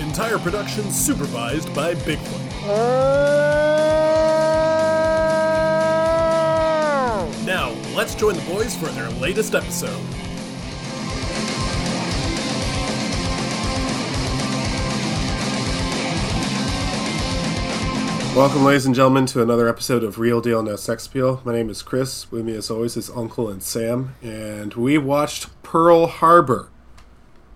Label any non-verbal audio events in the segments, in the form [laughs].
Entire production supervised by Bigfoot. Now, let's join the boys for their latest episode. Welcome, ladies and gentlemen, to another episode of Real Deal No Sex Appeal. My name is Chris. With me, as always, is Uncle and Sam, and we watched Pearl Harbor,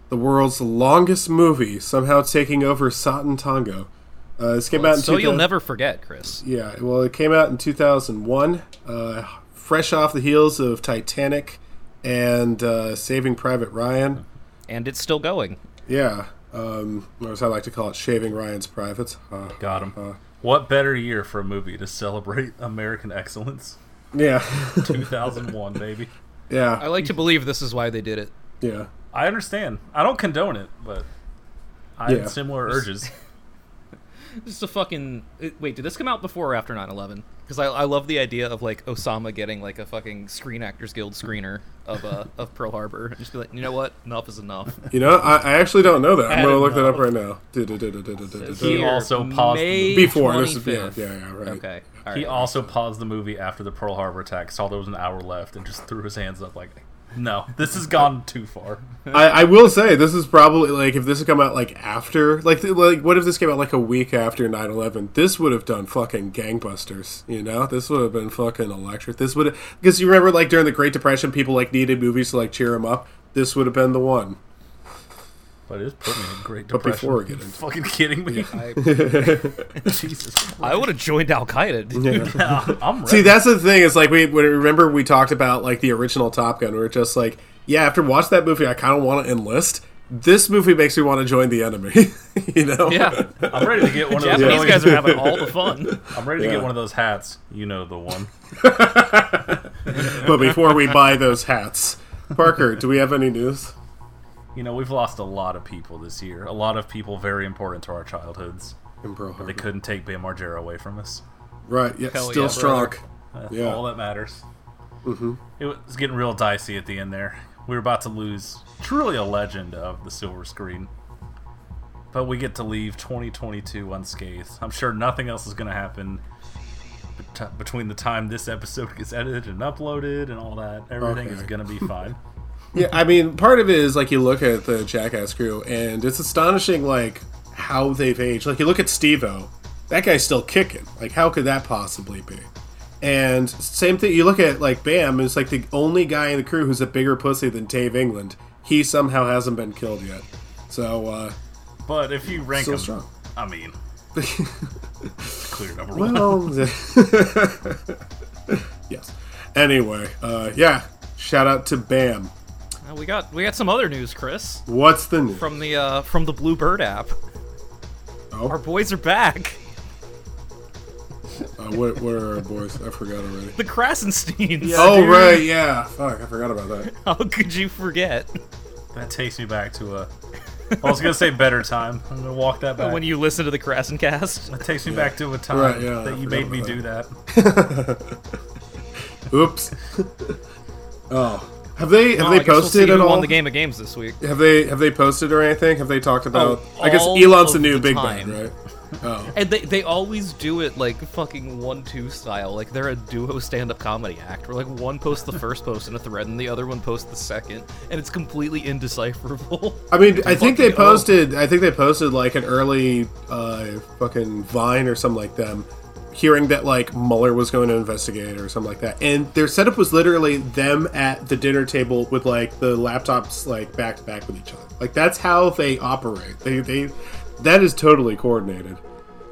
the world's longest movie, somehow taking over Satantango. Uh, this came out in so you'll never forget, Chris. Yeah, well, it came out in 2001, uh, fresh off the heels of Titanic and uh, Saving Private Ryan. And it's still going. Yeah, um, or as I like to call it, Shaving Ryan's Privates. Uh, Got him. uh, what better year for a movie to celebrate [laughs] American excellence? yeah, 2001, baby. [laughs] yeah, I like to believe this is why they did it. yeah. I understand. I don't condone it, but I Yeah. had similar [laughs] urges. [laughs] Just a fucking wait. Did this come out before or after 9/11? Because I, I love the idea of like Osama getting like a fucking Screen Actors Guild screener of uh [laughs] of Pearl Harbor and just be like, you know what, enough is enough. You know, I, I actually don't know that. I'm gonna don't look that up right now. He also paused May Before this is 25th. yeah, yeah, yeah, right. Okay. all He also paused the movie after the Pearl Harbor attack, saw there was an hour left, and just threw his hands up like, "No, this has gone too far." I, I will say this is probably like if this had come out like after like like what if this came out like a week after 9-11 this would have done fucking gangbusters you know? This would have been fucking electric. This would because you remember like during the Great Depression people like needed movies to like cheer them up? This would have been the one But it's put me in great But depression. before we get into- [laughs] fucking kidding me? I, [laughs] Jesus, I would have joined Al Qaeda. dude. Yeah, [laughs] I'm ready. See, that's the thing. Is like we remember we talked about like the original Top Gun. We are just like, yeah, after watching that movie, I kind of want to enlist. This movie makes me want to join the enemy. you know? Yeah. I'm ready to get one of those. Japanese guys are having all the fun. I'm ready to Yeah. get one of those hats. You know the one. But before we buy those hats, Parker, do we have any news? You know, we've lost a lot of people this year. A lot of people very important to our childhoods. In Pearl Harbor. They couldn't take Bam Margera away from us. Right. Yeah. Hell still yeah, strong. That's Yeah. all that matters. Mm-hmm. It was getting real dicey at the end there. We were about to lose truly a legend of the silver screen. But we get to leave 2022 unscathed. I'm sure nothing else is going to happen bet- between the time this episode gets edited and uploaded and all that. Everything is going to be fine. [laughs] Yeah, I mean, part of it is like you look at the Jackass crew, and it's astonishing, like how they've aged. Like you look at Steve-O, that guy's still kicking. Like, how could that possibly be? And same thing, you look at like Bam, is like the only guy in the crew who's a bigger pussy than Dave England. He somehow hasn't been killed yet. So, uh, But if you rank them, strong. I mean, [laughs] clear number one. well, [laughs] [laughs] yes. Anyway, uh, yeah. Shout out to Bam. Uh, we got we got some other news, Chris, What's the news? from the uh from the Bluebird app. Oh. Our boys are back. Uh, what, what are our boys? I forgot already. The Krassensteins. oh right, yeah. Fuck, I forgot about that. [laughs] How could you forget? That takes me back to a. I was gonna say better time. I'm gonna walk that back. When you listen to the Krassencast. That takes me back to a time Right, yeah, I that you made me about do that. [laughs] Oops. [laughs] oh, have they have Well, they I guess we'll posted see at all? won the game of games this week. Have they have they posted or anything? Have they talked about? Oh, I guess Elon's the of new the big time. right? Oh, And they, they always do it like fucking one two style. Like they're a duo stand up comedy act where like one posts the first post in a thread and the other one posts the second, and it's completely indecipherable. I mean, [laughs] I think they posted. I think they posted like an early uh, fucking Vine or something like them, hearing that like Mueller was going to investigate or something like that, and their setup was literally them at the dinner table with like the laptops like back to back with each other. Like that's how they operate. They they that is totally coordinated.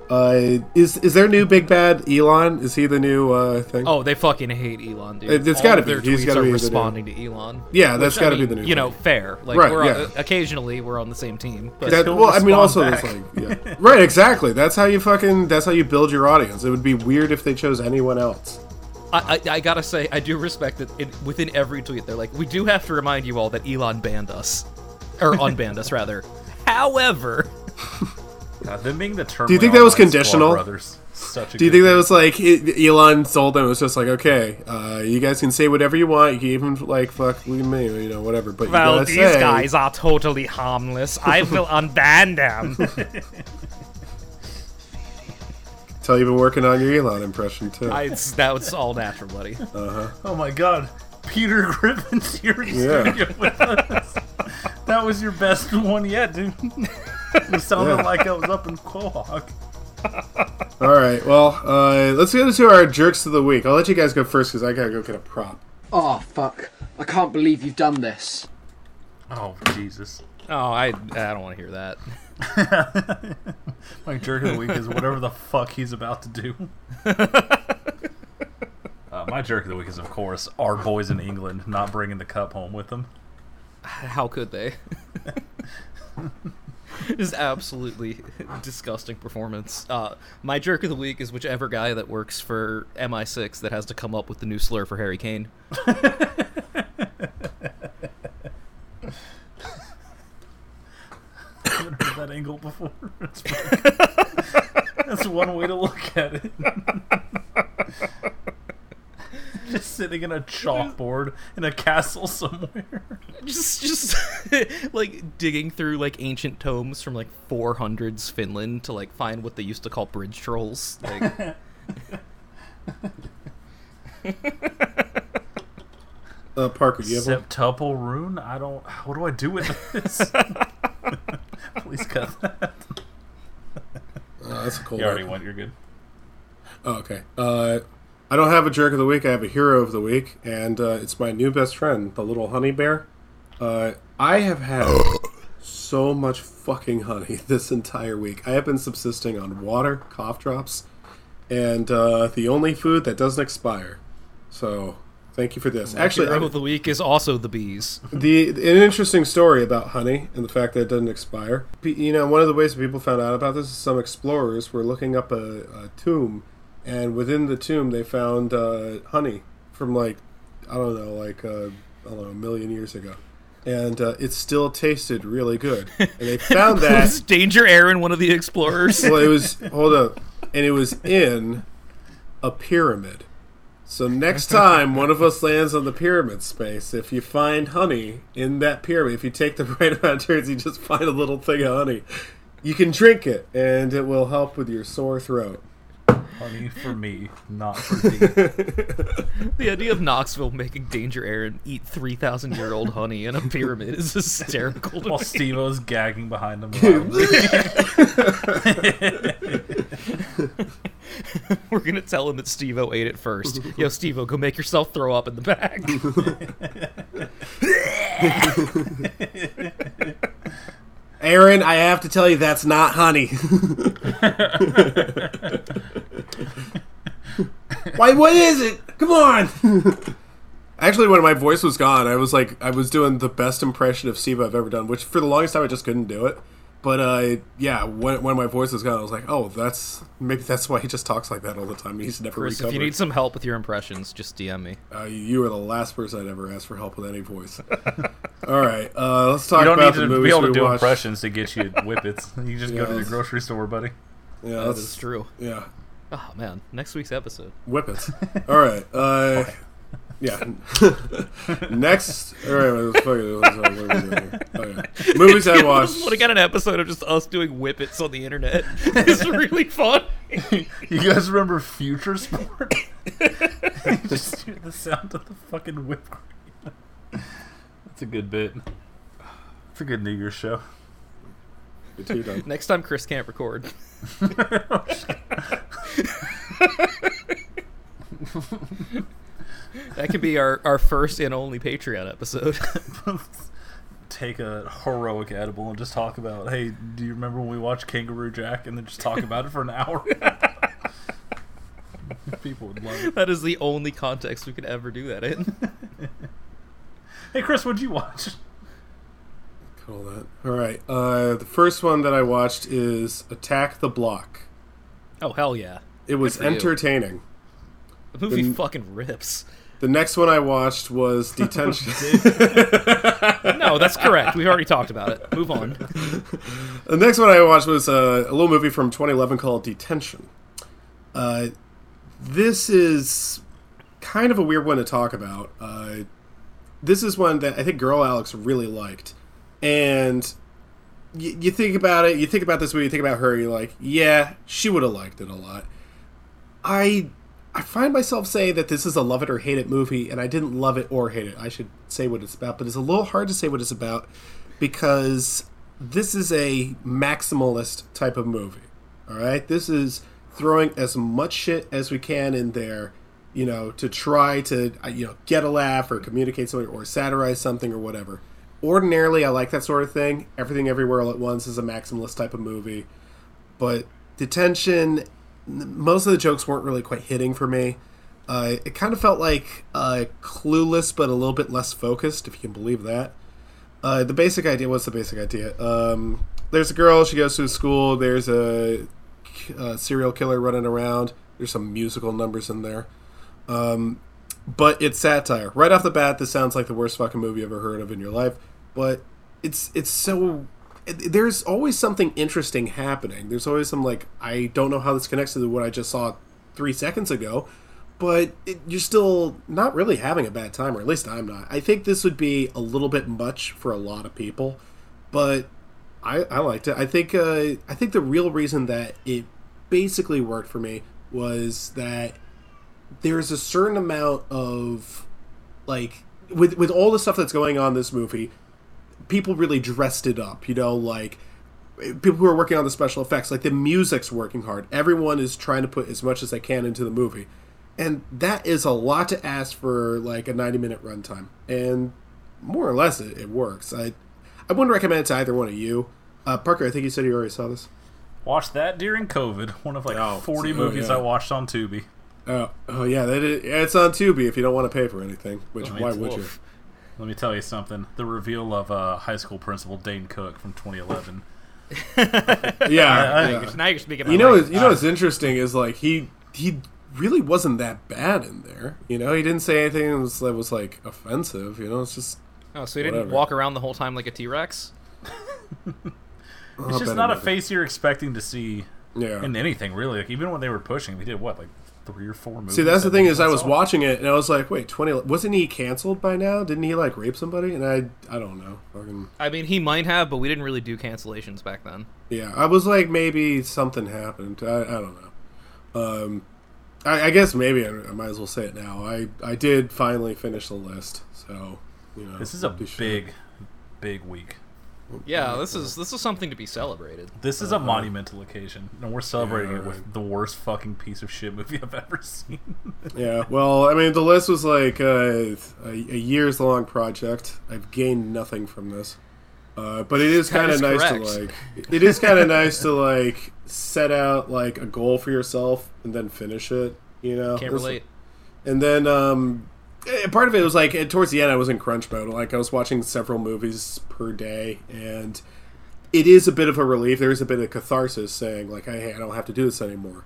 Uh, is is their new big bad Elon? Is he the new uh, thing? Oh, they fucking hate Elon, dude. It's gotta be. Their He's tweets gotta are be the new- responding to Elon. Yeah, that's Which, I gotta be mean, the new You know, fair. Like, Right, we're yeah. on, occasionally we're on the same team. But That, well, I mean, also, back. it's like, yeah. right, exactly. That's how you fucking. That's how you build your audience. It would be weird if they chose anyone else. I, I, I gotta say, I do respect that in, within every tweet, they're like, we do have to remind you all that Elon banned us. Or unbanned us, [laughs] rather. However, God, them being the term. Do you think that was conditional? Brothers. Such a Do you good think that was like Elon sold them it was just like, okay, uh, you guys can say whatever you want. You can even like fuck with me, you know, whatever. But you well, gotta these say, guys are totally harmless. I will [laughs] unban them. [laughs] Tell you've been working on your Elon impression too. I, that was all natural, buddy. Uh-huh. Oh my god. Peter Griffin's [laughs] here in Yeah. studio with us. That was your best one yet, dude. [laughs] You sounded Yeah. like I was up in Quahog. [laughs] All right, well, uh, let's get into our jerks of the week. I'll let you guys go first because I gotta go get a prop. Oh, fuck. I can't believe you've done this. Oh, Jesus. Oh, I, I don't want to hear that. [laughs] My jerk of the week is whatever the fuck he's about to do. Uh, my jerk of the week is, of course, our boys in England not bringing the cup home with them. How could they? [laughs] Just absolutely [laughs] disgusting performance. Uh, my jerk of the week is whichever guy that works for MI6 that has to come up with the new slur for Harry Kane. [laughs] I haven't heard that angle before. That's, That's one way to look at it. [laughs] Just sitting in a chalkboard in a castle somewhere. Just, just [laughs] like digging through like ancient tomes from like 400s Finland to like find what they used to call bridge trolls. Like, [laughs] Uh, Parker, do you have one? Septuple rune? I don't. What do I do with this? Please cut that. Uh, that's a cool You already one. went. You're good. Oh, okay. Uh, I don't have a jerk of the week. I have a hero of the week, and uh, it's my new best friend, the little honey bear. Uh, I have had [coughs] so much fucking honey [laughs] this entire week. I have been subsisting on water, cough drops, and uh, the only food that doesn't expire. So, thank you for this. Actually, hero I- of the week is also the bees. [laughs] the an interesting story about honey and the fact that it doesn't expire. You know, one of the ways people found out about this is some explorers were looking up a, a tomb, and within the tomb they found uh, honey from like I don't know, like uh, I don't know, a million years ago, and uh, it still tasted really good. And they [laughs] found that Was Danger Ehren one of the explorers? well, it was [laughs] hold up, and it was in a pyramid. So next time one of us lands on the pyramid space, if you find honey in that pyramid, if you take the [laughs] right amount of turns, you just find a little thing of honey. You can drink it, and it will help with your sore throat. Honey for me, not for [laughs] thee. The idea of Knoxville making Danger Ehren eat 3,000 year old honey in a pyramid is hysterical to While me. Steve-O's gagging behind him. loudly. [laughs] We're going to tell him that Steve-O ate it first. Yo, Steve-O, go make yourself throw up in the bag. [laughs] Ehren, I have to tell you that's not honey. [laughs] Why? What is it? Come on. [laughs] Actually, when my voice was gone, I was like, I was doing the best impression of Steve I've ever done, which for the longest time I just couldn't do it. But uh, yeah, when, when my voice was gone, I was like, oh, that's maybe that's why he just talks like that all the time. He's never Chris, if you need some help with your impressions, just DM me. uh, you are the last person I'd ever ask for help with any voice. [laughs] all right, uh, let's talk You don't about need the to be able to do watched. impressions to get you [laughs] whippets. You just Yeah, go to the grocery store, buddy. Yeah, That that's true. Yeah, Oh, man. Next week's episode. Whippets. [laughs] All right. Uh, yeah. [laughs] Next. All right. Let's fuck it. Let's- what are we doing? Okay. Movies I watched. Would have got an episode of just us doing whippets on the internet. [laughs] It's really fun. [laughs] You guys remember Future Sport? Just hear the sound of the fucking whip. That's a good bit. It's a good New Year's show. Good tea time. Next time, Chris can't record. Oh, that could be our, our first and only Patreon episode. [laughs] take a heroic edible and just talk about, hey, do you remember when we watched Kangaroo Jack? And then just talk about it for an hour. [laughs] People would love it. That is the only context we could ever do that in. [laughs] Hey, Chris, what'd you watch? Call that. All right. Uh, the first one that I watched is Attack the Block. oh hell yeah! It was for you. entertaining. The movie The- fucking rips. The next one I watched was [laughs] Detention. [laughs] No, that's correct. We've already talked about it. Move on. [laughs] the next one I watched was uh, a little movie from 2011 called Detention. Uh, this is kind of a weird one to talk about. Uh, this is one that I think Girl Alex really liked, and y- you think about it. You think about this movie. You think about her. You're like, yeah, she would have liked it a lot. I I find myself saying that this is a love it or hate it movie, and I didn't love it or hate it. I should say what it's about, but it's a little hard to say what it's about because this is a maximalist type of movie. All right, this is throwing as much shit as we can in there, you know, to try to uh, you know get a laugh or communicate something or satirize something or whatever. Ordinarily, I like that sort of thing. Everything Everywhere All at Once is a maximalist type of movie, but Detention, most of the jokes weren't really quite hitting for me. Uh, it kind of felt like uh, Clueless, but a little bit less focused, if you can believe that. Uh, the basic idea what's the basic idea? Um, there's a girl, she goes to school, there's a, a serial killer running around, there's some musical numbers in there. Um, but it's satire. Right off the bat, this sounds like the worst fucking movie you ever heard of in your life. But it's it's so there's always something interesting happening. There's always some like I don't know how this connects to what I just saw three seconds ago, but it, you're still not really having a bad time, or at least I'm not. I think this would be a little bit much for a lot of people, but I, I liked it. I think uh, I think the real reason that it basically worked for me was that there's a certain amount of like with with all the stuff that's going on in this movie people really dressed it up you know like people who are working on the special effects like the music's working hard everyone is trying to put as much as they can into the movie and that is a lot to ask for like a 90 minute runtime and more or less it, it works i i wouldn't recommend it to either one of you uh, parker i think you said you already saw this Watched that during COVID. [laughs] One of like Oh, 40 oh, movies yeah. I watched on Tubi. oh, oh yeah that is, it's on tubi if you don't want to pay for anything which I mean, why it's would you wolf. Let me tell you something. The reveal of uh, high school principal Dane Cook from 2011. [laughs] yeah, I- yeah. Now you're speaking. You know, language. you know what's interesting is like he he really wasn't that bad in there. You know, he didn't say anything that was, that was like offensive. You know, it's just Oh, so he didn't walk around the whole time like a T Rex? oh, It's just not a movie. face you're expecting to see Yeah. in anything, really. Like even when they were pushing, we did what, like three or four movies. See, that's the thing is, I was watching. watching it and I was like, wait, twenty? Wasn't he canceled by now? Didn't he like rape somebody? And I, I don't know. Fucking I mean, he might have, but we didn't really do cancellations back then. yeah. I was like, maybe something happened. I, I don't know. Um, I, I guess maybe I, I might as well say it now. I, I did finally finish the list. So you know, This is a be sure. big, big week. Yeah, this is this is something to be celebrated. This is a monumental occasion, and we're celebrating Uh-huh. Yeah, it with the worst fucking piece of shit movie [laughs] I've ever seen. [laughs] Yeah, well, I mean, the list was like uh, a, a years long project. I've gained nothing from this, uh, but it is kind of nice correct. to like. It is kind of nice to like set out like a goal for yourself and then finish it. You know, Can't This- relate. And then um, part of it was like eh, towards the end, I was in crunch mode. Like I was watching several movies per day, and it is a bit of a relief. There is a bit of catharsis saying like, "Hey, I don't have to do this anymore."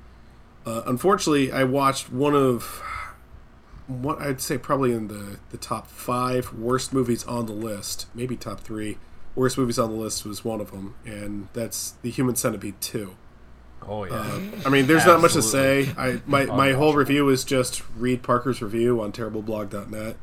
Uh, unfortunately, I watched one of what I'd say probably in the the top five worst movies on the list, maybe top three worst movies on the list was one of them, and that's The Human Centipede two. Oh yeah, Uh, I mean, there's not much to say. I my my whole review is just read Parker's review on terribleblog.net.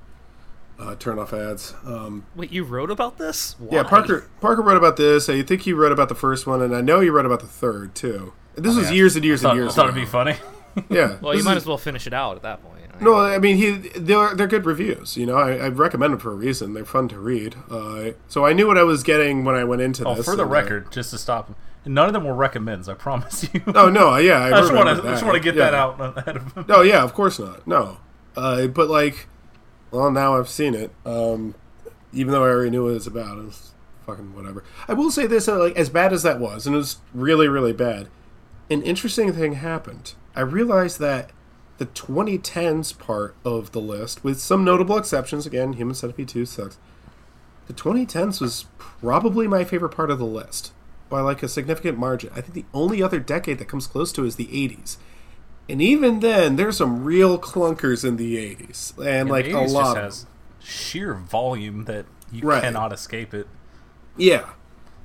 Uh, turn off ads. Um, Wait, you wrote about this? yeah, Parker Parker wrote about this. I think he wrote about the first one, and I know he wrote about the third too. This was Oh, Yeah. years and years I thought, and I years. thought ago. it'd be funny. [laughs] Yeah. Well, you this might is- as well finish it out at that point. No, I mean he they're they're good reviews. You know, I, I recommend them for a reason. They're fun to read. Uh, so I knew what I was getting when I went into Oh, this. for the and, uh, record, just to stop, none of them were recommends. I promise you. Oh no, yeah, I, [laughs] I just want to just want to get Yeah. that out ahead of them. No, yeah, of course not. No, uh, but like, well, now I've seen it. Um, even though I already knew what it's about, it's fucking whatever. I will say this: uh, like as bad as that was, and it was really, really bad. An interesting thing happened. I realized that the 2010s part of the list, with some notable exceptions, again, Human Centipede 2 sucks. The 2010s was probably my favorite part of the list by like a significant margin. I think the only other decade that comes close to is the 80s. And even then, there's some real clunkers in the 80s. And, And like the a 80s lot. has sheer volume that you Right. cannot escape it. Yeah.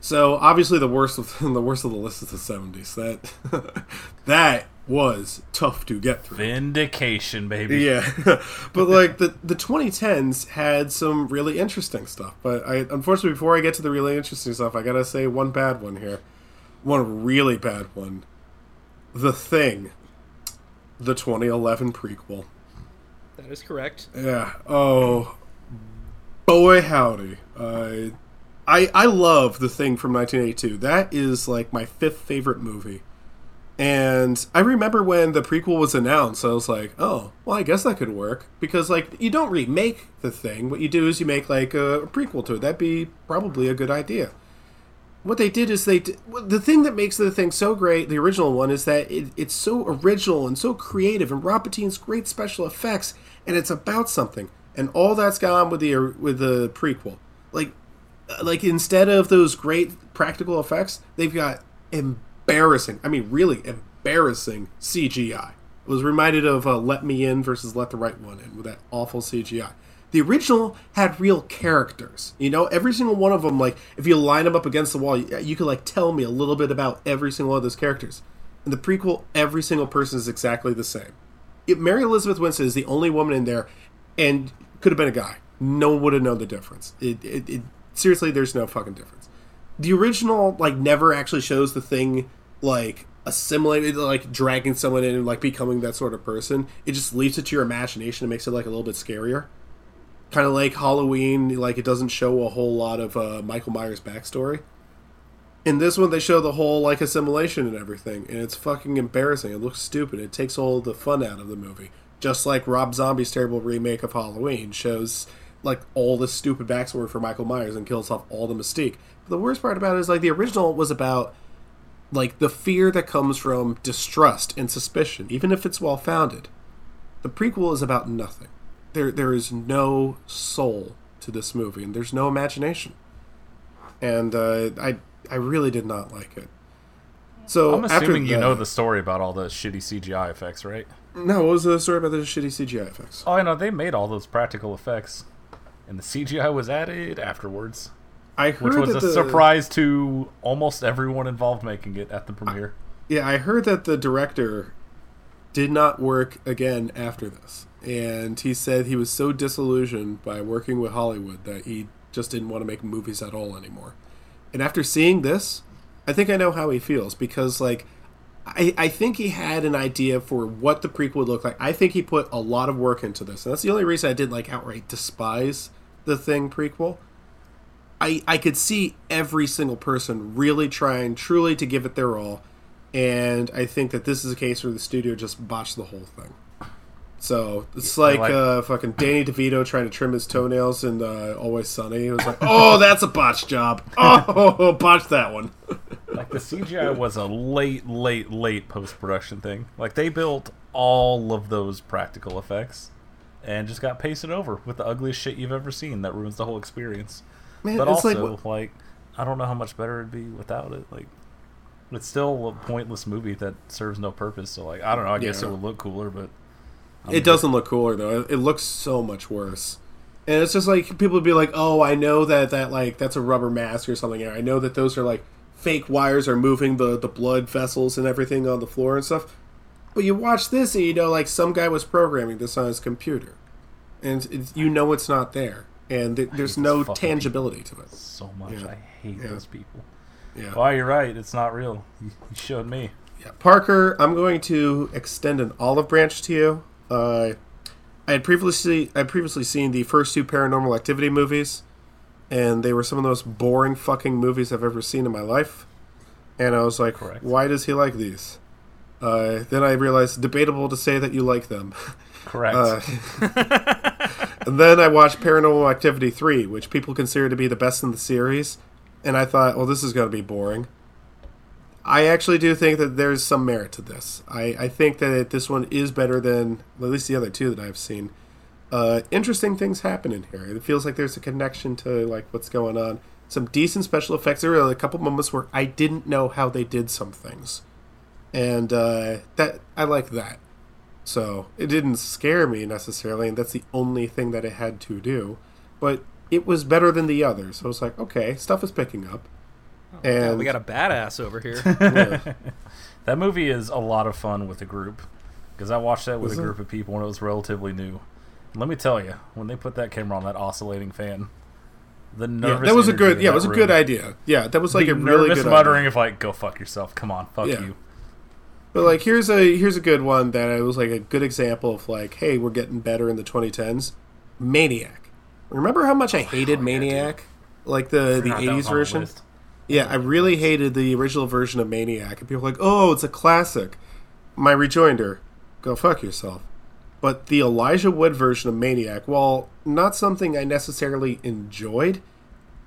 So obviously the worst of [laughs] the worst of the list is the seventies. That [laughs] that was tough to get through. Vindication, baby. Yeah, [laughs] but like the the 2010s had some really interesting stuff. But I unfortunately before I get to the really interesting stuff, I gotta say one bad one here, one really bad one. The Thing, the 2011 prequel. That is correct. Yeah. Oh, boy, howdy. Uh, I I love the thing from 1982. That is like my fifth favorite movie. And I remember when the prequel was announced, I was like, "Oh, well, I guess that could work." Because like you don't remake the thing. What you do is you make like a, prequel to it. That'd be probably a good idea. What they did is they the thing that makes the thing so great, the original one, is that it, it's so original and so creative, and Rob great special effects, and it's about something. And all that's gone with the with the prequel. Like uh, like instead of those great practical effects, they've got embarrassing. I mean, really embarrassing CGI. I was reminded of uh, Let Me In versus Let the Right One In with that awful CGI. The original had real characters. You know, every single one of them. Like, if you line them up against the wall, you, you could like tell me a little bit about every single one of those characters. In the prequel, every single person is exactly the same. It, Mary Elizabeth Winstead is the only woman in there, and could have been a guy. No one would have known the difference. It, it, it seriously, there's no fucking difference. The original like never actually shows the thing like assimilated, like dragging someone in and like becoming that sort of person. It just leaves it to your imagination and makes it like a little bit scarier. Kind of like Halloween, like it doesn't show a whole lot of uh, Michael Myers' backstory. In this one, they show the whole like assimilation and everything, and it's fucking embarrassing. It looks stupid. It takes all the fun out of the movie. Just like Rob Zombie's terrible remake of Halloween shows like all the stupid backstory for Michael Myers and kills off all the mystique. The worst part about it is like the original was about like the fear that comes from distrust and suspicion, even if it's well founded. The prequel is about nothing. There there is no soul to this movie, and there's no imagination. And uh, I I really did not like it. So I'm after assuming you know the story about all the shitty CGI effects, right? No, what was the story about the shitty CGI effects? Oh, I know they made all those practical effects, and the CGI was added afterwards. I which was a the- surprise to almost everyone involved making it at the premiere. Yeah, I heard that the director did not work again after this. And he said he was so disillusioned by working with Hollywood that he just didn't want to make movies at all anymore. And after seeing this, I think I know how he feels because, like, I, I think he had an idea for what the prequel would look like. I think he put a lot of work into this. And that's the only reason I didn't, like, outright despise the Thing prequel. I, I could see every single person really trying truly to give it their all. And I think that this is a case where the studio just botched the whole thing. So it's like, like- uh, fucking Danny DeVito trying to trim his toenails in uh, Always Sunny. It was like, oh, that's a botched job. [laughs] Oh, [laughs] botched that one. [laughs] Like the CGI was a late, late, late post production thing. Like they built all of those practical effects and just got pasted over with the ugliest shit you've ever seen. That ruins the whole experience. Man, but it's like also, what- like, I don't know how much better it'd be without it. Like, it's still a pointless movie that serves no purpose. So, like, I don't know. I guess Yeah. it would look cooler, but I'm it doesn't look cooler though. It looks so much worse. And it's just like people would be like, "Oh, I know that that like that's a rubber mask or something. I know that those are like fake wires are moving the the blood vessels and everything on the floor and stuff." But you watch this and you know like some guy was programming this on his computer, and you know it's not there, and th- there's no tangibility to it. so much. Yeah. I hate Yeah. those people. Yeah. Well, you're right. It's not real. You, showed me. Yeah, Parker, I'm going to extend an olive branch to you. Uh, I had previously I had previously seen the first two Paranormal Activity movies, and they were some of the most boring fucking movies I've ever seen in my life. And I was like, why does he like these? Uh, then I realized debatable to say that you like them. Correct. Uh, [laughs] [laughs] and then I watched Paranormal Activity 3, which people consider to be the best in the series. and I thought, well, this is going to be boring. I actually do think that there's some merit to this. I, I think that this one is better than at least the other two that I've seen. Uh, interesting things happen in here. It feels like there's a connection to like what's going on. Some decent special effects. There were a couple moments where I didn't know how they did some things, and uh, that I like that. So it didn't scare me necessarily, and that's the only thing that it had to do. But it was better than the others. So I was like, okay, stuff is picking up. Oh, yeah, and we got a badass over here. [laughs] [laughs] That movie is a lot of fun with a group because I watched that with Is a it? group of people when it was relatively new. And let me tell you, when they put that camera on that oscillating fan, the yeah, nervous that was a good. in Yeah, it that was a room, good idea. Yeah, that was like the a really nervous good muttering idea. of like, "Go fuck yourself! Come on, fuck Yeah. you." But like, here's a here's a good one that I was like a good example of like, hey, we're getting better in the 2010s. Maniac. Remember how much I hated oh, Maniac? Like the the Forgot that 80s on the version. Yeah, I really hated the original version of Maniac, and people were like, "Oh, it's a classic." My rejoinder: Go fuck yourself. But the Elijah Wood version of Maniac, while not something I necessarily enjoyed,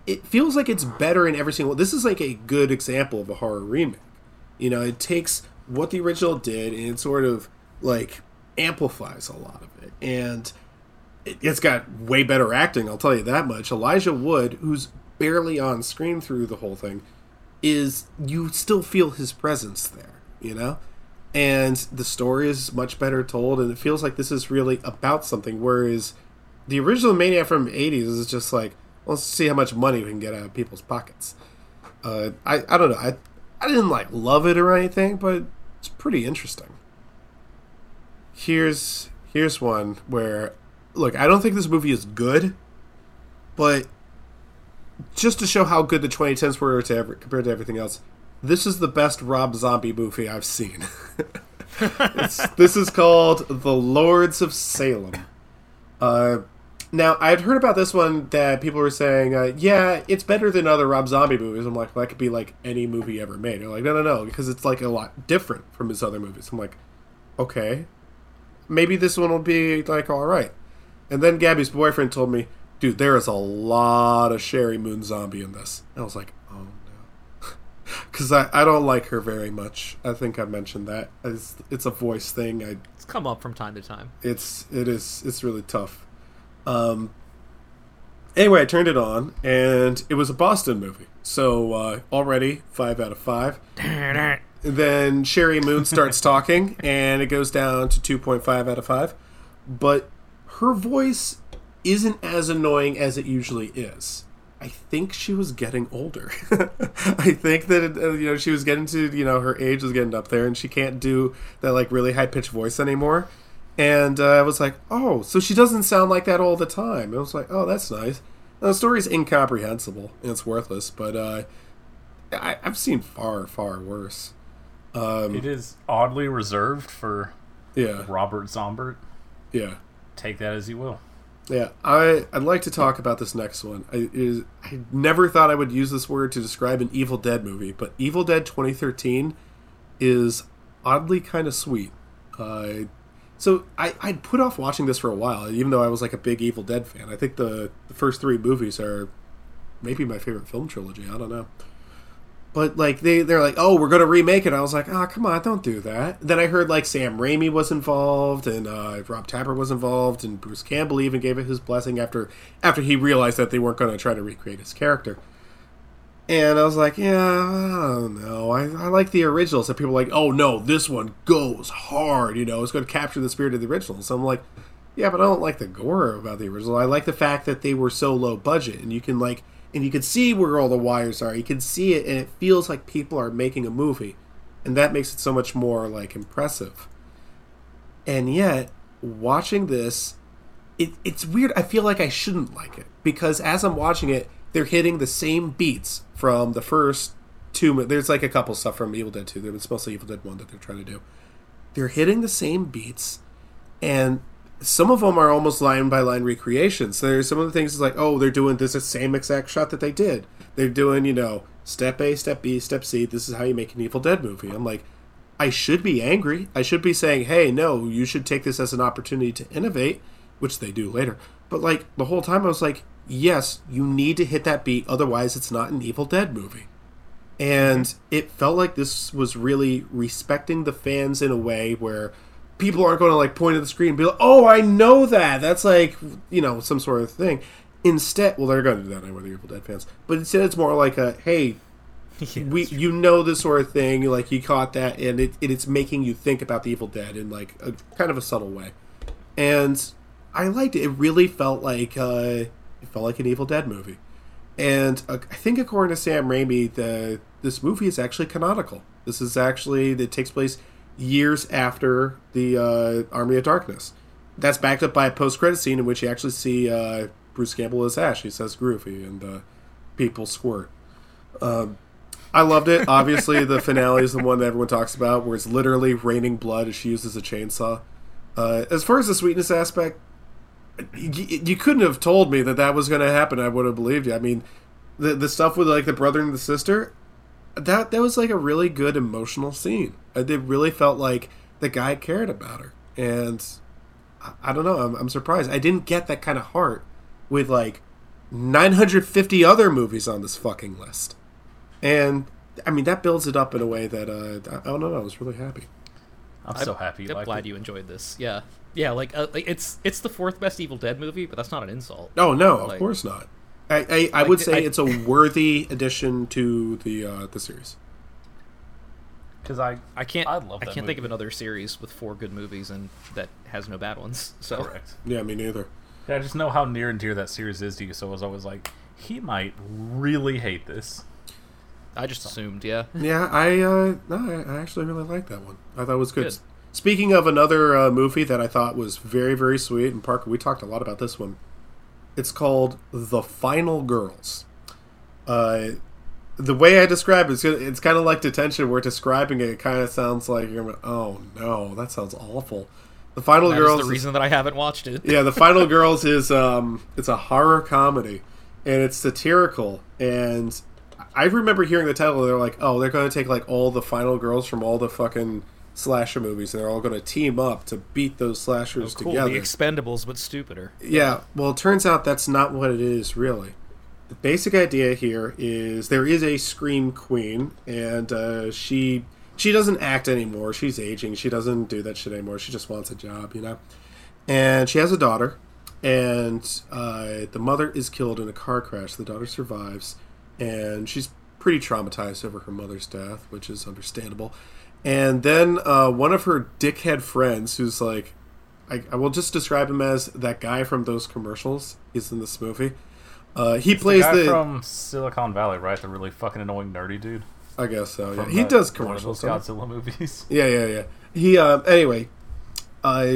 it feels like it's better in every single. This is like a good example of a horror remake. You know, it takes what the original did and it sort of like amplifies a lot of it, and it- it's got way better acting. I'll tell you that much. Elijah Wood, who's barely on screen through the whole thing, is you still feel his presence there. You know, and the story is much better told, and it feels like this is really about something. Whereas the original Maniac from the '80s is just like, let's see how much money we can get out of people's pockets. Uh, I I don't know. I I didn't like love it or anything, but it's pretty interesting. Here's here's one where look, I don't think this movie is good, but just to show how good the 2010s were to every, compared to everything else, this is the best Rob Zombie movie I've seen. [laughs] This is called The Lords of Salem. Uh, now, I'd heard about this one that people were saying, uh, yeah, it's better than other Rob Zombie movies. I'm like, well, that could be like any movie ever made. They're like, no, no, no, because it's like a lot different from his other movies. I'm like, okay, maybe this one will be like all right. And then Gabby's boyfriend told me, dude, there is a lot of Sheri Moon Zombie in this. And I was like, oh no. [laughs] Because I, I don't like her very much. I think I mentioned that. It's, it's a voice thing. I It's come up from time to time. it's it is it's really tough. Um. Anyway, I turned it on, and it was a Boston movie. So uh, already five out of five. [laughs] then Sheri Moon starts talking, and it goes down to two point five out of five. But her voice isn't as annoying as it usually is. I think she was getting older. [laughs] I think that uh, you know she was getting to you know her age was getting up there, and she can't do that like really high pitched voice anymore. And uh, I was like, oh, so she doesn't sound like that all the time. I was like, oh, that's nice. Now, the story's incomprehensible and it's worthless, but uh, I, I've seen far, far worse. Um, It is oddly reserved for yeah, Robert Zombert. yeah. Take that as you will. Yeah, I I'd like to talk about this next one. I is I never thought I would use this word to describe an Evil Dead movie, but Evil Dead 2013 is oddly kind of sweet. Uh, so I I'd put off watching this for a while, even though I was like a big Evil Dead fan. I think the the first three movies are maybe my favorite film trilogy. I don't know. But like they they're like, oh, we're gonna remake it. I was like, oh, come on, don't do that. Then I heard like Sam Raimi was involved and uh, Rob Tapert was involved and Bruce Campbell even gave it his blessing after after he realized that they weren't gonna try to recreate his character. And I was like, yeah, I don't know. I, I like the originals. And people like, oh no, this one goes hard. You know, it's going to capture the spirit of the original. So I'm like, yeah, but I don't like the gore about the original. I like the fact that they were so low budget, and you can like, and you can see where all the wires are. You can see it, and it feels like people are making a movie, and that makes it so much more like impressive. And yet, watching this, it, it's weird. I feel like I shouldn't like it because as I'm watching it, they're hitting the same beats from the first two. There's like a couple stuff from Evil Dead 2. It's mostly Evil Dead 1 that they're trying to do. They're hitting the same beats, and some of them are almost line by line recreations. So There's some of the things is like, oh, they're doing this same exact shot that they did. They're doing, you know, step A, step B, step C. This is how you make an Evil Dead movie. I'm like, I should be angry. I should be saying, hey, no, you should take this as an opportunity to innovate, which they do later. But like the whole time, I was like, yes, you need to hit that beat, otherwise, it's not an Evil Dead movie. And it felt like this was really respecting the fans in a way where people aren't going to like point at the screen and be like, "Oh, I know that." That's like you know some sort of thing. Instead, well, they're going to do that anyway. The Evil Dead fans, but instead, it's more like a, "Hey, [laughs] we you know this sort of thing. Like you caught that, and it, it it's making you think about the Evil Dead in like a kind of a subtle way." And I liked it. It really felt like uh, it felt like an Evil Dead movie. And uh, I think according to Sam Raimi, the this movie is actually canonical. This is actually it takes place years after the uh, Army of Darkness. That's backed up by a post credit scene in which you actually see uh, Bruce Campbell as Ash. He says "groovy" and uh, people squirt. Um, I loved it. Obviously, the finale is the one that everyone talks about, where it's literally raining blood as she uses a chainsaw. Uh, as far as the sweetness aspect, you, you couldn't have told me that that was going to happen. I would have believed you. I mean, the the stuff with like the brother and the sister, that that was like a really good emotional scene. It really felt like the guy cared about her, and I, I don't know. I'm, I'm surprised. I didn't get that kind of heart with like 950 other movies on this fucking list, and I mean that builds it up in a way that uh, I don't know. I was really happy. I'm so happy. I'm glad it. you enjoyed this. Yeah, yeah. Like, uh, like it's it's the fourth best Evil Dead movie, but that's not an insult. Oh no, of Like- course not. I I, I Like, would say I- it's a worthy addition to the uh, the series. Because I I can't. I I, love that can't think of another series with four good movies and that has no bad ones. [laughs] So correct. Yeah, me neither. Yeah, I just know how near and dear that series is to you. So I was always like, he might really hate this. I just assumed. Yeah. Yeah, I uh, no, I I actually really like that one. I thought it was good. Good. Speaking of another uh, movie that I thought was very very sweet, and Parker, we talked a lot about this one. It's called The Final Girls. Uh, the way I describe it, it's, it's kind of like detention. We're describing it, it kind of sounds like you're going, oh no, that sounds awful. The Final That is Girls. the reason that I haven't watched it. yeah, the [laughs] Final Girls is um, it's a horror comedy, and it's satirical. And I remember hearing the title. They're like, oh, they're going to take like all the Final Girls from all the fucking slasher movies, and they're all going to team up to beat those slashers Cool. together. The Expendables, but stupider. Yeah, well, it turns out that's not what it is, really. The basic idea here is there is a scream queen, and uh, she she doesn't act anymore. She's aging. She doesn't do that shit anymore. She just wants a job, you know. And she has a daughter, and uh, the mother is killed in a car crash. The daughter survives, and she's pretty traumatized over her mother's death, which is understandable. And then uh, one of her dickhead friends, who's like, I, I will just describe him as that guy from those commercials. He's in this movie. Uh, he The plays guy the. from Silicon Valley, right? The really fucking annoying nerdy dude. I guess so. Yeah. He that- does one of commercials. those huh? Godzilla movies. [laughs] Yeah, yeah, yeah. He um anyway, uh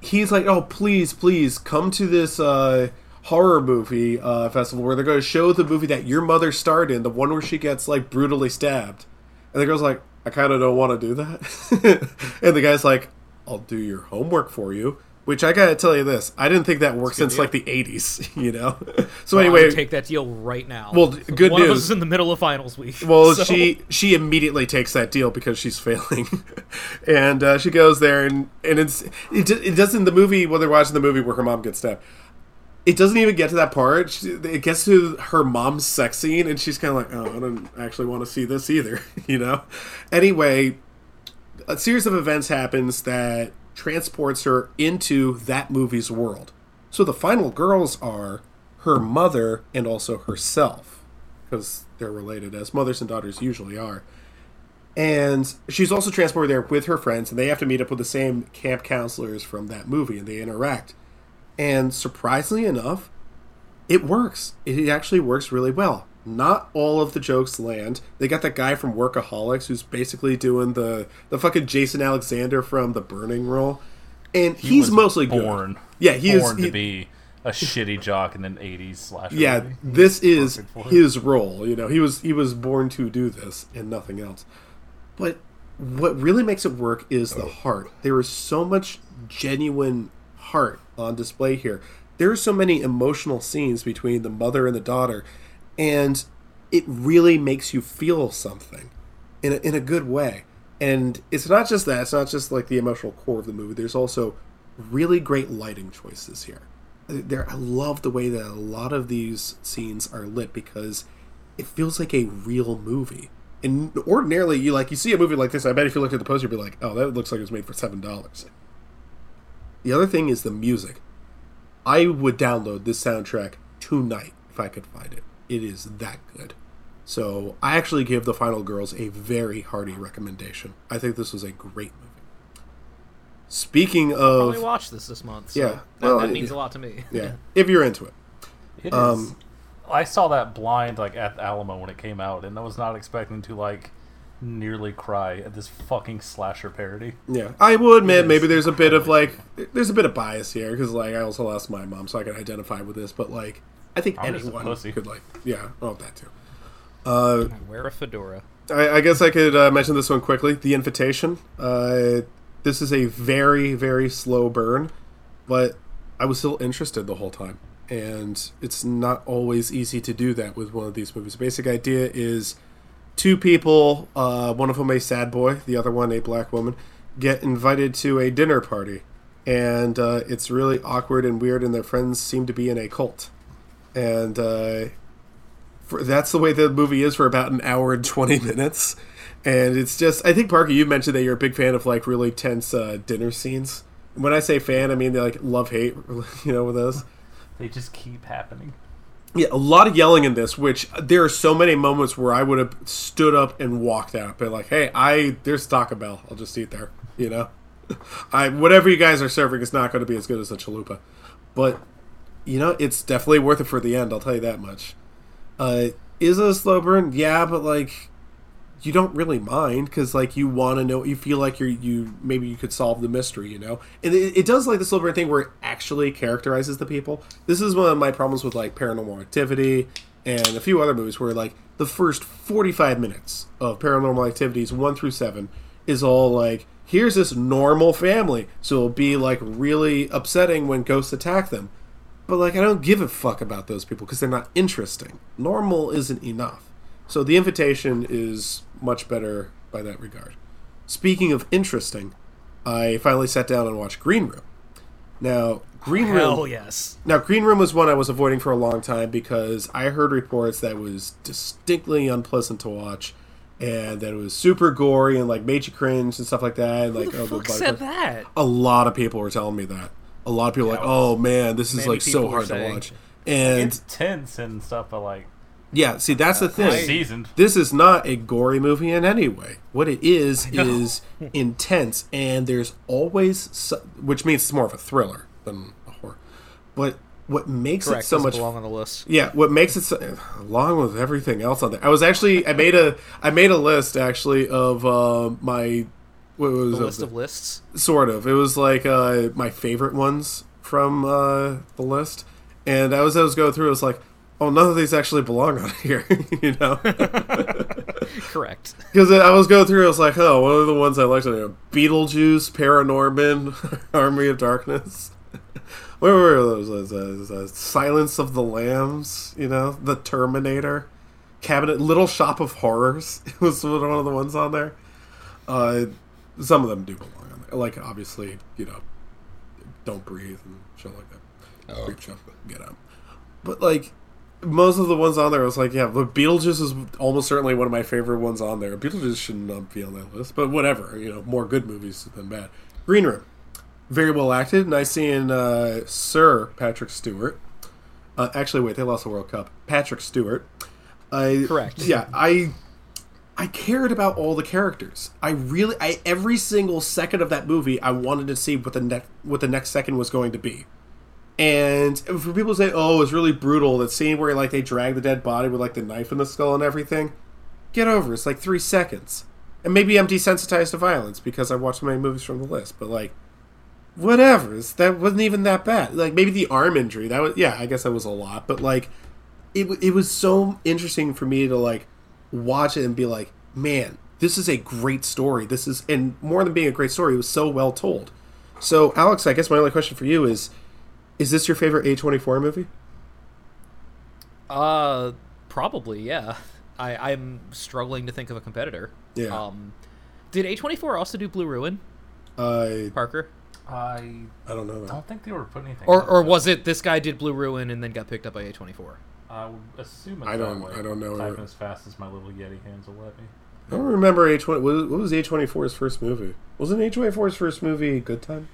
he's like, "Oh, please, please come to this uh horror movie uh festival where they're going to show the movie that your mother starred in, the one where she gets like brutally stabbed." And the girl's like, "I kind of don't want to do that." [laughs] and the guy's like, "I'll do your homework for you." Which I gotta tell you this, I didn't think that worked since like the '80s, [laughs] you know. [laughs] So I anyway, take that deal right now. Well, good One news. is in the middle of finals week. Well, so- she she immediately takes that deal because she's failing, and uh, she goes there and and it's it, it doesn't the movie when they're watching the movie where her mom gets stabbed. It doesn't even get to that part. She, it gets to her mom's sex scene, and she's kind of like, "Oh, I don't actually want to see this either," [laughs] you know. Anyway, a series of events happens that transports her into that movie's world. So the final girls are her mother and also herself, because they're related, as mothers and daughters usually are. And she's also transported there with her friends, and they have to meet up with the same camp counselors from that movie, and they interact. And surprisingly enough, it works. It actually works really well. Not all of the jokes land. They got that guy from Workaholics who's basically doing the the fucking Jason Alexander from The Burning role, and He he's mostly born. good. Yeah, he is. born he- to be a shitty jock in an '80s slasher. yeah, movie. this is Perfect for it. his role. You know, he was he was born to do this and nothing else. But what really makes it work is the oh. heart. There is so much genuine heart on display here. There are so many emotional scenes between the mother and the daughter, and it really makes you feel something in a, in a good way. And it's not just that. It's not just like the emotional core of the movie. There's also really great lighting choices here. there I love the way that a lot of these scenes are lit because it feels like a real movie. And ordinarily, you like you see a movie like this. I bet if you looked at the poster, you'd be like, "Oh, that looks like it was made for seven dollars." The other thing is the music. I would download this soundtrack tonight if I could find it. It is that good. So I actually give The Final Girls a very hearty recommendation. I think this was a great movie. Speaking I of only watched this this month. So Yeah, that, well, that it- means a lot to me. yeah, [laughs] if you're into it, It is. Um, I saw that blind like at Alamo when it came out, and I was not expecting to like nearly cry at this fucking slasher parody. yeah, I will admit maybe there's a bit of like there's a bit of bias here because like I also lost my mom, so I can identify with this. But like I think I'm anyone could like yeah, oh that too. Uh, wear a fedora. I, I guess I could uh, mention this one quickly. The Invitation. Uh, this is a very, very slow burn, but I was still interested the whole time. And it's not always easy to do that with one of these movies. The basic idea is two people, uh, one of them a sad boy, the other one a black woman, get invited to a dinner party. And uh, it's really awkward and weird, and their friends seem to be in a cult. And uh, for, that's the way the movie is for about an hour and 20 minutes and it's just i think parker you mentioned that you're a big fan of like really tense uh, dinner scenes when i say fan i mean they like love hate [laughs] you know with those They just keep happening. Yeah a lot of yelling in this which there are so many moments where i would have stood up and walked out but like hey i there's taco bell. I'll just eat there you know? [laughs] I whatever you guys are serving is not going to be as good as a chalupa. But you know it's definitely worth it for the end i'll tell you that much. Uh is it a slow burn? Yeah but like you don't really mind because like you want to know you feel like you're you maybe you could solve the mystery you know and it, it does like the burn thing where it actually characterizes the people this is one of my problems with like paranormal activity and a few other movies where like the first 45 minutes of paranormal activities 1 through 7 is all like here's this normal family so it'll be like really upsetting when ghosts attack them but like I don't give a fuck about those people because they're not interesting. Normal isn't enough. So the invitation is much better by that regard. Speaking of interesting, I finally sat down and watched Green Room. Now, Green Hell Room yes. Now, Green Room was one I was avoiding for a long time because I heard reports that it was distinctly unpleasant to watch and that it was super gory and like made you cringe and stuff like that. And, like, Who the oh, fuck said that? A lot of people were telling me that. A lot of people were like, "Oh man, this is like so hard to watch." And It's tense and stuff, but like yeah, see, that's the thing. seasoned. This is not a gory movie in any way. What it is is intense, and there's always, so, which means it's more of a thriller than a horror. But what makes Correct. it so much belong on the list. yeah, what makes it so, along with everything else on there. I was actually I made a I made a list actually of uh, my what was The it? list of lists. sort of. It was like uh, my favorite ones from uh, the list, and I was I was going through. It was like, oh, none of these actually belong on here, [laughs] you know. Correct. [laughs] Because I was going through, I was like, oh, what are the ones I liked on there? Beetlejuice, Paranorman, [laughs] Army of Darkness. Where were those? Uh, uh, Silence of the Lambs, you know, The Terminator, Cabinet, Little Shop of Horrors was one of the ones on there. Uh, some of them do belong on there. Like, obviously, you know, Don't Breathe and shit like that. Creepshow, Get Out. But, like, most of the ones on there, I was like, yeah, but Beetlejuice is almost certainly one of my favorite ones on there. Beetlejuice should not be on that list, but whatever. You know, more good movies than bad. Green Room, very well acted. Nice seeing uh, Sir Patrick Stewart. Uh, actually, wait, they lost the World Cup. Patrick Stewart. I Correct. Yeah, I I cared about all the characters. I really, I every single second of that movie, I wanted to see what the next what the next second was going to be. And for people say, "Oh, it's really brutal," that scene where like they drag the dead body with like the knife in the skull and everything, get over. it. It's like three seconds, and maybe I'm desensitized to violence because I watched so many movies from the list. But like, whatever, it's, that wasn't even that bad. Like maybe the arm injury, that was yeah, I guess that was a lot. But like, it it was so interesting for me to like watch it and be like, man, this is a great story. This is and more than being a great story, it was so well told. So, Alex, I guess my only question for you is: Is this your favorite A twenty four movie? Uh, probably yeah. I I'm struggling to think of a competitor. Yeah. Um, did A24 also do Blue Ruin? Uh, Parker. I I don't know. I don't think they were putting anything. Or or about was it this guy did Blue Ruin and then got picked up by A24? I would assume it's I don't- way. I don't know. Typing as fast as my little Yeti hands will let me. I don't remember H twenty. What what was H 24s first movie? Wasn't H 24s first movie Good Time?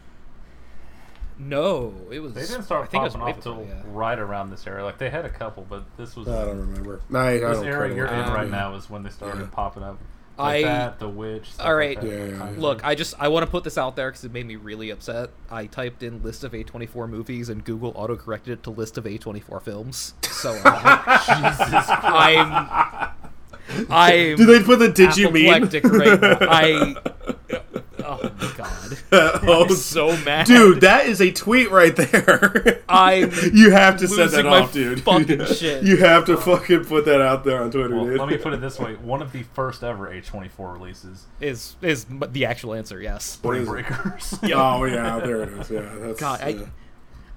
No, it was. They didn't start I think it was popping off till before, yeah. right around this area. Like they had a couple, but this was I don't remember. No, I, I this don't area you're in movie. right now is when they started Yeah. popping up. Like I- that, the witch. Stuff All like that. Yeah, yeah, yeah. Look, I just I want to put this out there because it made me really upset. I typed in list of A24 movies and Google auto corrected it to list of A24 films. So uh, I'm [laughs] I'm Did they put the did you mean? apoplectic right now. I [laughs] oh my [laughs] god, [laughs] oh, [laughs] I'm so mad, dude, that is a tweet right there. I'm you have to send that off, dude. fucking shit. You have to fucking put that out there on Twitter, Well, dude. let me put it this way: one of the first ever A24 releases, is is the actual answer. Yes. Spring? Breakers. Oh yeah, there it is. Yeah, that's. God, I, uh,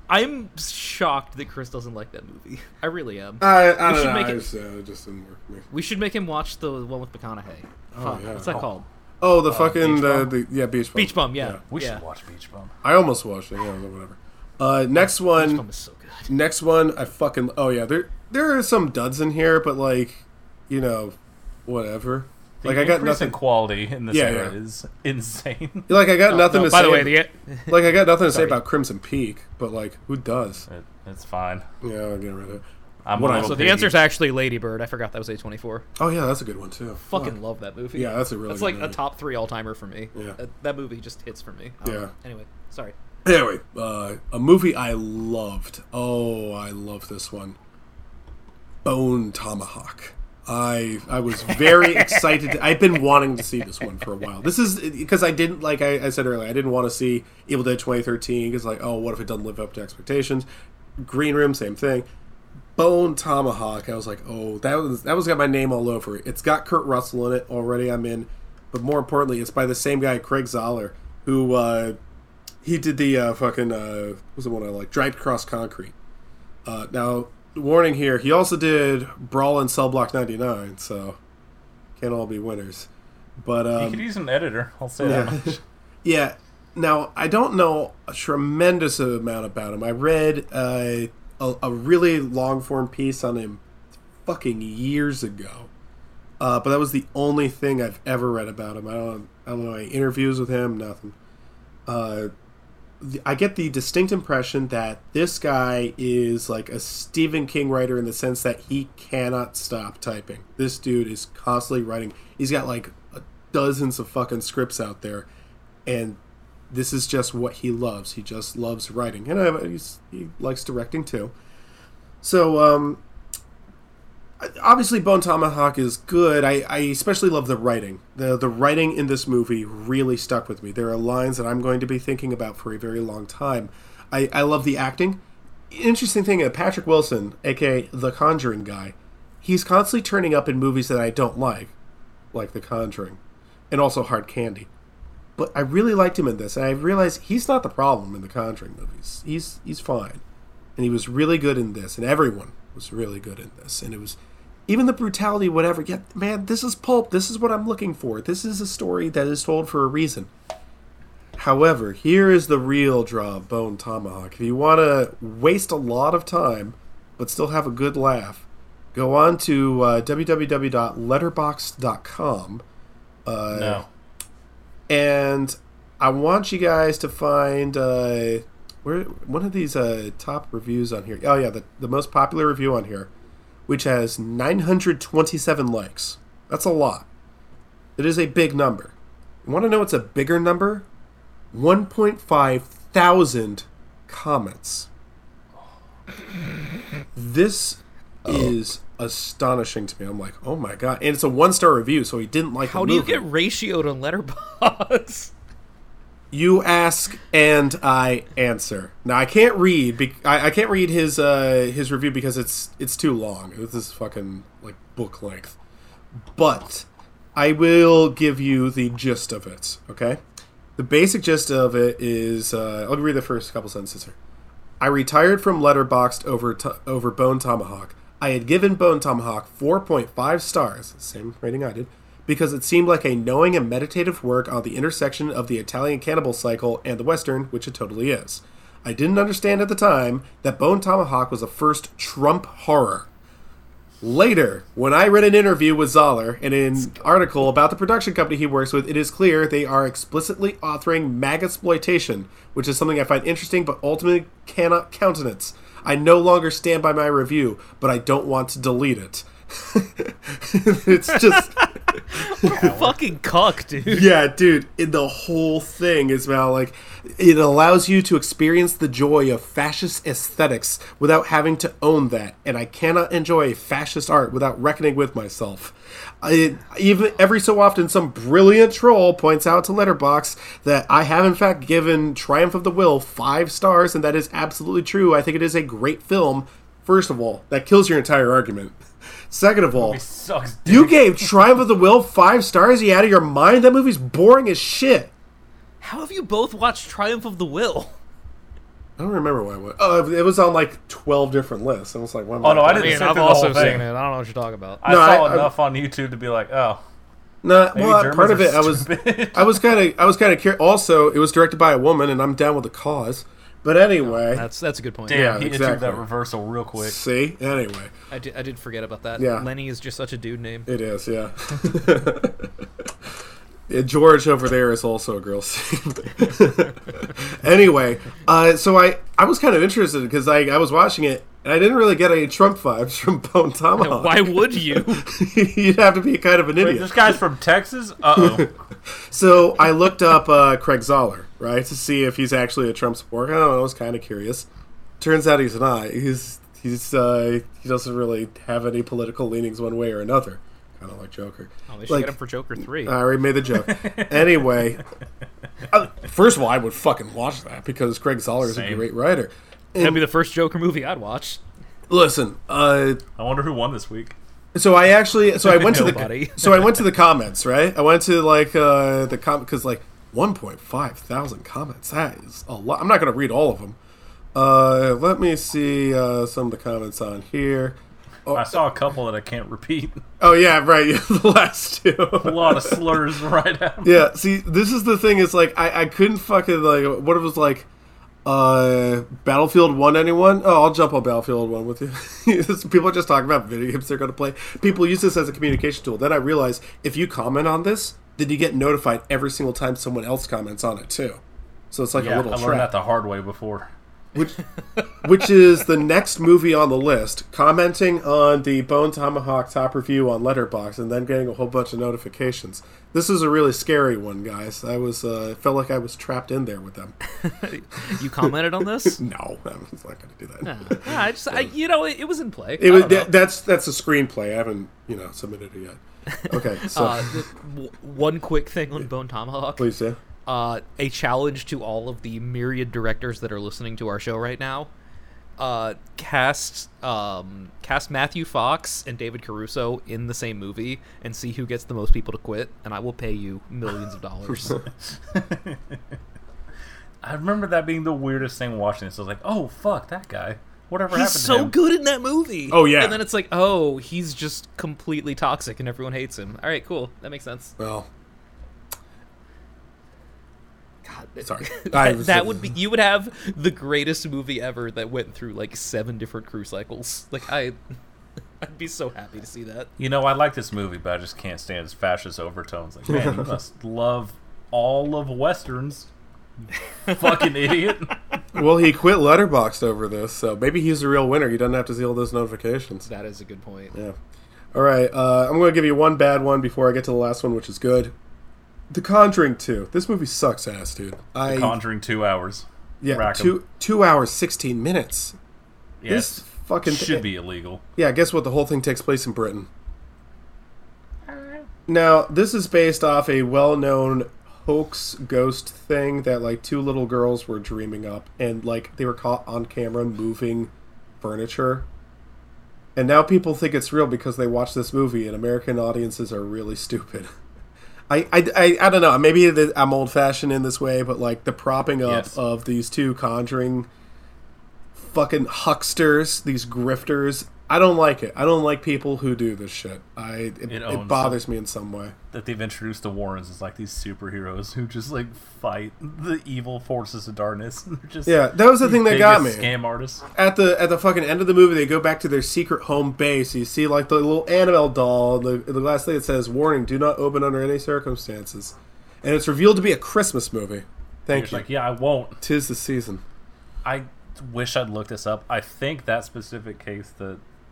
I'm shocked that Chris doesn't like that movie. I really am. I, I don't know. make I it- just, uh, just didn't work. We should make him watch the one with McConaughey. Fuck, yeah. What's that Oh. called? Oh, the fucking Beach the, the yeah beach bum. Beach Bum. Yeah. we yeah. should watch Beach Bum. I almost watched it. Yeah, whatever. Uh, next Beach one. Bum is so good. Next one. I fucking. Oh yeah, there there are some duds in here, but like, you know, whatever. The Like I got increase in nothing. quality in this Yeah, era yeah. is insane. [laughs] Like I got nothing No, to by say. the way, the like I got nothing to say about Crimson Peak, but like, who does? It, it's fine. Yeah, I'll get rid of it. I'm What a I- little so the answer is actually Lady Bird. I forgot that was A24. Oh yeah, that's a good one too. Fucking Fuck. love that movie. Yeah, that's a really That's good like movie. a top three all timer for me. Yeah. That, that movie just hits for me. I don't Yeah. Anyway, sorry. Anyway, uh, a movie I loved. Oh, I love this one. Bone Tomahawk. I I was very [laughs] excited. I've been wanting to see this one for a while. This is because I didn't like I, I said earlier. I didn't want to see Evil Dead 2013 because like oh what if it doesn't live up to expectations. Green Room same thing. Bone Tomahawk. I was like oh that was that was got my name all over it. It's got Kurt Russell in it already. I'm in, but more importantly, it's by the same guy Craig Zahler who uh, he did the uh, fucking uh, what was the one I like Dragged Across Concrete. Uh, now, warning here, he also did Brawl in Cell Block 99, so can't all be winners. But You um, could use an editor. I'll say that yeah, much. [laughs] yeah. Now, I don't know a tremendous amount about him. I read uh, a, a really long form piece on him fucking years ago. Uh, but that was the only thing I've ever read about him. I don't, I don't know any interviews with him, nothing. Uh, I get the distinct impression that this guy is like a Stephen King writer in the sense that he cannot stop typing. This dude is constantly writing. He's got like dozens of fucking scripts out there, and this is just what he loves. He just loves writing, and he's, he likes directing too. So, um, obviously Bone Tomahawk is good. I, I especially love the writing. The the writing in this movie really stuck with me. There are lines that I'm going to be thinking about for a very long time. I, I love the acting. Interesting thing, uh, Patrick Wilson, aka the Conjuring guy, he's constantly turning up in movies that I don't like, like The Conjuring, and also Hard Candy. But I really liked him in this, and I realized he's not the problem in the Conjuring movies. He's he's fine, and he was really good in this, and everyone was really good in this, and it was even the brutality, whatever. Yeah, man, this is pulp. This is what I'm looking for. This is a story that is told for a reason. However, here is the real draw of Bone Tomahawk. If you want to waste a lot of time but still have a good laugh, go on to uh, www.letterboxd.com. Uh, No. And I want you guys to find uh, where one of these uh, top reviews on here. Oh yeah, the, the most popular review on here, which has 927 likes. That's a lot. It is a big number. You want to know what's a bigger number? 1.5 thousand comments. This is astonishing to me. I'm like, oh my god! And it's a one star review, so he didn't like. How do you get ratioed on Letterboxd? [laughs] You ask and I answer. Now I can't read. Be- I, I can't read his uh, his review because it's it's too long. This is fucking like book length. But I will give you the gist of it. Okay. The basic gist of it is uh, I'll read the first couple sentences here. I retired from Letterboxd over to- over Bone Tomahawk. I had given Bone Tomahawk 4.5 stars, same rating I did, because it seemed like a knowing and meditative work on the intersection of the Italian cannibal cycle and the Western, which it totally is. I didn't understand at the time that Bone Tomahawk was a first Trump horror. Later, when I read an interview with Zahler and an article about the production company he works with, it is clear they are explicitly authoring mag exploitation, which is something I find interesting but ultimately cannot countenance. I no longer stand by my review, but I don't want to delete it. [laughs] it's just [laughs] fucking cuck, dude. yeah, dude. The whole thing is about like it allows you to experience the joy of fascist aesthetics without having to own that, and I cannot enjoy fascist art without reckoning with myself. I, even every so often, some brilliant troll points out to Letterboxd that I have in fact given Triumph of the Will five stars, and that is absolutely true. I think it is a great film. First of all, that kills your entire argument. [laughs] Second of all, sucks, you gave Triumph of the Will five stars. Are you out of your mind? That movie's boring as shit. How have you both watched Triumph of the Will? I don't remember what I went. Oh, it was on like twelve different lists. I was like, what Oh, no, I didn't Man, sit I've also whole thing. seen it. I don't know what you're talking about. I No, saw I- I- enough on YouTube to be like, oh, No, Maybe well, Germans part of are it, I was. I was kind of, I was kind of curious. Also, it was directed by a woman, and I'm down with the cause. But anyway, That's that's a good point. damn, Yeah, he exactly. achieved that reversal real quick. see, anyway, I did, I did forget about that. Yeah. Lenny is just such a dude name. it is, yeah. [laughs] Yeah, George over there is also a girl's [laughs] name. anyway, uh, so I, I was kind of interested because I, I was watching it and I didn't really get any Trump vibes from Bone Tomahawk. [laughs] Why would you? You'd have to be kind of an Wait, idiot. this guy's from Texas? Uh oh. So I looked up uh, Craig Zahler, right, to see if he's actually a Trump supporter. I don't know. I was kind of curious. Turns out he's not. He's he's uh, he doesn't really have any political leanings one way or another. Kind of like Joker. Oh, they should Like- get him for Joker three. I already made the joke. anyway, [laughs] uh, first of all, I would fucking watch that because Craig Zahler is a great writer. That'd be the first Joker movie I'd watch. Listen, uh, I wonder who won this week. So I actually, so I went to the, [laughs] so I went to the comments, right? I went to like uh, the comment because like 1.5 thousand comments. That is a lot. I'm not going to read all of them. Uh, let me see uh, some of the comments on here. I saw a couple that I can't repeat. Oh yeah, right. [laughs] the last two. A lot of slurs right at [laughs] yeah. See, this is the thing. Is like I, I couldn't fucking like what it was like. Uh, Battlefield One. Anyone? Oh, I'll jump on Battlefield One with you. [laughs] People are just talking about video games they're going to play. People use this as a communication tool. Then I realize if you comment on this, then you get notified every single time someone else comments on it too. So it's like Yeah, a I little I learned trap that the hard way before. which [laughs] which is the next movie on the list. Commenting on the Bone Tomahawk top review on Letterboxd and then getting a whole bunch of notifications. This is a really scary one, guys. I was uh, felt like I was trapped in there with them. [laughs] You commented on this? [laughs] No, I'm not going to do that. Yeah, I just, I, you know, it, it was in play. It was that, that's that's a screenplay. I haven't you know submitted it yet. [laughs] Okay, so Uh, w- one quick thing on Bone Tomahawk. please do. Uh, a challenge to all of the myriad directors that are listening to our show right now. Uh, cast um, cast Matthew Fox and David Caruso in the same movie and see who gets the most people to quit, and I will pay you millions of dollars. [laughs] [laughs] I remember that being the weirdest thing watching this. I was like, oh, fuck, that guy. Whatever he's happened to so him? good in that movie. Oh, yeah. and then it's like, oh, he's just completely toxic and everyone hates him. All right, cool, that makes sense. Well, God, [laughs] sorry. [laughs] I that, was- that would be you would have the greatest movie ever that went through like seven different crew cycles. Like I, [laughs] I'd be so happy to see that. You know, I like this movie, but I just can't stand its fascist overtones. Like, man, you must love all of westerns. You [laughs] Fucking idiot. well, he quit Letterboxd over this, so maybe he's the real winner. He doesn't have to see all those notifications. That is a good point. Yeah. All right. Uh, I'm going to give you one bad one before I get to the last one, which is good. The Conjuring 2. This movie sucks ass, dude. I Conjuring two hours. yeah, Rack 'em. two two hours sixteen minutes. This Yes. fucking Should be illegal. Yeah, guess what? The whole thing takes place in Britain. Now, this is based off a well-known hoax ghost thing that like two little girls were dreaming up, and like they were caught on camera moving furniture. And now people think it's real because they watch this movie, and American audiences are really [laughs] stupid. I, I, I, I don't know. Maybe I'm old fashioned in this way, but like the propping up Yes. of these two conjuring fucking hucksters, these grifters, I don't like it. I don't like people who do this shit. I it, It it, bothers me in some way. that they've introduced the Warrens as like these superheroes who just like fight the evil forces of darkness. [laughs] They're just Yeah, that was the thing that got me. Scam artists. At the at the fucking end of the movie, they go back to their secret home base. You see like the little Annabelle doll. The the last thing it says, "Warning: Do not open under any circumstances." And it's revealed to be a Christmas movie. Thank you. like, yeah, I won't. Tis the season. I wish I'd looked this up. I think that specific case,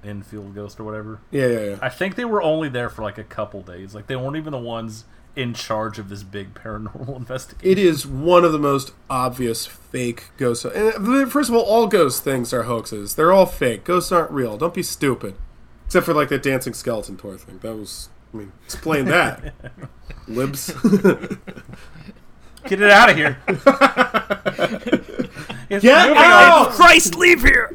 Enfield ghost or whatever. Yeah, yeah, yeah. I think they were only there for like a couple days. Like they weren't even the ones in charge of this big paranormal [laughs] investigation. It is one of the most obvious fake ghosts. And uh, first of all, all ghost things are hoaxes. They're all fake. Ghosts aren't real. Don't be stupid. Except for like that dancing skeleton toy thing. That was. I mean, explain that. [laughs] Libs. Get it out of here. [laughs] Get out! Christ, leave here!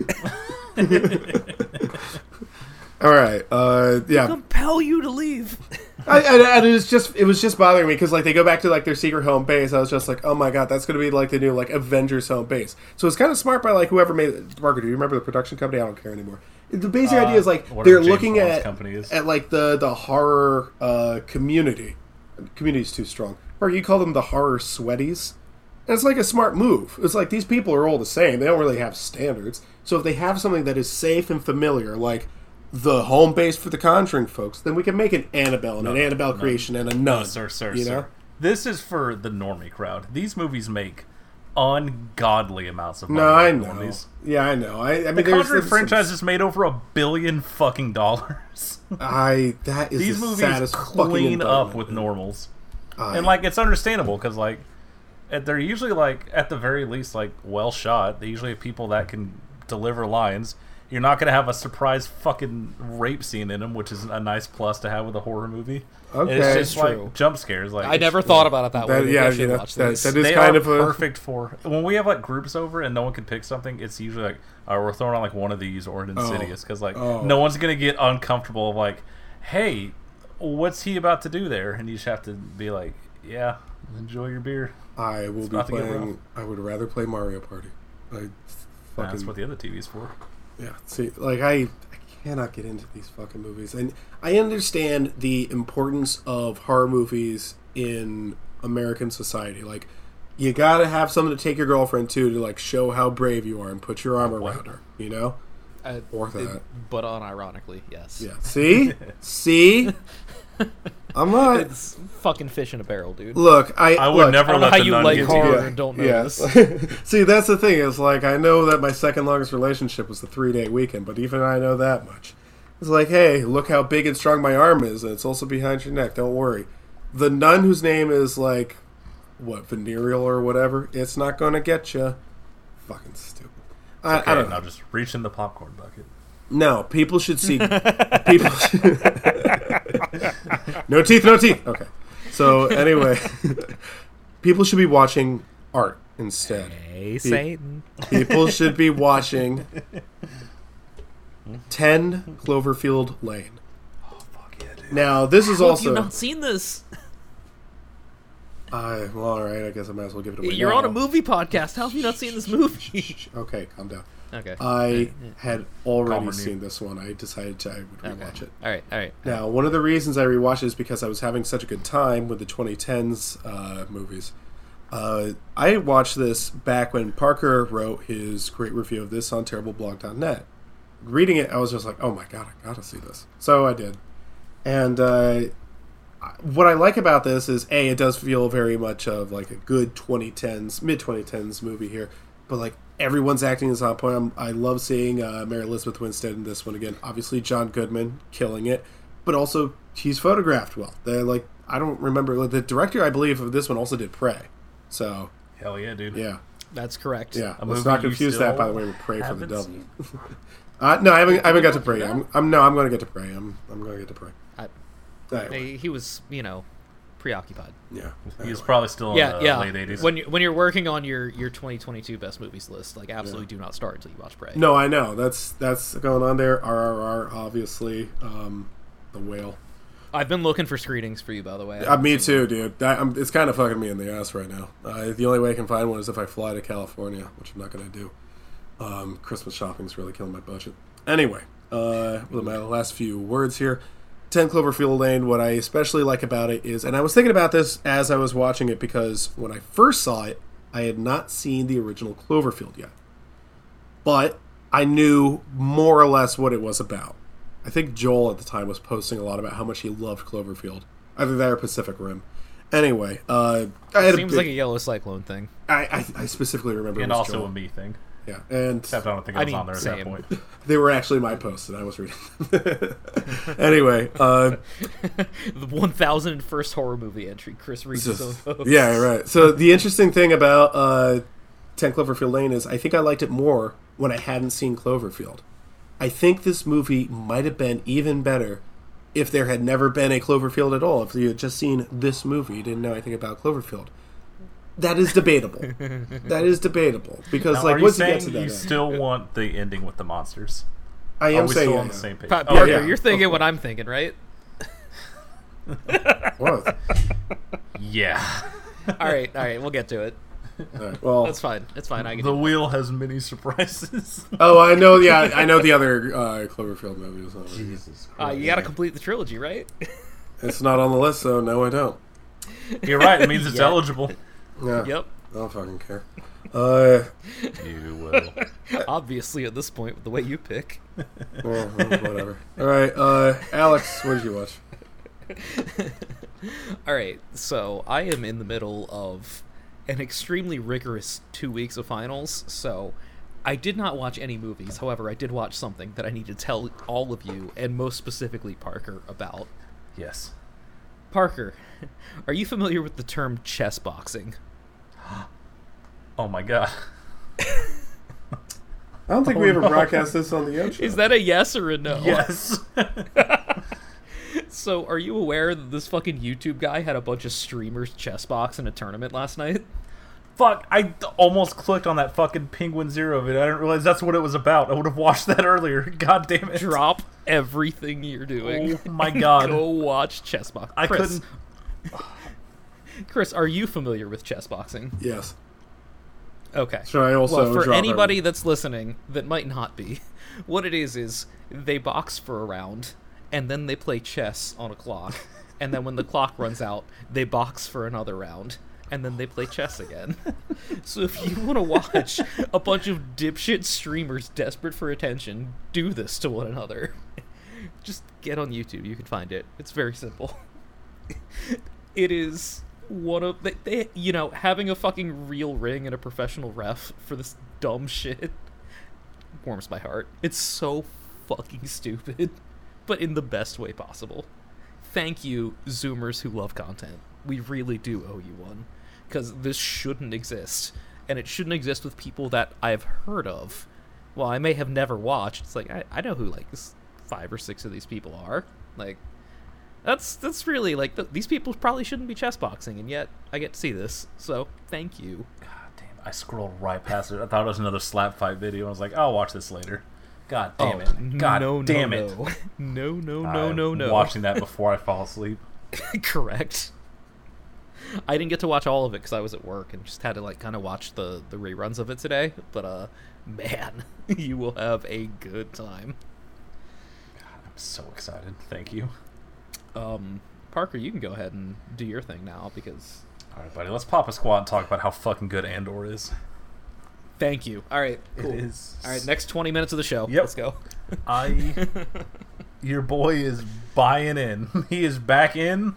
[laughs] all right. Uh, yeah. Compel you to leave. [laughs] I, I, and it was just it was just bothering me because like they go back to like their secret home base. I was just like, oh my god, that's going to be like the new like Avengers home base. So it's kind of smart by like whoever made it. Margaret, do you remember the production company? I don't care anymore. The basic Uh, idea is like they're James looking Bond's at company is. at like the the horror uh, community. Community's too strong. Or you call them the horror sweaties. And it's like a smart move. It's like these people are all the same. They don't really have standards. So if they have something that is safe and familiar, like the home base for the Conjuring folks, then we can make an Annabelle and an Annabelle creation and a nun. No, sir, sir, you sir. know? This is for the normie crowd. These movies make ungodly amounts of money. No, I know. normies. Yeah, I know. I, I mean, The Conjuring franchise has made over a billion fucking dollars. [laughs] I that is These the movies clean up with normals, I- and like it's understandable because like they're usually like at the very least like well shot. They usually have people that can deliver lines. You're not gonna have a surprise fucking rape scene in them, which is a nice plus to have with a horror movie. And Okay. it's That's just like true. jump scares. Like I never thought about it that, That- way. yeah, I you should that- this. that is they kind are of a perfect for when we have like groups over and no one can pick something. It's usually like, oh, we're throwing on like one of these or an oh. Insidious because like Oh. no one's gonna get uncomfortable of like, hey, what's he about to do there? And you just have to be like, yeah, enjoy your beer. I will It's be about to get playing. I would rather play Mario Party. I fucking That's what the other TV's for. yeah. See, like I, I cannot get into these fucking movies, and I understand the importance of horror movies in American society. Like, you gotta have someone to take your girlfriend to to like show how brave you are and put your arm around her. You know. Uh, Or that. but unironically, yes. Yeah. See, [laughs] see. [laughs] I'm not. It's fucking fish in a barrel, dude. Look, I. I would look, never I don't know let how the you nun like get horror you. and don't know Yes. this. [laughs] See, that's the thing is like I know that my second longest relationship was the three day weekend, but even I know that much. It's like, hey, look how big and strong my arm is, and it's also behind your neck. Don't worry. The nun whose name is like, what venereal or whatever, it's not going to get you. Fucking stupid. I, Okay, I don't now know. just reach in the popcorn bucket. No, people should see. people. [laughs] [laughs] no teeth, no teeth. Okay. So anyway, [laughs] people should be watching art instead. Hey, Pe- Satan. People should be watching 10 Cloverfield Lane. Oh, fuck yeah, dude. Now, this is How have also. you not seen this? I well, all right. I guess I might as well give it away. You're on a movie podcast. How have you not seen this movie? Okay, calm down. Okay. I had already Calmer seen new. this one. I decided to, I would okay. rewatch it. All right. All right. Now, one of the reasons I rewatched it is because I was having such a good time with the 2010s uh, movies. Uh, I watched this back when Parker wrote his great review of this on terribleblog.net. Reading it, I was just like, oh my god, I gotta see this. So I did. And uh, what I like about this is, A, it does feel very much of like a good 2010s, mid 2010s movie here. But like everyone's acting is on point. I'm, I love seeing uh, Mary Elizabeth Winstead in this one again. Obviously, John Goodman killing it, but also he's photographed well. They're like I don't remember like, the director. I believe of this one also did Prey. So Hell yeah, dude. yeah, That's correct. yeah. A Let's not you confuse that by the way with Prey for the haven't Devil. [laughs] uh, no, I haven't. I haven't got to Prey. I'm, I'm no. I'm going to get to Prey. I'm. I'm going to get to Prey. I- Anyway, He he was, you know, preoccupied. yeah. He was probably still in yeah, the yeah. late 80s. When you when you're working on your your 2022 best movies list, like absolutely do not start until you watch Prey. No, I know. That's that's going on there. RRR, obviously. Um, the whale. I've been looking for screenings for you, by the way. I Uh, me seen too, dude. That, I'm, it's kind of fucking me in the ass right now. Uh, the only way I can find one is if I fly to California, which I'm not going to do. Um, Christmas shopping's really killing my budget. Anyway, uh, with my last few words here. 10 Cloverfield Lane, what I especially like about it is, and I was thinking about this as I was watching it because when I first saw it, I had not seen the original Cloverfield yet. But I knew more or less what it was about. I think Joel at the time was posting a lot about how much he loved Cloverfield. Either that or Pacific Rim. Anyway, uh, I had Seems a big, like a yellow cyclone thing. I, I, I specifically remember and it was also Joel. a me thing. Yeah, and Except I don't think I I was mean, on there at same. that point. [laughs] they were actually my posts, and I was reading. them. [laughs] anyway, uh, [laughs] The 1001st horror movie entry. Chris reads his own post. yeah, right. So the interesting thing about uh, Ten Cloverfield Lane is, I think I liked it more when I hadn't seen Cloverfield. I think this movie might have been even better if there had never been a Cloverfield at all. If you had just seen this movie, you didn't know anything about Cloverfield. That is debatable. that is debatable because, Now, like, are you once you get to that, you end- still want the ending with the monsters? I Are am we saying still yeah, on the yeah. same page? Pa- Oh, Parker, yeah. you're thinking what I'm thinking, right? [laughs] What? Yeah. [laughs] all right, all right, we'll get to it. All right, well, That's fine. It's fine. I can. The do wheel has many surprises. [laughs] oh, I know. Yeah, I know the other uh, Cloverfield movies. Jesus uh, you got to complete the trilogy, right? It's not on the list, so no, I don't. You're right. It means it's Yeah. eligible. Yeah, yep. I don't fucking care. Uh, [laughs] You will. Obviously, at this point, with the way you pick. well, well, whatever. All right, uh, Alex, what did you watch? [laughs] All right, so I am in the middle of an extremely rigorous two weeks of finals, so I did not watch any movies. However, I did watch something that I need to tell all of you, and most specifically Parker, about. Yes. Parker, [laughs] are you familiar with the term chess boxing? [gasps] Oh my god. I don't think we oh ever broadcast this on the [laughs] Yo show. Is that a yes or a no? Yes. [laughs] So, are you aware that this fucking YouTube guy had a bunch of streamers chess box in a tournament last night? Fuck, I d- almost clicked on that fucking Penguinz0 video. I didn't realize that's what it was about. I would have watched that [laughs] earlier. God damn it. Drop everything you're doing. Oh my and God. Go watch chess box. I Chris, couldn't. Chris, are you familiar with chess boxing? Yes. Okay. Should I also well, for anybody that's listening that might not be, [laughs] what it is is they box for a round, and then they play chess on a clock, [laughs] and then when the clock runs out, they box for another round, and then they play chess again. [laughs] so if you want to watch a bunch of dipshit streamers desperate for attention do this to one another, just get on YouTube. You can find it. It's very simple. it is one of they, they you know having a fucking real ring and a professional ref for this dumb shit warms my heart. It's so fucking stupid [laughs] but in the best way possible. Thank you zoomers who love content. We really do owe you one because this shouldn't exist and it shouldn't exist with people that i've heard of. Well i may have never watched it's like i, I know who like five or six of these people are. Like that's that's really like th- these people probably shouldn't be chess boxing, and yet I get to see this. So thank you. God damn, I scrolled right past it. I thought it was another slap fight video. I was like, I'll watch this later. God damn it. God Oh, no, damn no, it. [laughs] no, no, no, no, no. Watching that before I fall asleep. [laughs] Correct. I didn't get to watch all of it because I was at work and just had to like kind of watch the the reruns of it today. But uh, man, [laughs] you will have a good time. God, I'm so excited. Thank you. Um, Parker, you can go ahead and do your thing now because All right, buddy. Let's pop a squat and talk about how fucking good Andor is. thank you. All right, cool. It is. All right, next twenty minutes of the show. Yep. Let's go. I. [laughs] your boy is buying in. [laughs] He is back in.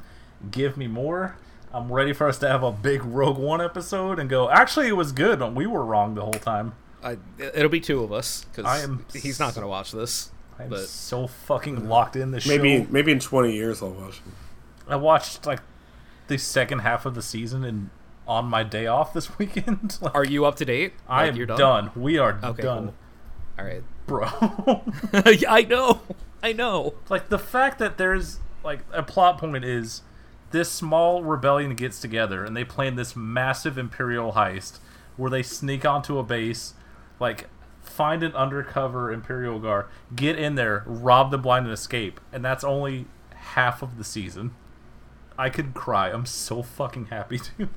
Give me more. I'm ready for us to have a big Rogue One episode and go. Actually, it was good. but We were wrong the whole time. I, it'll be two of us I because am he's not going to watch this. I'm But so fucking locked in this Maybe show. maybe in 20 years I'll watch it. I watched like the second half of the season and on my day off this [laughs] weekend. Like, are you up to date? I Like, am you're done. We are Okay, done, cool. All right. [laughs] bro. I know. I know. like the fact that there's like a plot point is this small rebellion gets together and they plan this massive imperial heist where they sneak onto a base like find an undercover imperial guard get in there rob the blind and escape and that's only half of the season i could cry i'm so fucking happy [laughs] dude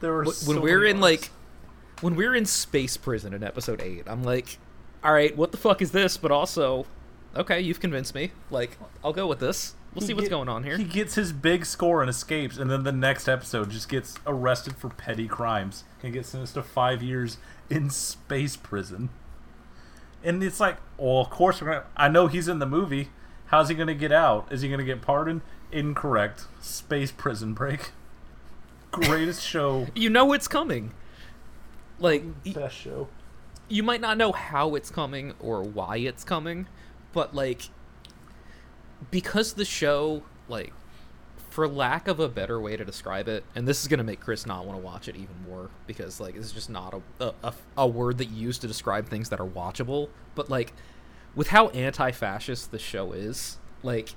there were When so we're in like when we're in space prison in episode 8, I'm like, "All right, what the fuck is this?" But also, okay, you've convinced me. Like, I'll go with this. We'll He see what's get- going on here. He gets his big score and escapes, and then the next episode just gets arrested for petty crimes and gets sentenced to five years in space prison. And it's like, well, of course we're gonna. I know he's in the movie. How's he gonna get out? Is he gonna get pardoned? Incorrect. Space prison break. Greatest [laughs] show. You know it's coming. Like, Best show. you might not know how it's coming or why it's coming, but like because the show like for lack of a better way to describe it, and this is gonna make Chris not want to watch it even more because like it's just not a, a, a, word that you use to describe things that are watchable. But like with how anti-fascist the show is, like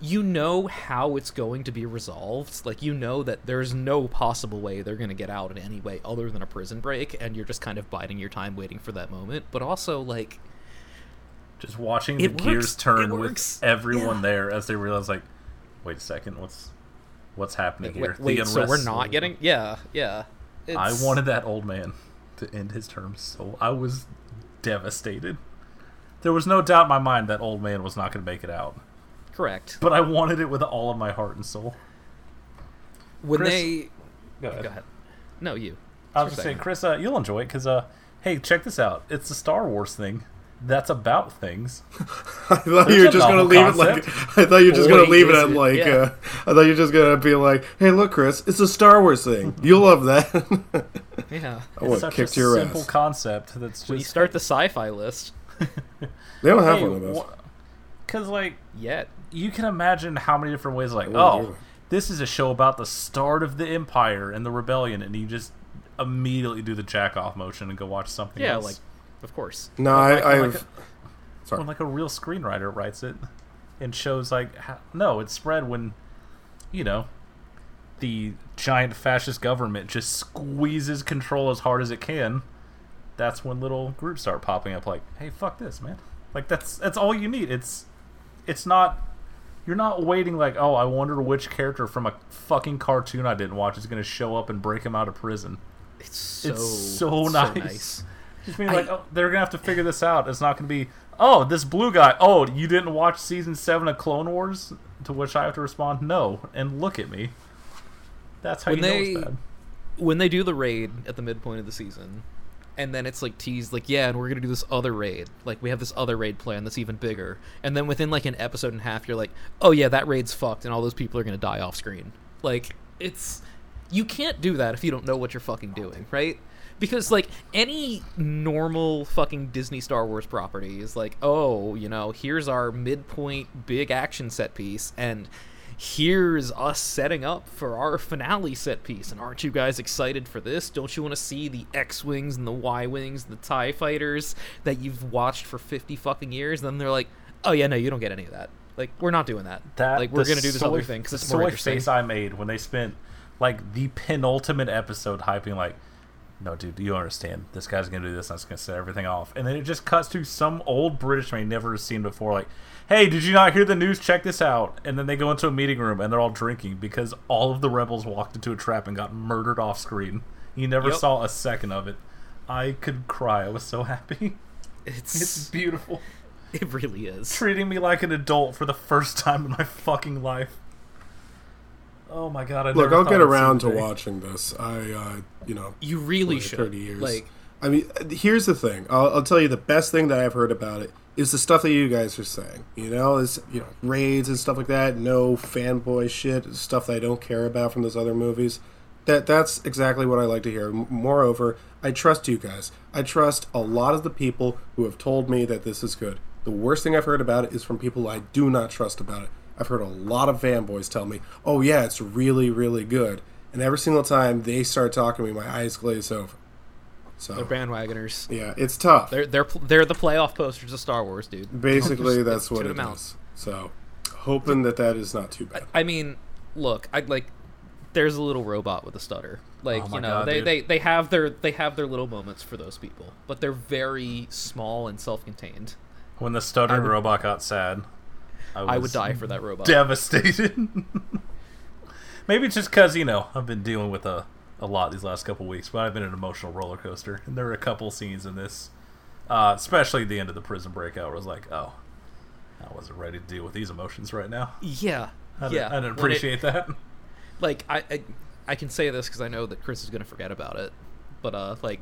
you know how it's going to be resolved. Like you know that there's no possible way they're going to get out in any way other than a prison break, and you're just kind of biding your time, waiting for that moment. But also like Just watching the gears turn It with works. everyone Yeah. there as they realize, like, wait a second, what's what's happening wait, here? The so we're not getting yeah yeah. I wanted that old man to end his term, so I was devastated. There was no doubt in my mind that old man was not going to make it out, correct but I wanted it with all of my heart and soul. when Chris- they Go ahead. go ahead. No, you. I was just saying. Chris, uh, you'll enjoy it because, uh, hey, check this out. It's a Star Wars thing that's about things. [laughs] I thought There's you were just gonna novel leave it like. I thought you were just Boy, gonna leave it is at it, like yeah. uh, I thought you were just gonna be like, hey, look, Chris, it's a Star Wars thing. [laughs] You'll love that. [laughs] Yeah. I would It's have such kicked a your simple ass. concept that's just When you start the sci-fi list, They don't have one of those. Because, like, yet you can imagine how many different ways, like, wouldn't oh, this is a show about the start of the Empire and the rebellion, and you just immediately do the jack off motion and go watch something yeah, else. like of course. No, Or like- I, or I've like sorry. when like a real screenwriter writes it and shows like how, no it's spread when you know the giant fascist government just squeezes control as hard as it can that's when little groups start popping up like hey fuck this man like that's that's all you need it's it's not you're not waiting like oh i wonder which character from a fucking cartoon i didn't watch is going to show up and break him out of prison It's so it's so, it's nice. Just being like, oh, they're gonna have to figure this out. It's not gonna be, oh, this blue guy. Oh, you didn't watch season seven of Clone Wars? To which I have to respond, no. And look at me. That's how When you know they it's bad. when they do the raid at the midpoint of the season, and then it's like teased like yeah, and we're gonna do this other raid. Like we have this other raid plan that's even bigger. And then within like an episode and a half, you're like, oh yeah, that raid's fucked, and all those people are gonna die off screen. Like it's you can't do that if you don't know what you're fucking doing, right? Because like any normal fucking Disney Star Wars property is like, oh, you know, here's our midpoint big action set piece, and here's us setting up for our finale set piece. And aren't you guys excited for this? Don't you want to see the X Wings and the Y Wings, the TIE fighters that you've watched for 50 fucking years? And then they're like, oh, yeah, no, you don't get any of that. Like, we're not doing that. That like, we're going to do this soy- other thing because it's more interesting. face I made when they spent like the penultimate episode hyping like, no, dude, you understand? This guy's gonna do this. and That's gonna set everything off, and then it just cuts to some old British man never seen before. Like, hey, did you not hear the news? Check this out. And then they go into a meeting room and they're all drinking because all of the rebels walked into a trap and got murdered off screen. You never Yep. saw a second of it. I could cry. I was so happy. It's, It's beautiful. [laughs] it really is. Treating me like an adult for the first time in my fucking life. Oh my god! I Look, I'll get around to watching this. I, uh, you know, You really like should. 30 years. Like, I mean, here's the thing. I'll, I'll tell you the best thing that I've heard about it is the stuff that you guys are saying. You know, is you know raids and stuff like that. No fanboy shit, stuff that I don't care about from those other movies. That that's exactly what I like to hear. M- Moreover, I trust you guys. I trust a lot of the people who have told me that this is good. The worst thing I've heard about it is from people I do not trust about it. I've heard a lot of fanboys tell me, "Oh yeah, it's really, really good," and every single time they start talking to me, my eyes glaze over. So they're bandwagoners. yeah, it's tough. They're they're they're the playoff posters of Star Wars, dude. [laughs] Basically, Just- that's what tune it out. is. So, hoping that that is not too bad. I mean, look, I like. There's a little robot with a stutter. Like Oh you know, God, they, dude. they they have their they have their little moments for those people, but they're very small and self-contained. When the stuttering would- robot got sad, I, I would die for that robot. Devastated. [laughs] Maybe it's just because you know I've been dealing with a a lot these last couple weeks, but I've been an emotional roller coaster, and there were a couple scenes in this, uh, especially the end of the prison breakout, where I was like, oh, I wasn't ready to deal with these emotions right now. Yeah, I didn't, yeah. I didn't When it- appreciate that. like I, I I can say this because I know that Chris is gonna forget about it, but uh, like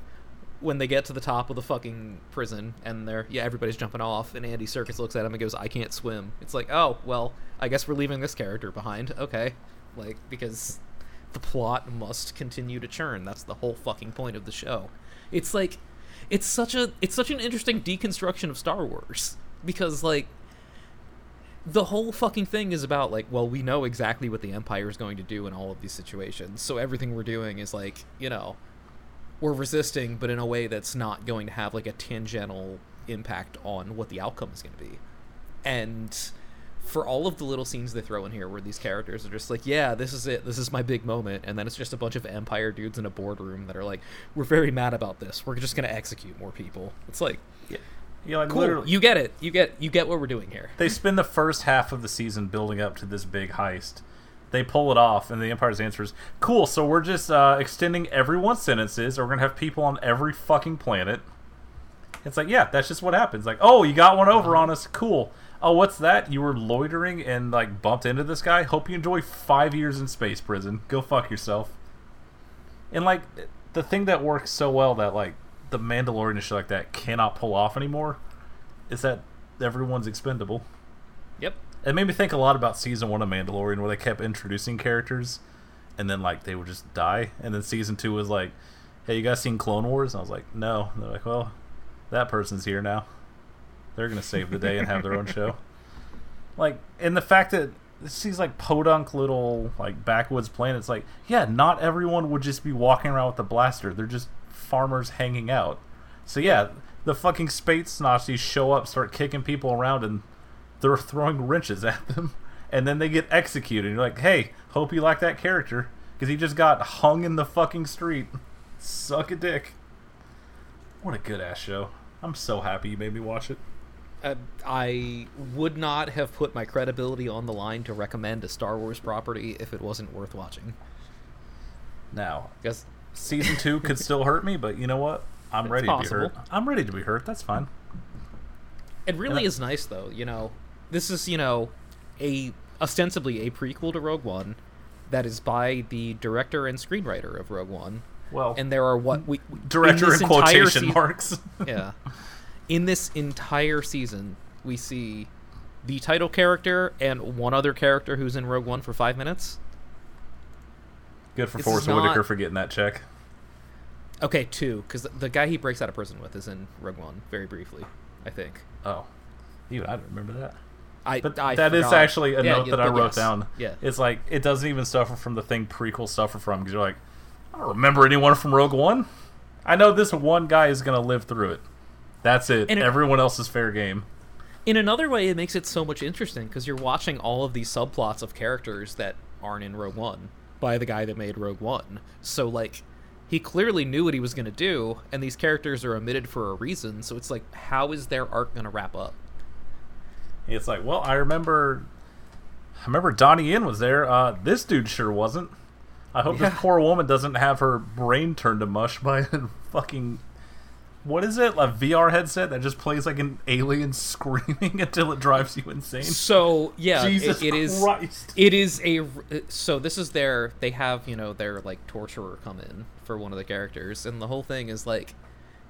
when they get to the top of the fucking prison and they're yeah everybody's jumping off and Andy Serkis looks at him and goes I can't swim. It's like oh well I guess we're leaving this character behind. Okay, like because the plot must continue to churn. That's the whole fucking point of the show. It's like it's such a it's such an interesting deconstruction of Star Wars because like the whole fucking thing is about like well we know exactly what the empire is going to do in all of these situations so everything we're doing is like you know we're resisting but in a way that's not going to have like a tangential impact on what the outcome is going to be. And for all of the little scenes they throw in here where these characters are just like yeah this is it. This is my big moment. And then it's just a bunch of empire dudes in a boardroom that are like we're very mad about this. We're just going to execute more people. It's like Yeah, like cool. literally, you get it. You get you get what we're doing here. They spend the first half of the season building up to this big heist. They pull it off, and the Empire's answer is, "Cool. So we're just uh, extending everyone's sentences, or we're gonna have people on every fucking planet." It's like, yeah, that's just what happens. Like, oh, you got one over on us. Cool. Oh, what's that? You were loitering and like bumped into this guy. Hope you enjoy five years in space prison. Go fuck yourself. And like the thing that works so well that like the Mandalorian and shit like that cannot pull off anymore is that everyone's expendable. It made me think a lot about season one of Mandalorian, where they kept introducing characters, and then like they would just die. And then season two was like, "Hey, you guys seen Clone Wars?" And I was like, "No." And they're like, "Well, that person's here now. They're gonna save the day and have their own show." [laughs] Like, and the fact that these like podunk little like backwoods planets, like, yeah, not everyone would just be walking around with a blaster. They're just farmers hanging out. So yeah, the fucking space Nazis show up, start kicking people around, and they're throwing wrenches at them, and then they get executed. You're like, hey, hope you like that character because he just got hung in the fucking street. Suck a dick. What a good ass show. I'm so happy you made me watch it. uh, I would not have put my credibility on the line to recommend a Star Wars property if it wasn't worth watching. Now, Because season two [laughs] could still hurt me, but you know what? I'm ready to be hurt. I'm ready to be hurt. That's fine. it really And I- is nice, though. You know, this is you know a ostensibly a prequel to Rogue One that is by the director and screenwriter of Rogue One. Well, And there are what we [laughs] director in in quotation sea- marks. [laughs] yeah. In this entire season, we see the title character and one other character who's in Rogue One for five minutes. Good for This Forrest not- Whitaker for getting that check. Okay, two, because the guy he breaks out of prison with is in Rogue One very briefly, I think. Oh, even I don't remember that. I But I that is actually a Yeah, note yeah, that I wrote yes. down. Yeah, It's like it doesn't even suffer from the thing prequel suffer from because you're like, I don't remember anyone from Rogue One. I know this one guy is gonna live through it. That's it. And it- Everyone else is fair game. in another way, it makes it so much interesting because you're watching all of these subplots of characters that aren't in Rogue One by the guy that made Rogue One. So like, he clearly knew what he was gonna do, and these characters are omitted for a reason. So it's like, how is their arc gonna wrap up? It's like, well, I remember, I remember Donnie Yen was there. Uh, this dude sure wasn't. I hope Yeah. this poor woman doesn't have her brain turned to mush by a fucking. What is it? A VR headset that just plays like an alien [laughs] screaming until it drives you insane. So yeah, it- Jesus it is. Christ. It is a. So this is their. They have you know their like torturer come in for one of the characters, and the whole thing is like,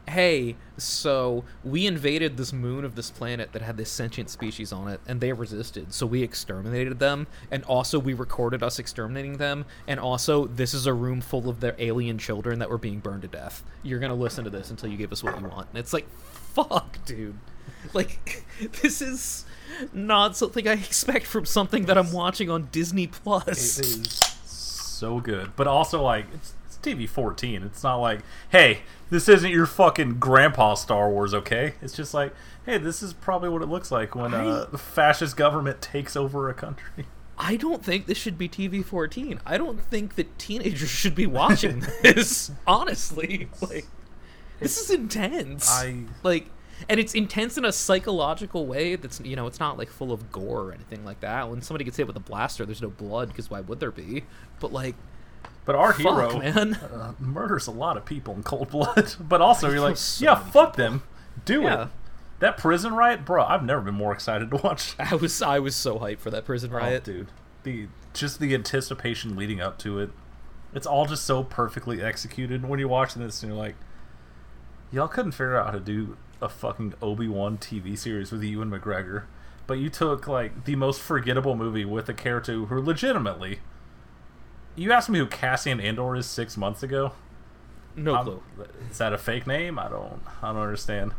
hey, so we invaded this moon of this planet that had this sentient species on it, and they resisted, so we exterminated them, and also we recorded us exterminating them, and also this is a room full of their alien children that were being burned to death. You're gonna listen to this until you give us what you want, and it's like, fuck, dude. [laughs] Like, [laughs] this is not something I expect from something that I'm watching on Disney It Plus. is so good, but also like it's, it's TV fourteen. It's not like, hey, this isn't your fucking grandpa Star Wars, okay? It's just like, hey, this is probably what it looks like when uh, the fascist government takes over a country. I don't think this should be TV 14. I don't think that teenagers should be watching [laughs] this. honestly, like this is intense. I- like, and it's intense in a psychological way. That's you know, it's not like full of gore or anything like that. When somebody gets hit with a blaster, there's no blood because why would there be? But like, But our Fuck, hero man. Uh, murders a lot of people in cold blood. [laughs] But also, you're like, [laughs] so yeah, fuck them, do Yeah. it. That prison riot, bro. I've never been more excited to watch. I was I was so hyped for that prison riot, oh, dude. The just the anticipation leading up to it. It's all just so perfectly executed. When you're watching this, and you're like, y'all couldn't figure out how to do a fucking Obi Wan TV series with Ewan McGregor, but you took like the most forgettable movie with a character who legitimately. You asked me who Cassian Andor is six months ago. No I'm- clue. Is that a fake name? I don't. I don't understand.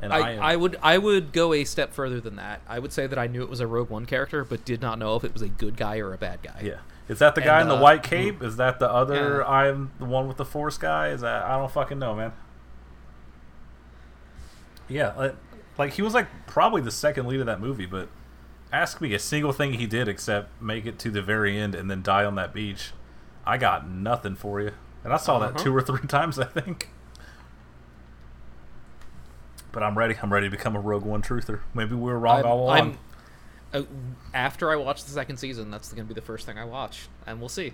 And I, am- I would I would go a step further than that. I would say that I knew it was a Rogue One character, but did not know if it was a good guy or a bad guy. Yeah. Is that the guy And, in the uh, white cape? Is that the other? Yeah. I'm the one with the force guy. Is that? I don't fucking know, man. Yeah, like, like he was like probably the second lead of that movie, but ask me a single thing he did except make it to the very end and then die on that beach. I got nothing for you, and I saw that Uh-huh. two or three [laughs] times, I think. But I'm ready. I'm ready to become a Rogue One truther. Maybe we were wrong I'm, all along. I'm- uh, after I watch the second season, that's going to be the first thing I watch, and we'll see.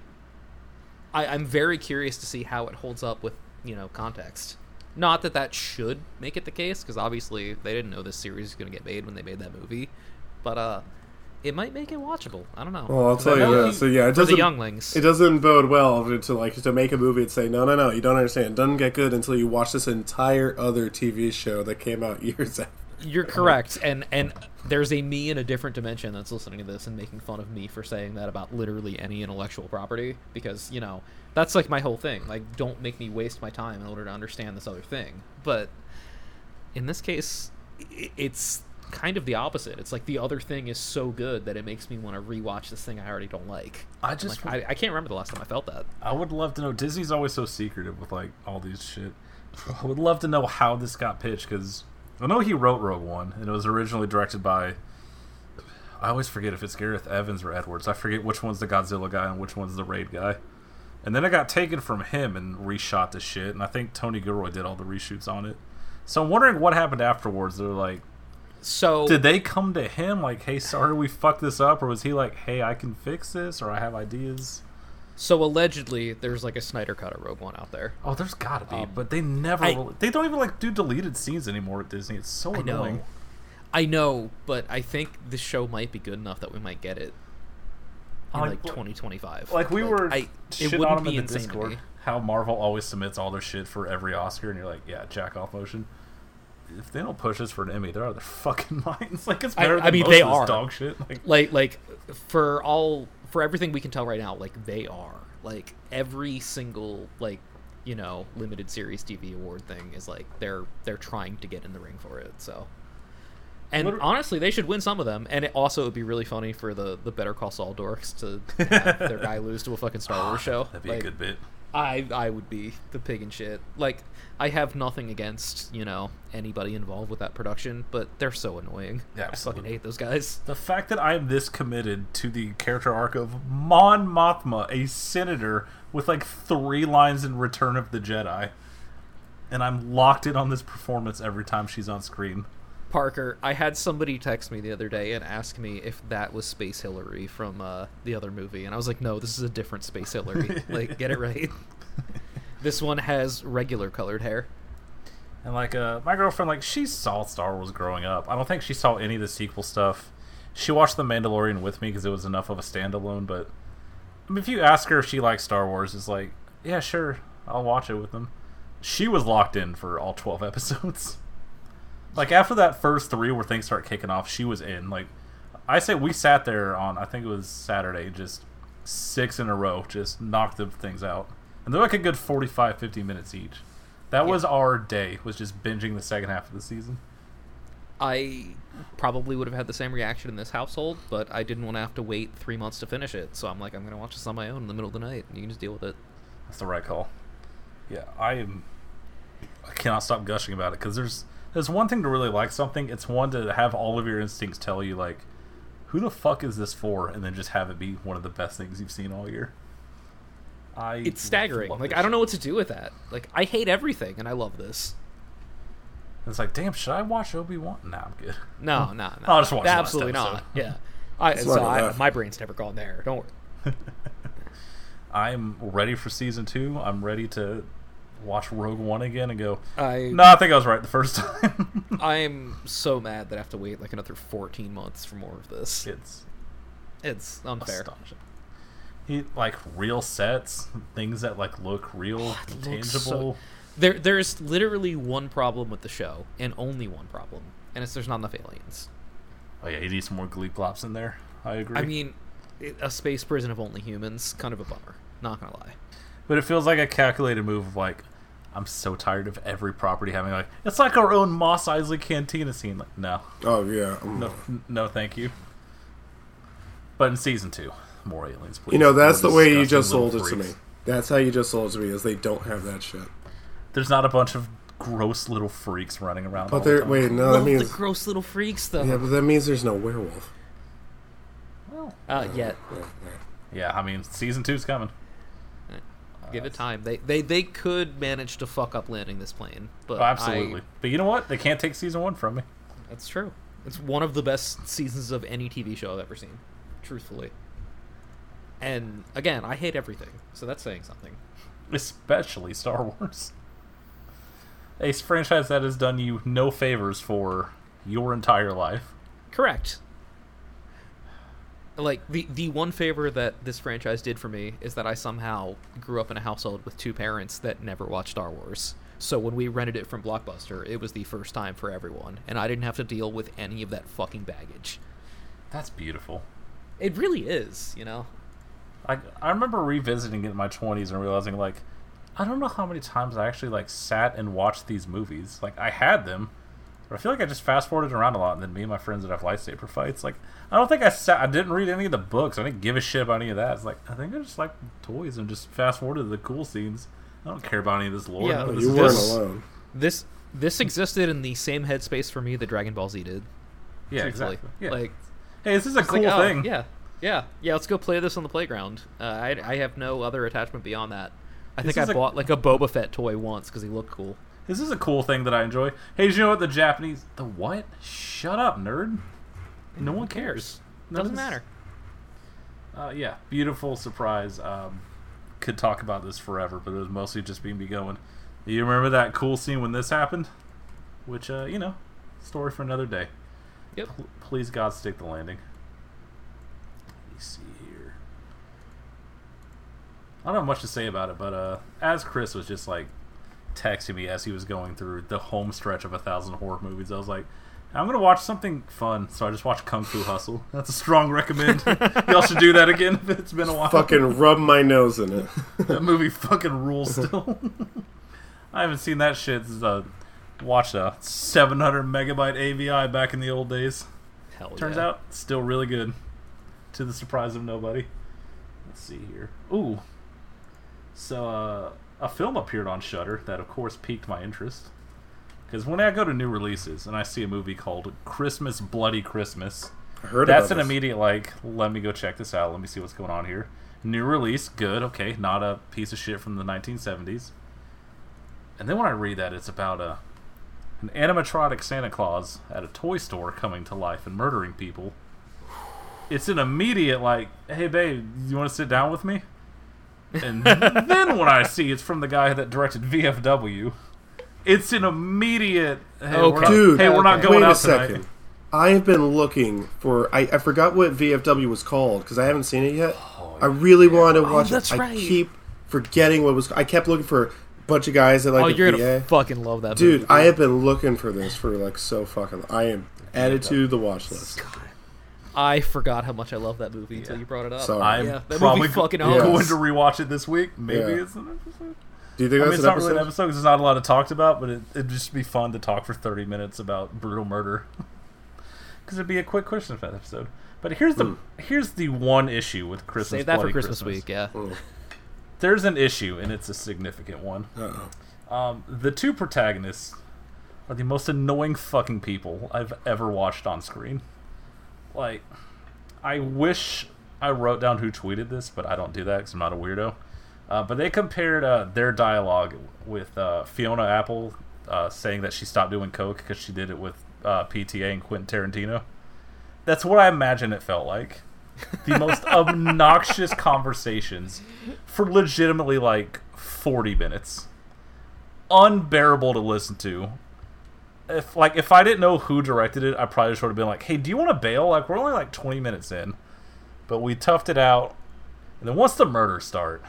I, I'm very curious to see how it holds up with you know context. Not that that should make it the case, because obviously they didn't know this series was going to get made when they made that movie, but uh, it might make it watchable. I don't know. Well, I'll tell you this. So yeah, it doesn't. younglings. It doesn't bode well to like to make a movie and say no, no, no. You don't understand. It doesn't get good until you watch this entire other TV show that came out [laughs] years after. You're correct, and and there's a me in a different dimension that's listening to this and making fun of me for saying that about literally any intellectual property because you know that's like my whole thing. Like, don't make me waste my time in order to understand this other thing. But in this case, it's kind of the opposite. It's like the other thing is so good that it makes me want to rewatch this thing I already don't like. I just like, I, I can't remember the last time I felt that. I would love to know. Disney's always so secretive with like all these shit. [laughs] I would love to know how this got pitched because I know he wrote Rogue One and it was originally directed by. I always forget if it's Gareth Evans or Edwards. I forget which one's the Godzilla guy and which one's the Raid guy. And then it got taken from him and reshot the shit. And I think Tony Gilroy did all the reshoots on it. So I'm wondering what happened afterwards. They're like, So did they come to him like, "Hey, sorry we fucked this up," or was he like, "Hey, I can fix this," or "I have ideas"? so allegedly there's like a Snyder cut of Rogue One out there. Oh, there's gotta be, Um, but they never. I- really- they don't even like do deleted scenes anymore at Disney. It's so I know. annoying. I know, but I think the show might be good enough that we might get it in Like- like 2025. Like we were I, it wouldn't be in the Discord. How Marvel always submits all their shit for every Oscar, and you're like, yeah, jack off motion. If they don't push this for an Emmy, they're out of their [laughs] fucking minds. Like it's better I than mean, they are. dog shit. Like, Like, like for all for everything we can tell right now, like they are like every single like you know limited series TV award thing is like they're they're trying to get in the ring for it. So. And honestly, they should win some of them. And it also would be really funny for the, the Better Call Saul dorks to [laughs] have their guy lose to a fucking Star Wars ah, show. that'd be Like, a good bit. I I would be the pig and shit. Like I have nothing against you know anybody involved with that production, but they're so annoying. Yeah, I fucking hate those guys. The fact that I am this committed to the character arc of Mon Mothma, a senator with like three lines in Return of the Jedi, and I'm locked in on this performance every time she's on screen. Parker, I had somebody text me the other day and ask me if that was Space Hillary from uh, the other movie, and I was like, no, this is a different Space Hillary. [laughs] like, get it right. this one has regular colored hair. And like uh, my girlfriend, like she saw Star Wars growing up. I don't think she saw any of the sequel stuff. She watched The Mandalorian with me because it was enough of a standalone. But I mean, if you ask her if she likes Star Wars, it's like, yeah, sure, I'll watch it with them. She was locked in for all twelve [laughs] episodes. Like after that first three, where things start kicking off, she was in. Like I say, we sat there on I think it was Saturday, just six in a row, just knocked the things out, and they're like a good 45, 50 minutes each. That was our day. Was just binging the second half of the season. I probably would have had the same reaction in this household, but I didn't want to have to wait three months to finish it. So I'm like, I'm gonna watch this on my own in the middle of the night, and you can just deal with it. That's the right call. Yeah, I am. I cannot stop gushing about it because there's there's one thing to really like something. It's one to have all of your instincts tell you like, who the fuck is this for, and then just have it be one of the best things you've seen all year. I It's staggering. Like I don't know what to do with that. Like I hate everything, and I love this. It's like, damn, should I watch Obi Wan? Nah, I'm good. No, [laughs] no, no. I'll just watch Absolutely not. Yeah. [laughs] I, Smart so I, my brain's never gone there. Don't worry. [laughs] I'm ready for season two. I'm ready to watch Rogue One again and go, I no, I think I was right the first [laughs] time. I'm so mad that I have to wait like another 14 months for more of this. it's It's unfair. astonishing. He like real sets, things that like look real, looks tangible. so- There, there's literally one problem with the show, and only one problem, and it's there's not enough aliens. Oh yeah, he needs some more Glee Glops in there. I agree. I mean, a space prison of only humans, kind of a bummer. Not gonna lie. but it feels like a calculated move of like, I'm so tired of every property having like it's like our own Mos Eisley Cantina scene. Like, no, Oh yeah. mm. no, no, thank you. But in season two, more aliens, please. You know, that's the way you just sold little it to me. That's how you just sold it to me. Is they don't have that shit. There's not a bunch of gross little freaks running around. But there, time. wait, no, that Love means the gross little freaks, though. yeah, but that means there's no werewolf. uh, yet, Yeah, I mean, season two's coming. Give it time. They, they, they could manage to fuck up landing this plane, but Oh, absolutely. I- But you know what? They can't take season one from me. that's true. It's one of the best seasons of any TV show I've ever seen, truthfully. And again, I hate everything, so that's saying something. especially Star Wars. A franchise that has done you no favors for your entire life. Correct. Like the the one favor that this franchise did for me is that I somehow grew up in a household with two parents that never watched Star Wars. So when we rented it from Blockbuster, it was the first time for everyone, and I didn't have to deal with any of that fucking baggage. That's beautiful. It really is, you know. I I remember revisiting it in my twenties and realizing like I don't know how many times I actually like sat and watched these movies. Like I had them, but I feel like I just fast forwarded around a lot. And then me and my friends would have lightsaber fights. Like I don't think I sat. I didn't read any of the books. I didn't give a shit about any of that. It's like I think I just like toys and just fast forwarded the cool scenes. I don't care about any of this lore. Yeah, None this You weren't this- alone. This this existed in the same headspace for me that Dragon Ball Z did. Yeah, truthfully. exactly. Yeah. Like hey, this is a cool like, oh, thing. Yeah, yeah, yeah. Let's go play this on the playground. Uh, I I have no other attachment beyond that. I This think is I a- bought like a Boba Fett toy once because he looked cool. This is a cool thing that I enjoy. Hey, you know what the Japanese? The what? Shut up, nerd. No one cares. None Doesn't matter. Uh, yeah, beautiful surprise. Um, could talk about this forever, but it was mostly just being me going. You remember that cool scene when this happened? Which, uh, you know, story for another day. Yep. Pl- please, God, stick the landing. Let me see here. I don't have much to say about it, but uh, as Chris was just like texting me as he was going through the home stretch of a thousand horror movies, I was like, I'm gonna watch something fun, so I just watched Kung Fu Hustle. [laughs] That's a strong recommend. [laughs] Y'all should do that again if it's been a while. Fucking rub my nose in it. [laughs] that movie fucking rules still. I haven't seen that shit since uh, watched a 700 megabyte AVI back in the old days. Hell Turns yeah. out, still really good. To the surprise of nobody. Let's see here. Ooh. So, uh, a film appeared on Shudder that, of course, piqued my interest. Because when I go to new releases and I see a movie called Christmas Bloody Christmas, I heard that's an this. immediate like. Let me go check this out. Let me see what's going on here. New release, good. Okay, not a piece of shit from the 1970s. And then when I read that, it's about a an animatronic Santa Claus at a toy store coming to life and murdering people. It's an immediate like, hey babe, you want to sit down with me? And then when I see it's from the guy that directed VFW, it's an immediate. Hey, we're not, Dude, hey, we're not okay. going wait out a second. tonight. I have been looking for. I, I forgot what VFW was called because I haven't seen it yet. Oh, I really wanted to oh, watch that's it. right. I keep forgetting what was. I kept looking for a bunch of guys that like oh, the you're VA. gonna fucking love that, Dude, movie. I have been looking for this for like so fucking. I am added to the watch list. I forgot how much I love that movie until you brought it up. Sorry. I'm yeah, that probably movie fucking Yeah. going owns. to rewatch it this week. Maybe Yeah. it's an episode. Do you think I mean, that's it's an not episode? really an episode because there's not a lot of talk about, but it, it'd just be fun to talk for 30 minutes about brutal murder. [laughs] Because it'd be a quick question for that episode. But here's the here's the one issue with Christmas. Save that for Bloody Christmas, week, yeah. There's an issue, and it's a significant one. Uh-oh. Um, the two protagonists are the most annoying fucking people I've ever watched on screen. Like, I wish I wrote down who tweeted this, but I don't do that because I'm not a weirdo. Uh, but they compared uh, their dialogue with uh, Fiona Apple uh, saying that she stopped doing coke because she did it with uh, PTA and Quentin Tarantino. That's what I imagine it felt like. The most [laughs] obnoxious conversations for legitimately like 40 minutes. unbearable to listen to. If like if I didn't know who directed it, I probably just would have been like, "Hey, do you want to bail? Like we're only like 20 minutes in." But we toughed it out. And then once the murders start,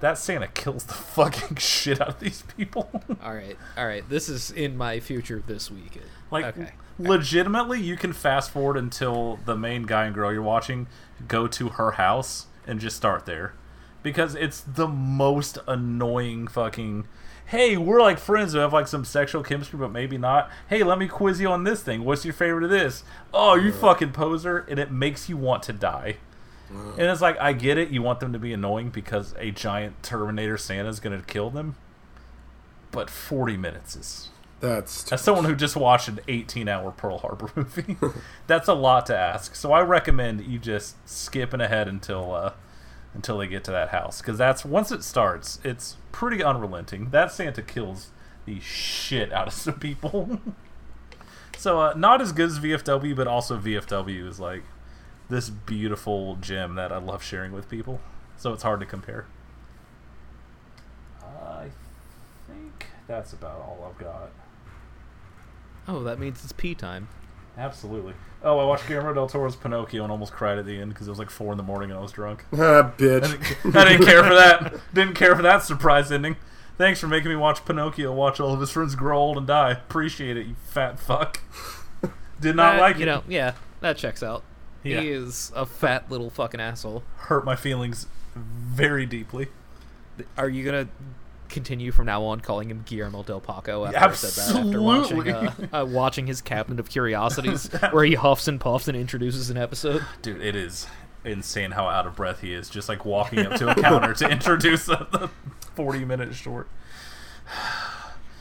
that Santa kills the [laughs] fucking shit out of these people. [laughs] All right, all right. This is in my future this week. Like, okay. legitimately, you can fast forward until the main guy and girl you're watching go to her house and just start there. Because it's the most annoying fucking. Hey, we're like friends who have like some sexual chemistry, but maybe not. Hey, let me quiz you on this thing. What's your favorite of this? Oh, you fucking poser. And it makes you want to die. And it's like, I get it. You want them to be annoying because a giant Terminator Santa is going to kill them. But 40 minutes is That's as someone who just watched an 18 hour Pearl Harbor [laughs] movie, that's a lot to ask. So I recommend you just skipping ahead until uh, until they get to that house because that's once it starts, it's pretty unrelenting. That Santa kills the shit out of some people. [laughs] so uh, not as good as VFW, but also VFW is like this beautiful gem that I love sharing with people. So it's hard to compare. I think that's about all I've got. Oh, that means it's pee time. Absolutely. Oh, I watched Guillermo del Toro's Pinocchio and almost cried at the end because it was like four in the morning and I was drunk. [laughs] ah, I bitch. didn't, I didn't care for that. Didn't care for that surprise ending. Thanks for making me watch Pinocchio, watch all of his friends grow old and die. Appreciate it, you fat fuck. [laughs] Did not That- like you it. know, yeah, that checks out. Yeah. He is a fat little fucking asshole. Hurt my feelings very deeply. Are you gonna continue from now on calling him Guillermo del Paco after I said that? After watching, Absolutely. uh, uh, watching his Cabinet of Curiosities, [laughs] where he huffs and puffs and introduces an episode. [gasps] Dude, it is insane how out of breath he is, just like walking up to a counter to [laughs] introduce a, the 40 minute short.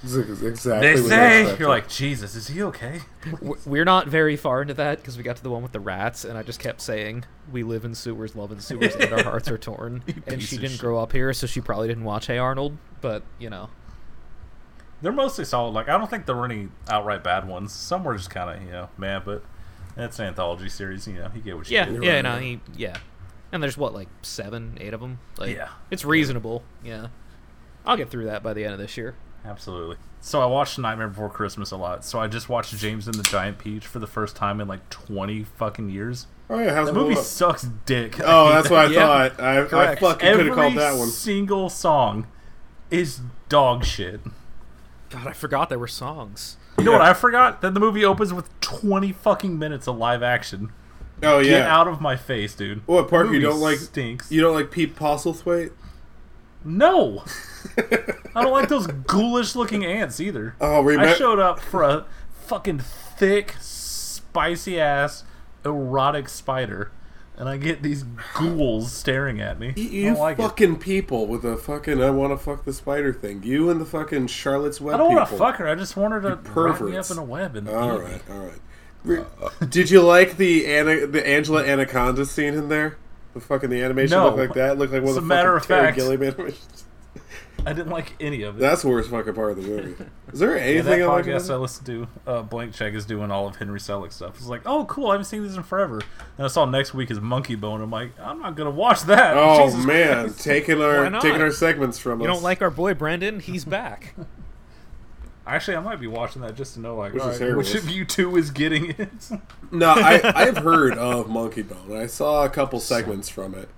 This is exactly They what say, expected. you're like, Jesus, is he okay? W- We're not very far into that because we got to the one with the rats, and I just kept saying, "We live in sewers, love in sewers, and our hearts are torn." [laughs] and she didn't shit. grow up here, so she probably didn't watch Hey Arnold. But you know, They're mostly solid. Like, I don't think there were any outright bad ones. Some were just kind of, you know, man, but it's an anthology series, you know, you get what you yeah, get. yeah, no, he, yeah. And there's what, like seven, eight of them. Like, Yeah. it's reasonable. Yeah, I'll get through that by the end of this year. Absolutely. So I watched Nightmare Before Christmas a lot. So I just watched James and the Giant Peach for the first time in like 20 fucking years. Oh yeah, how's That movie hold up? sucks dick. [laughs] Oh, that's what I [laughs] Yeah. thought. I, I fucking could Every have called that one. single song is dog shit. God, I forgot there were songs. You know Yeah. what I forgot? That the movie opens with 20 fucking minutes of live action. Oh yeah, Get out of my face, dude. What Parker? You don't like? stinks. You don't like Pete Postlethwaite? No. I don't like those ghoulish looking ants either. Oh, I showed up for a fucking thick, spicy ass, erotic spider, and I get these ghouls staring at me. You, I you it. fucking people with a fucking I want to fuck the spider thing. You and the fucking Charlotte's Web I don't want to fuck her. I just want her to wrap me up in a web and All eat me. right, all right. Did you like the Anna, the Angela Anaconda scene in there? The fucking the animation No. looked like that. It looked like one As of the matter fucking of Terry Gilliam animations. I didn't like any of it. That's the worst fucking part of the movie. Is there Yeah, anything that I like? podcast I about it? listened to, uh, Blank Check is doing all of Henry Selick stuff. It's like, oh, cool, I haven't seen these in forever. And I saw next week is Monkey Bone. I'm like, I'm not gonna watch that. Oh Jesus man, Christ. taking our taking our segments from You us. You don't like our boy Brendan? He's back. [laughs] Actually, I might be watching that just to know, like, Which right, which of you two is getting it? [laughs] No, I I've heard of Monkey Bone. I saw a couple segments from it,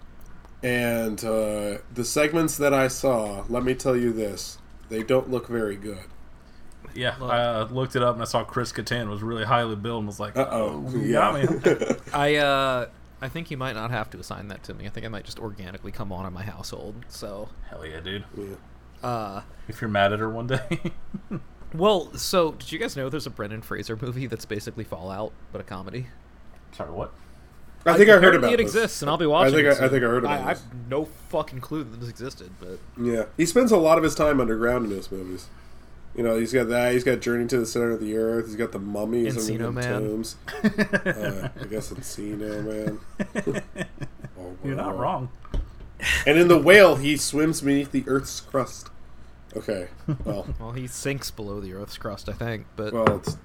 and uh, the segments that I saw, let me tell you this, they don't look very good. yeah, I uh, looked it up and I saw Chris Kattan was really highly billed and was like, Uh oh, you yeah. got me. [laughs] I uh, I think you might not have to assign that to me. I think I might just organically come on in my household. So, Hell yeah, dude. uh, If you're mad at her one day. [laughs] well, so did you guys know there's a Brendan Fraser movie that's basically Fallout but a comedy? Sorry, what? I think I heard about it this. exists, and I'll be watching. I watching. think it I, I think I heard I, about I have no fucking clue that this existed, but Yeah, he spends a lot of his time underground in his movies. You know, he's got that. He's got Journey to the Center of the Earth. He's got the mummies and Encino the Man. tombs. uh, I guess Encino Man. [laughs] Oh, You're not wrong. And in the whale, he swims beneath the Earth's crust. Okay, well, [laughs] well, he sinks below the Earth's crust, I think. But well, it's,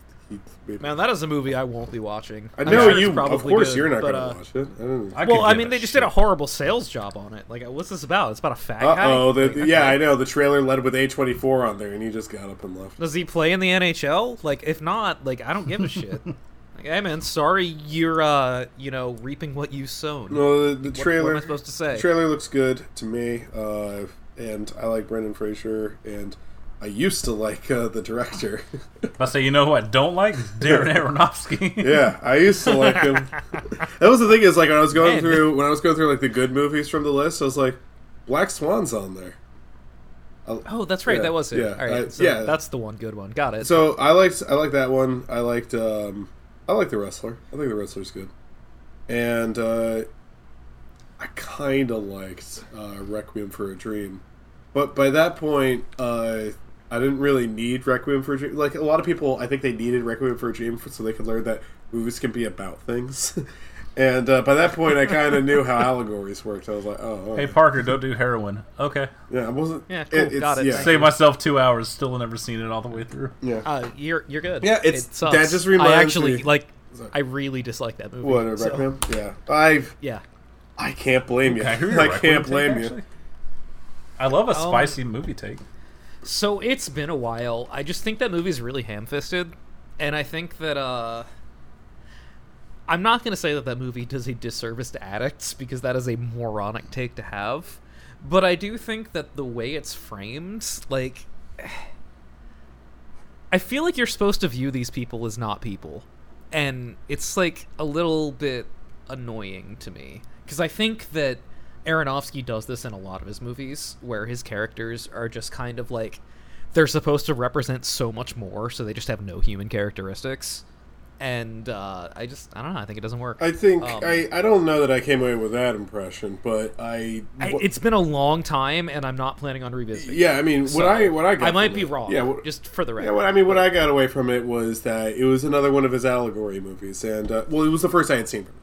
Man, that is a movie I won't be watching. I know sure you. Of probably course, good, you're not but, gonna uh, watch it. I I well, I mean, they just did a horrible sales job on it. Like, what's this about? It's about a fat uh guy. oh, yeah, I know. The trailer led with A24 on there, and he just got up and left. Does he play in the NHL? Like, if not, like, I don't give a shit. [laughs] Like, hey man, sorry you're uh, you know, reaping what you sown. No, the, the What- trailer. What, am I supposed to say? Trailer looks good to me, uh, and I like Brendan Fraser, and I used to like uh, the director. [laughs] I say, you know who I don't like? Darren Aronofsky. yeah, I used to like him. [laughs] that was the thing is like when I was going Man. through when I was going through like the good movies from the list, I was like, Black Swan's on there. I- Oh, that's right. Yeah, that was it. yeah, All right. I- so yeah. That's the one good one. Got it. So I liked I liked that one. I liked um, I like the wrestler. I think the wrestler's good, and uh, I kind of liked uh, Requiem for a Dream, but by that point, uh, I didn't really need Requiem for a Dream. Like a lot of people, I think they needed Requiem for a Dream for, so they could learn that movies can be about things. [laughs] and uh, by that point, I kind of knew how allegories worked. I was like, oh, Hey okay. Parker, don't do heroin. Okay. yeah, I wasn't. Yeah, cool, it's- got it. Yeah, Save myself two hours. Still never seen it all the way through. yeah. uh, you're you're good. Yeah, it's- It sucks. that just reminds I actually me- like. I really dislike that movie. What a so- Requiem? Yeah, I've Yeah. I can't blame you. Can [laughs] I I can't take, blame you. actually? I love a Um, spicy movie take. So it's been a while. I just think that movie's really ham-fisted, and I think that uh, I'm not gonna say that that movie does a disservice to addicts because that is a moronic take to have, but I do think that the way it's framed, like, I feel like you're supposed to view these people as not people, and it's like a little bit annoying to me because I think that Aronofsky does this in a lot of his movies where his characters are just kind of like they're supposed to represent so much more, so they just have no human characteristics. And uh, I just I don't know. I think it doesn't work. I think Um, I, I don't know that I came away with that impression, but I, I- it's been a long time, and I'm not planning on revisiting. yeah. I mean, So, what I what I got I might be it- wrong. Yeah, what, just for the record. yeah. What I mean, what I got away from it was that it was another one of his allegory movies, and uh, well, it was the first I had seen from?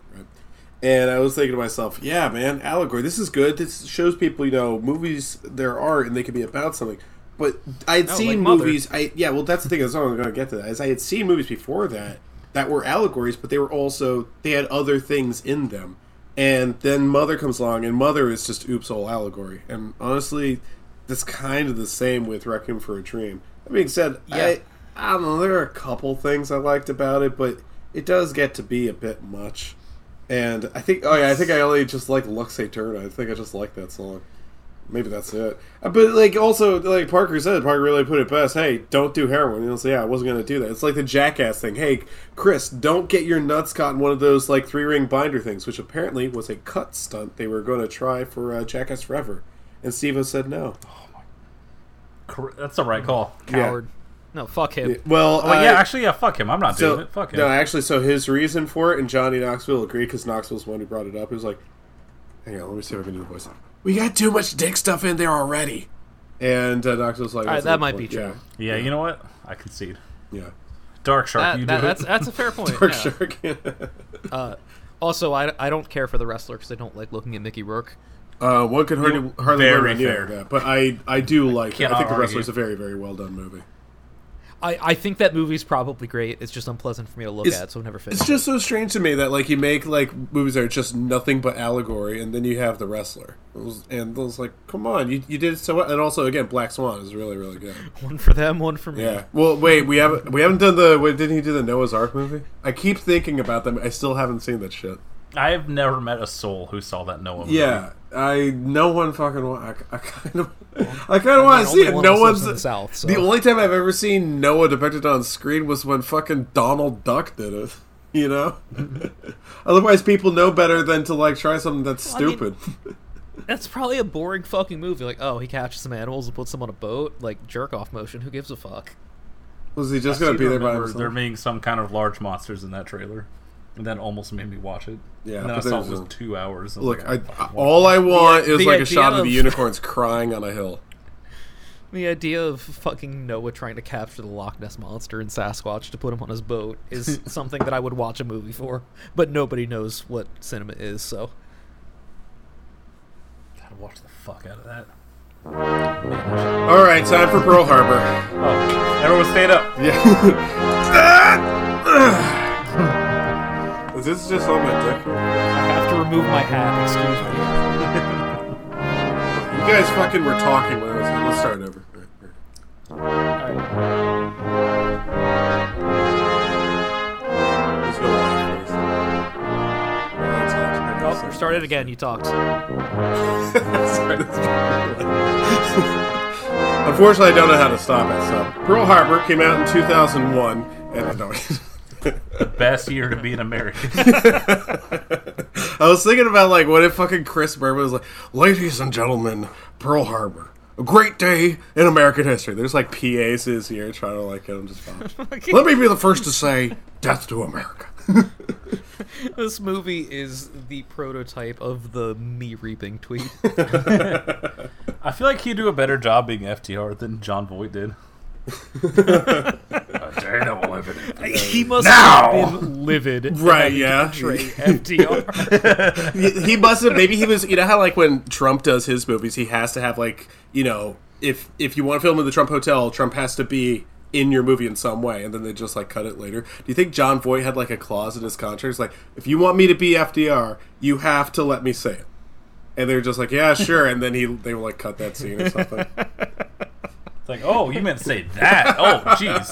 And I was thinking to myself, yeah, man, allegory. This is good. This shows people, you know, movies there are and they can be about something. But I had Oh, seen like movies. I yeah, well, that's the thing. That's what I'm going to get to. That is, I had seen movies before that that were allegories, but they were also they had other things in them. And then Mother comes along, and Mother is just oops, all allegory. And honestly, that's kind of the same with Requiem for a Dream. That being said, Yeah. I I don't know. There are a couple things I liked about it, but it does get to be a bit much. And I think, oh yeah, I think I only just like Lux Aeterna. I think I just like that song. Maybe that's it. Uh, But like, also, like Parker said, Parker really put it best. Hey, don't do heroin. You know, so yeah, I wasn't gonna do that. It's like the jackass thing. Hey, Chris, don't get your nuts caught in one of those like three ring binder things, which apparently was a cut stunt they were going to try for uh, Jackass Forever, and Steve said no. Cor- That's the right call. Coward. No, fuck him. Well, Oh, yeah, actually, yeah, fuck him. I'm not so doing it. Fuck him. no, actually, so his reason for it, and Johnny Knoxville agreed because Knoxville's the one who brought it up. He was like, "Hang on, let me see if I can do the voice." We got too much dick stuff in there already. And uh, Knoxville's like, All right, "That's a that might point." be true. yeah, you know what? I concede. Yeah, yeah. Dark Shark, That- you that- do that's it. that's a fair [laughs] point. Dark yeah. Shark. [laughs] Uh, also, I, I don't care for the wrestler because I don't like looking at Mickey Rourke. uh, one could hardly You're hardly very fair. for that, but I I do like. it. I think the argue. wrestler's a very very well done movie. I, I think that movie's probably great. It's just unpleasant for me to look It's- at, so I've never finished. It's just so strange to me that like you make like movies that are just nothing but allegory, and then you have the wrestler, It was- and it was like, come on, you, you did so well. And also, again, Black Swan is really really good. [laughs] one for them, one for me. Yeah. Well, wait, we haven't we haven't done the. Wait, didn't he do the Noah's Ark movie? I keep thinking about them. I still haven't seen that shit. I have never met a soul who saw that Noah movie. Yeah, I no one fucking. want. I, I kind of. I kind of want to see it. one No of us lives one's in the South, so. The only time I've ever seen Noah depicted on screen was when fucking Donald Duck did it. [laughs] You know. [laughs] Otherwise, people know better than to like try something that's I mean- stupid. [laughs] That's probably a boring fucking movie. Like, oh, he catches some animals and puts them on a boat. Like, jerk off motion. Who gives a fuck? was he just I gonna be there by himself? There being some kind of large monsters in that trailer, and that almost made me watch it. Yeah, and then I saw it was a- two hours. I was Look, like, I, oh, I, all I want The- is the like a shot of, the unicorns crying on a hill. The idea of fucking Noah trying to capture the Loch Ness monster and Sasquatch to put him on his boat is [laughs] something that I would watch a movie for. But nobody knows what cinema is, so. Gotta watch the fuck out of that. All right, time for Pearl Harbor. Oh, everyone stayed up. Yeah. [laughs] Ah! [clears throat] This is this just on my dick? I have to remove my hat. Excuse me. You guys fucking were talking when I was. Let's start over. There's no laugh for this. Oh, start it again. You talked. [laughs] [laughs] Unfortunately, I don't know how to stop it. So, Pearl Harbor came out in 2001, and [laughs] I don't. The best year to be an American. [laughs] I was thinking about like what if fucking Chris Berman was like, "Ladies and gentlemen, Pearl Harbor, a great day in American history." There's like PAs is here trying to like get him just [laughs] fine. Let me be the first to say, "Death to America." [laughs] This movie is the prototype of the me reaping tweet. I feel like he'd do a better job being FDR than Jon Voight did. [laughs] he must Now! have been livid, Right, yeah. FDR. [laughs] he, he must have. Maybe he was. You know how like when Trump does his movies, he has to have like you know if if you want to film in the Trump Hotel, Trump has to be in your movie in some way, and then they just like cut it later. Do you think Jon Voight had like a clause in his contract? It's like if you want me to be FDR, you have to let me say it. And they're just like, yeah, sure. And then he they will like cut that scene or something. [laughs] Like, oh, you meant to say that. Oh, jeez.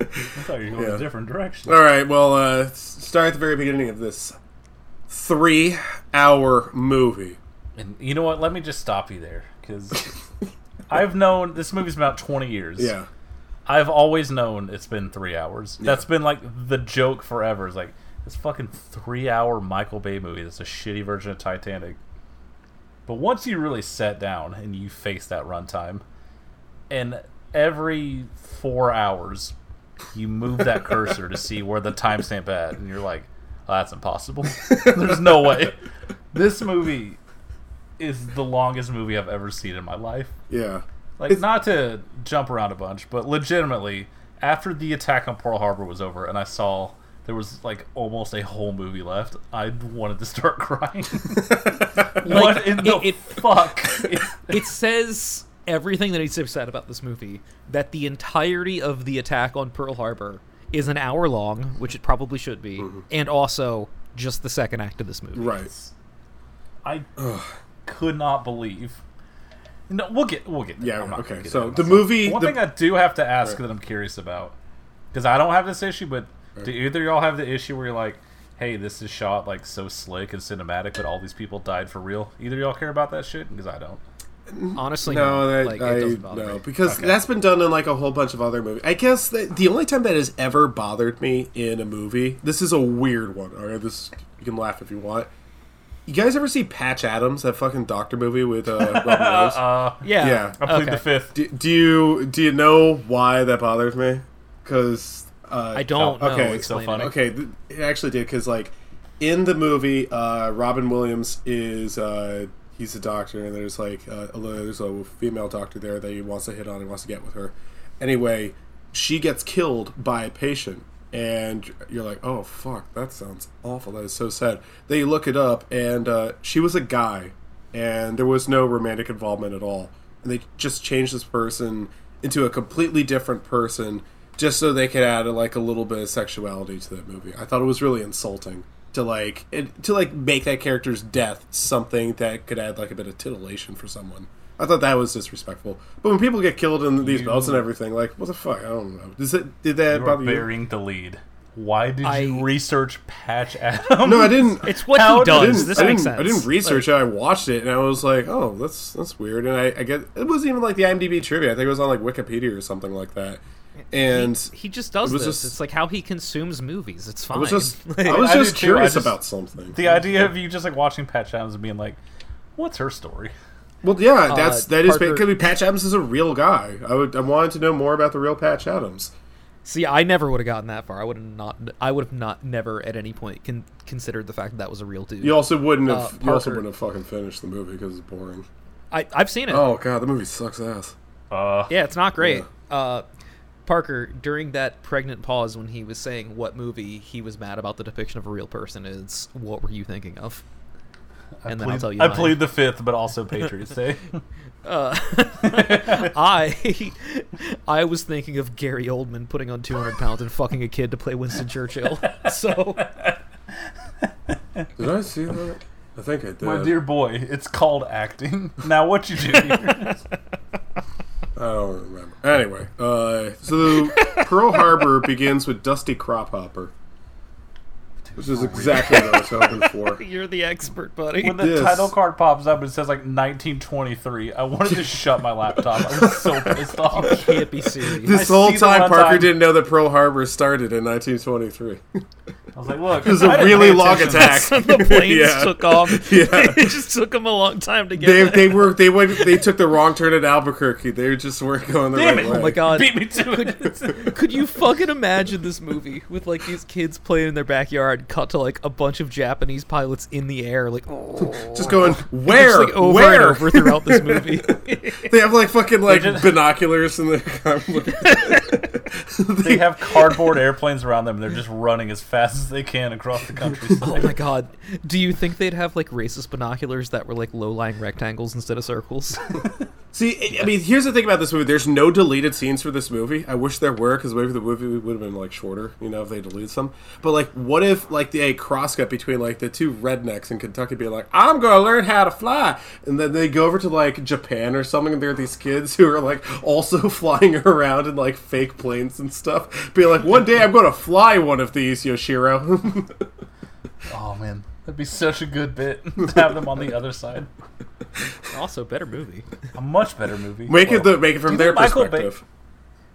I thought you were going Yeah. a different direction. All right, well, uh, start at the very beginning of this three-hour movie. And you know what? Let me just stop you there because I've known this movie's about twenty years. Yeah. I've always known it's been three hours. That's been like the joke forever. It's like this fucking three-hour Michael Bay movie. That's a shitty version of Titanic. But once you really sat down and you face that runtime, and every four hours you move that cursor to see where the timestamp at, and you're like, oh, "That's impossible. [laughs] There's no way." This movie is the longest movie I've ever seen in my life. Yeah. Like, not to jump around a bunch, but legitimately, after the attack on Pearl Harbor was over, and I saw there was like almost a whole movie left, I wanted to start [laughs] crying. what in the it- it- fuck? [laughs] it says everything that needs to be said about this movie. That the entirety of the attack on Pearl Harbor is an hour long, which it probably should be, mm-hmm. and also just the second act of this movie. Right. I could not believe. No, we'll get we'll get. There. Yeah, I'm not okay, get so the myself. movie- One the- thing I do have to ask Right. that I'm curious about, because I don't have this issue, but do either of y'all have the issue where you're like, "Hey, this is shot like so slick and cinematic, but all these people died for real"? Either y'all care about that shit? Because I don't. Honestly, No, that, like, I it doesn't bother no me. because Okay. that's been done in like a whole bunch of other movies. I guess that the only time that has ever bothered me in a movie, this is a weird one. All right, this you can laugh if you want. You guys ever see Patch Adams, that fucking doctor movie with uh, [laughs] Robin Williams? Uh, Yeah, Yeah. I plead okay. the fifth. do, do you do you know why that bothers me? Because uh, I don't know. Okay, it's so funny. it. Okay, th- it actually did because like in the movie, uh, Robin Williams is uh, he's a doctor, and there's like uh, a, there's a female doctor there that he wants to hit on and wants to get with her. Anyway, she gets killed by a patient, and you're like, oh fuck, that sounds awful. That is so sad. Then you look it up, and uh, she was a guy, and there was no romantic involvement at all, and they just changed this person into a completely different person just so they could add like a little bit of sexuality to that movie. I thought it was really insulting to like it, to like make that character's death something that could add like a bit of titillation for someone. I thought that was disrespectful. But when people get killed in these You- belts and everything, like what the fuck? I don't know. Does it did that You are bother you? burying the lead. Why did I- you research Patch Adams? [laughs] No, I didn't. [laughs] It's what How he I does. didn't, This I makes didn't, sense. I didn't research it. I watched it and I was like, "Oh, that's that's weird." And I, I get it wasn't even like the IMDb trivia. I think it was on like Wikipedia or something like that. And He just does It this. just- it's like how he consumes movies. It's fine. I was just Like, [laughs] I was just too. curious I just- about something. The idea of you just like watching Patch Adams and being like, "What's her story?" Well, yeah, that's that is Parker- because I mean, Patch Adams is a real guy. I would I wanted to know more about the real Patch Adams. See, I never would have gotten that far. I would have not. I would have not never at any point con- considered the fact that that was a real dude. You also wouldn't have Uh, you also wouldn't have fucking finished the movie because it's boring. I I've seen it. Oh god, the movie sucks ass. Uh, Yeah, it's not great. Uh, Parker, during that pregnant pause when he was saying what movie he was mad about the depiction of a real person is, what were you thinking of? and then plead, I'll tell you. I mine. plead the fifth, but also Patriots Day. [laughs] Uh, [laughs] I [laughs] I was thinking of Gary Oldman putting on 200 pounds and fucking a kid to play Winston Churchill. So Did I see that? I think I did. My dear boy, it's called acting. Now what you do? I don't remember. Anyway, uh, so Pearl Harbor begins with Dusty Crophopper, which is oh, exactly what I was hoping for. [laughs] you're the expert, buddy. when the This- title card pops up, and it says like 1923. I wanted to shut my laptop. I was so pissed off. Can't be serious. This I whole see the time, one Parker time- didn't know that Pearl Harbor started in 1923. I was like, look, It was a really long attention. attack. [laughs] the planes [laughs] Yeah. took off. Yeah. it just took them a long time to get They, there. they were they went they took the wrong turn at Albuquerque. They just weren't going the Damn right it. way. Oh my god. Beat me to it. Could, could you fucking imagine this movie with like these kids playing in their backyard, cut to like a bunch of Japanese pilots in the air, like [laughs] Just going [laughs] where just, like over where and over throughout this movie. [laughs] They have like fucking like just- binoculars in the. [laughs] They have cardboard airplanes around them. and They're just running as fast as they can across the countryside. oh my god. Do you think they'd have like racist binoculars that were like low lying rectangles instead of circles? [laughs] See, I- I mean, here's the thing about this movie. There's no deleted scenes for this movie. I wish there were, because maybe the movie would have been like shorter, you know, if they deleted some. But like, what if like the a crosscut between like the two rednecks in Kentucky being like, "I'm gonna learn how to fly," and then they go over to like Japan or something, and there are these kids who are like also [laughs] flying around in like fake planes and stuff, Be like, "One day I'm gonna fly one of these, Yoshiro." [laughs] oh man, that'd be such a good bit [laughs] to have them on the other side. also, better movie. A much better movie. make it the make it from you their think Michael Bay- perspective.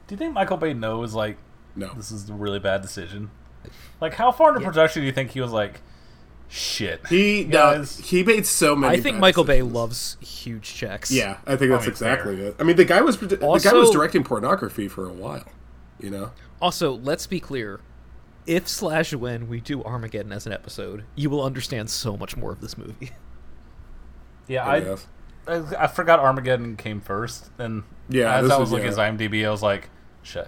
Do you think Michael Bay knows like No. this is a really bad decision? Like, how far into production do you think he was like, shit? He does. no, he made so many. I think bad Michael Bay loves huge checks. Yeah, I think that's Probably exactly fair. it. I mean, the guy was the guy was directing pornography for a while. You know, Also, let's be clear. If slash when we do Armageddon as an episode, you will understand so much more of this movie. [laughs] yeah, I I. I I forgot Armageddon came first, and Yeah, as I was- was looking yeah. at his IMDb, I was like, shit.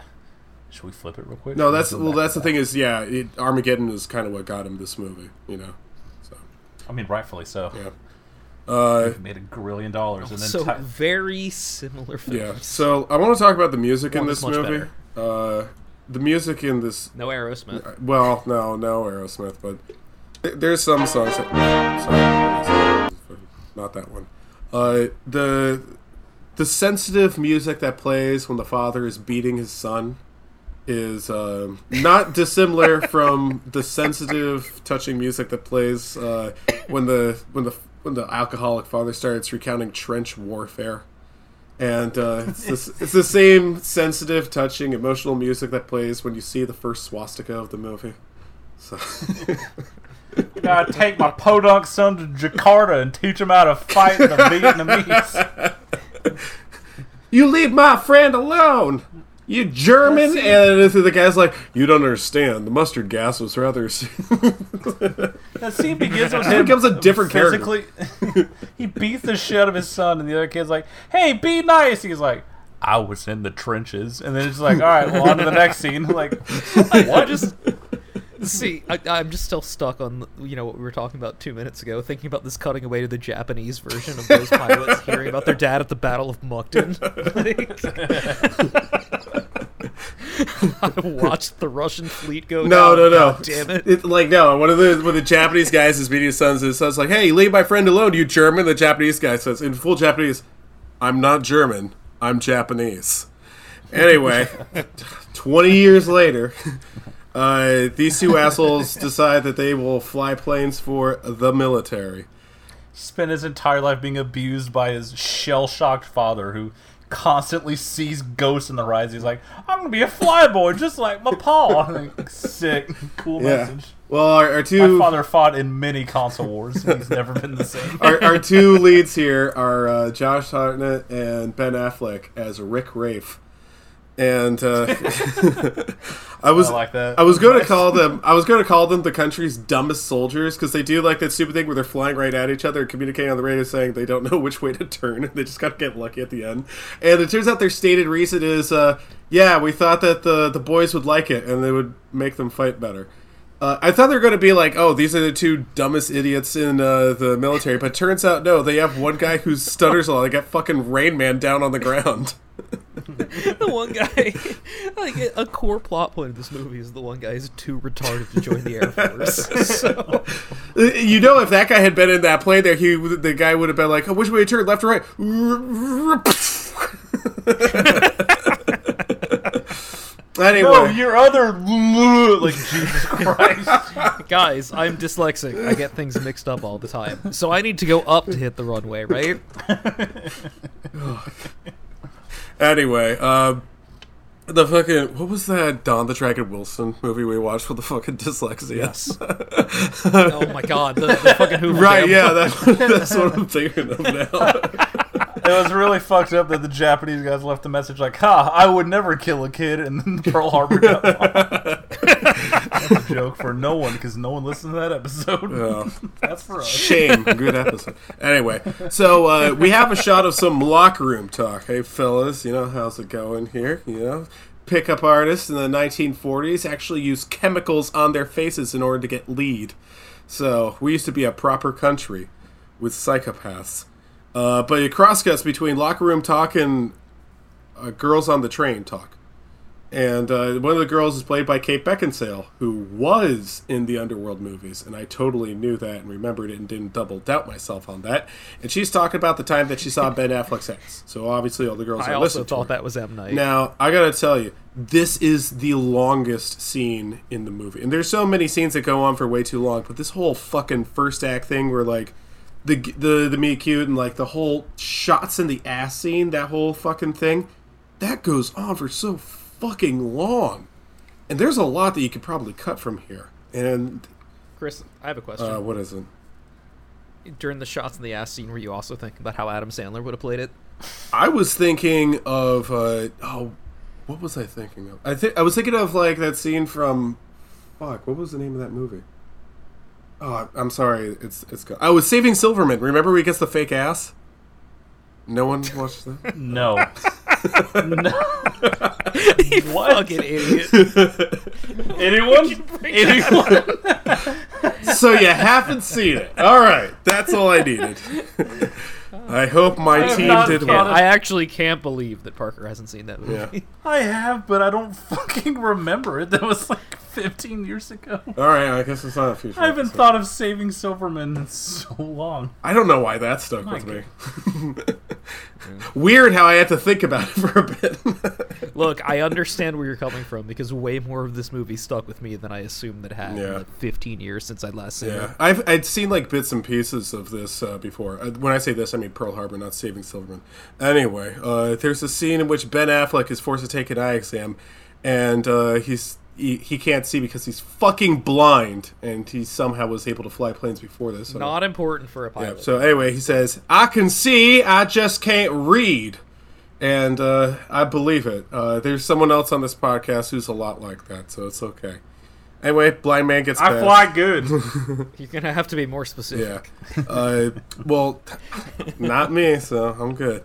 Should we flip it real quick? No, that's well. back That's the thing is, yeah, it, Armageddon is kind of what got him this movie. You know, so I mean, rightfully so. yeah. Uh, made a grillion dollars, and then so ti- very similar films. yeah. So I want to talk about the music in this movie. Uh, the music in this. No Aerosmith. Well, no, no Aerosmith, but th- there's some songs. That, sorry, not that one. Uh, the the sensitive music that plays when the father is beating his son is um, not dissimilar [laughs] from the sensitive, touching music that plays uh, when the when the when the alcoholic father starts recounting trench warfare. And uh, it's, this, [laughs] it's the same sensitive, touching, emotional music that plays when you see the first swastika of the movie. So, [laughs] gotta take my podunk son to Jakarta and teach him how to fight the Vietnamese. you leave my friend alone, you German. And the guy's like, "You don't understand. The mustard gas was rather." That scene begins with him becomes a different character. [laughs] he beats the shit out of his son, and the other kid's like, "Hey, be nice." He's like, "I was in the trenches," and then it's like, "All right, well, on to the next scene." [laughs] Like, [laughs] I just see. I, I'm just still stuck on you know what we were talking about two minutes ago, thinking about this cutting away to the Japanese version of those pilots hearing about their dad at the Battle of Mukden. Like, [laughs] I watched the Russian fleet go. No, down, no, no. God damn it! It's like no. One of the one of the Japanese guys is beating his sons. His son's like, "Hey, leave my friend alone, you German." The Japanese guy says in full Japanese, "I'm not German. I'm Japanese." Anyway, [laughs] twenty years later, uh, these two assholes decide that they will fly planes for the military. spent his entire life being abused by his shell-shocked father, who constantly sees ghosts in the rise. He's like, "I'm gonna be a flyboy, just like my pa." [laughs] Like, Sick, cool Yeah. message. Well, our, our My two father fought in many console wars. He's never been the same. [laughs] our, our two leads here are uh, Josh Hartnett and Ben Affleck as Rick Rafe. And uh, [laughs] [laughs] I was I like. I was going to call them [laughs] I was going to call them the country's dumbest soldiers because they do like that stupid thing where they're flying right at each other and communicating on the radio saying they don't know which way to turn they just got to get lucky at the end. And it turns out their stated reason is uh, yeah we thought that the the boys would like it and they would make them fight better. Uh, I thought they were going to be like, oh, these are the two dumbest idiots in uh, the military, but turns out no. They have one guy who stutters a lot. They got fucking Rain Man down on the ground. [laughs] [laughs] the one guy, [laughs] like a core plot point of this movie is the one guy is too retarded to join the Air Force. so, Uh, You know, if that guy had been in that plane, there, he the guy would have been like, oh, "Which way to turn, left or right?" Anyway, No, your other [laughs] like Jesus [laughs] Christ. guys, I'm dyslexic. I get things mixed up all the time. So I need to go up to hit the runway, right? [laughs] Anyway, um, the fucking what was that Don the Dragon Wilson movie we watched with the fucking dyslexia? Yes. oh my god, the, the fucking Hoover right? Dam. Yeah, that, that's what I'm thinking of now. It was really fucked up that the Japanese guys left the message like, "Ha, I would never kill a kid," and then [laughs] Pearl Harbor got bombed. That's a joke for no one because no one listened to that episode. Yeah. [laughs] That's for us. Shame. Good episode. Anyway, so uh, we have a shot of some locker room talk. Hey, fellas, you know how's it going here? You know, pickup artists in the 1940s actually used chemicals on their faces in order to get lead. So we used to be a proper country with psychopaths. Uh, but it crosscuts between locker room talk and uh, girls on the train talk. And uh, one of the girls is played by Kate Beckinsale, who was in the Underworld movies, and I totally knew that and remembered it and didn't double doubt myself on that. And she's talking about the time that she saw Ben Affleck's ex. So obviously, all the girls I are also thought that was M Night. Now, I gotta tell you, this is the longest scene in the movie. And there's so many scenes that go on for way too long, but this whole fucking first act thing where, like, the the the meet cute and like the whole shots in the ass scene, that whole fucking thing, that goes on for so fucking long. And there's a lot that you could probably cut from here. And Chris, I have a question. uh, what is it? During the shots in the ass scene, were you also thinking about how Adam Sandler would have played it? I was thinking of uh, oh, what was I thinking of? I think I was thinking of like that scene from fuck. What was the name of that movie? Oh, I'm sorry. It's it's. Go- oh, I was saving Silverman. Remember, where he gets the fake ass. No one watched that. [laughs] No. [laughs] [laughs] you fucking idiot. Anyone? Anyone? so you haven't seen it. All right, that's all I needed. I hope my have team did thought well. I actually can't believe that Parker hasn't seen that movie. Yeah. [laughs] I have, but I don't fucking remember it. That was like 15 years ago. All right, I guess it's not a future. I haven't episode. thought of saving Silverman in so long. I don't know why that stuck My with me. [laughs] Weird how I had to think about it for a bit. [laughs] Look, I understand where you're coming from because way more of this movie stuck with me than I assumed that it had Yeah. in like 15 years since I'd last seen Yeah, it. I've I'd seen like bits and pieces of this uh, before. Uh, when I say this, I mean Pearl Harbor, not Saving Silverman. Anyway, uh, there's a scene in which Ben Affleck is forced to take an eye exam, and uh, he's he, he can't see because he's fucking blind, and he somehow was able to fly planes before this. so- Not important for a yeah, pilot. so anyway, he says, "I can see, I just can't read," and uh, I believe it. Uh, there's someone else on this podcast who's a lot like that, so it's okay. Anyway, blind man gets. I passed. fly good. [laughs] You're gonna have to be more specific. Yeah. Uh, well, not me, so I'm good.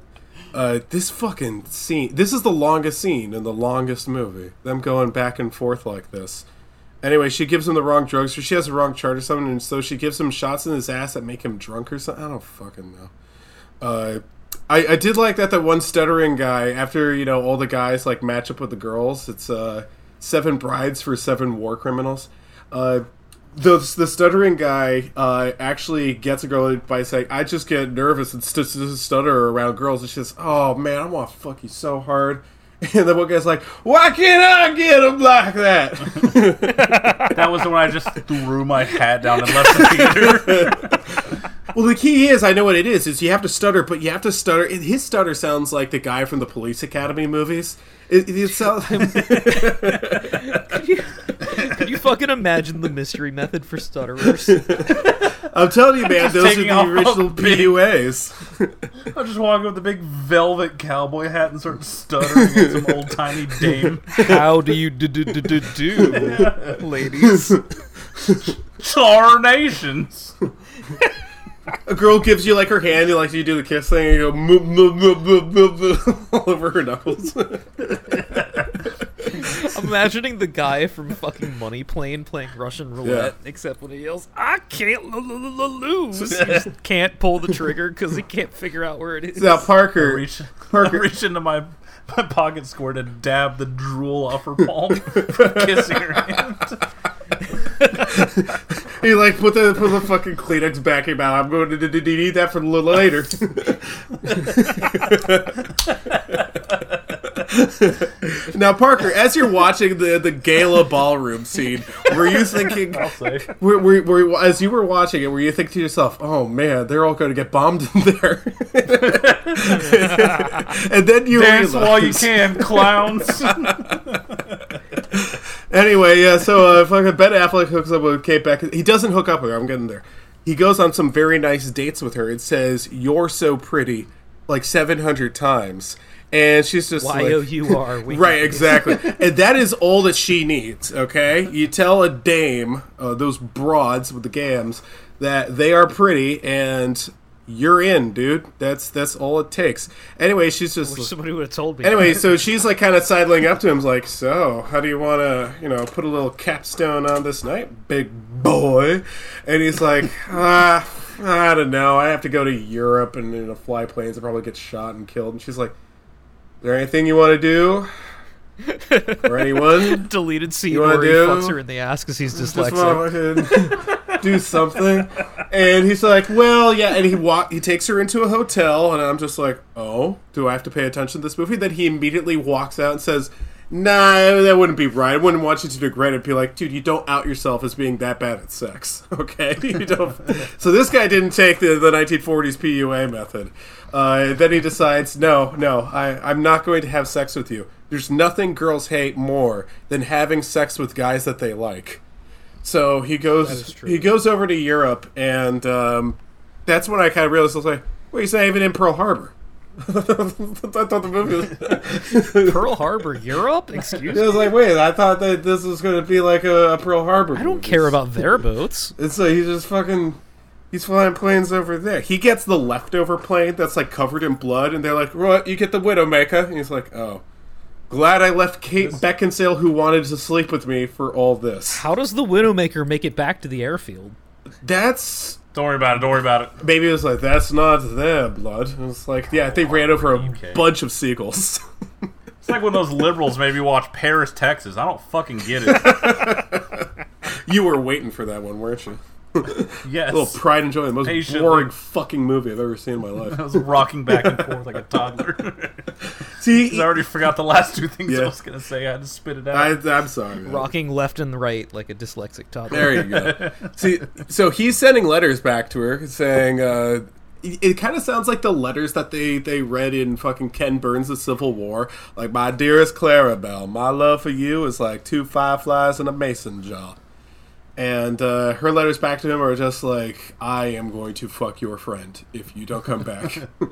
Uh, this fucking scene. This is the longest scene in the longest movie. Them going back and forth like this. Anyway, she gives him the wrong drugs, or she has the wrong chart or something, and so she gives him shots in his ass that make him drunk or something. I don't fucking know. I, I did like that that one stuttering guy after you know all the guys like match up with the girls. It's uh seven brides for seven war criminals. Uh, the the stuttering guy uh, actually gets a girl by saying, "I just get nervous and st- st- stutter around girls." And she says, "Oh man, I want to fuck you so hard." [laughs] And the one guy's like, "Why can't I get him like that?" [laughs] that was when I just threw my hat down and left the theater. [laughs] Well, the key is, I know what it is, is you have to stutter, but you have to stutter. His stutter sounds like the guy from the Police Academy movies. It, it sounds. [laughs] Could you, could you fucking imagine the mystery method for stutterers? [laughs] I'm telling you, [laughs] man, those are the original a big- PUAs. I just walk up with a big velvet cowboy hat and start stuttering at some old timey dame. How do you do do do do do, ladies? Tarnations. A girl gives you like her hand, you like you do the kiss thing, and you go [laughs] all over her knuckles. [laughs] I'm imagining the guy from fucking Money Plane playing Russian roulette, except when he yells, "I can't l- l- l- lose," he just can't pull the trigger because he can't figure out where it is. Now Parker, reach, Parker- reach into my my pocket square to dab the drool off her palm from kissing her hand. He like put the put the fucking Kleenex back in mouth. I'm going to, need that for a little later. [laughs] now, Parker, as you're watching the the gala ballroom scene, were you thinking? [laughs] Were, were, were, as you were watching it, were you thinking to yourself, "Oh man, they're all going to get bombed in there"? [laughs] and then you Dance while you can, clowns. Anyway, yeah, so uh, fucking Ben Affleck hooks up with Kate Beckinsale. He doesn't hook up with her. I'm getting there. He goes on some very nice dates with her. It says "You're so pretty" like 700 times, and she's just Y like, O U R. right, exactly. [laughs] and that is all that she needs. Okay, you tell a dame, uh, those broads with the gams, that they are pretty, and you're in, dude. That's that's all it takes. Anyway, she's just Wish somebody would have told me. Anyway, so [laughs] she's like kind of sidling up to him, like, "So, how do you want to, you know, put a little capstone on this night, big boy?" And he's like, [laughs] "Ah, I don't know. I have to go to Europe and you know, fly planes and probably get shot and killed." And she's like, "Is there anything you want to do, [laughs] or anyone?" deleted scene You he do- fucks her in the ass because he's Just dyslexic. Do something. And he's like, "Well, yeah." And he walk, he takes her into a hotel, and I'm just like, "Oh, do I have to pay attention to this movie?" Then he immediately walks out and says, "Nah, that wouldn't be right. I wouldn't want you to regret it." Be like, "Dude, you don't out yourself as being that bad at sex, [laughs] okay?" you don't. [laughs] so this guy didn't take the, the 1940s PUA method. Uh, then he decides, "No, no, I, I'm not going to have sex with you." There's nothing girls hate more than having sex with guys that they like. So he goes he goes over to Europe, and um, that's when I kind of realized I was like, "Wait, he's not even in Pearl Harbor." [laughs] I thought the movie was. [laughs] [laughs] Pearl Harbor, Europe? Excuse me. I was like, "Wait, I thought that this was going to be like a, a Pearl Harbor." I don't care about their boats. and so he's just fucking. He's flying planes over there. He gets the leftover plane that's like covered in blood, and they're like, "What? You get the Widowmaker?" And he's like, "Oh." Glad I left Kate Beckinsale, who wanted to sleep with me, for all this. How does the Widowmaker make it back to the airfield? That's Don't worry about it. Don't worry about it. Maybe it was like, that's not their blood. And it's like, yeah, they ran over a Okay. bunch of seagulls. [laughs] [laughs] It's like when those liberals maybe watch Paris, Texas. I don't fucking get it. [laughs] you were waiting for that one, weren't you? Yes. A little pride and joy, the most Patiently. boring fucking movie I've ever seen in my [laughs] life. I was rocking back and forth like a toddler. [laughs] See, I already forgot the last two things Yeah. I was gonna say. I had to spit it out. I, I'm sorry. man. Rocking left and right like a dyslexic toddler. There you go. [laughs] See, so he's sending letters back to her saying, uh, it, it kind of sounds like the letters that they, they read in fucking Ken Burns' The Civil War. Like, my dearest Clarabelle, my love for you is like two fireflies in a mason jar. And uh, her letters back to him are just like, I am going to fuck your friend if you don't come back. [laughs]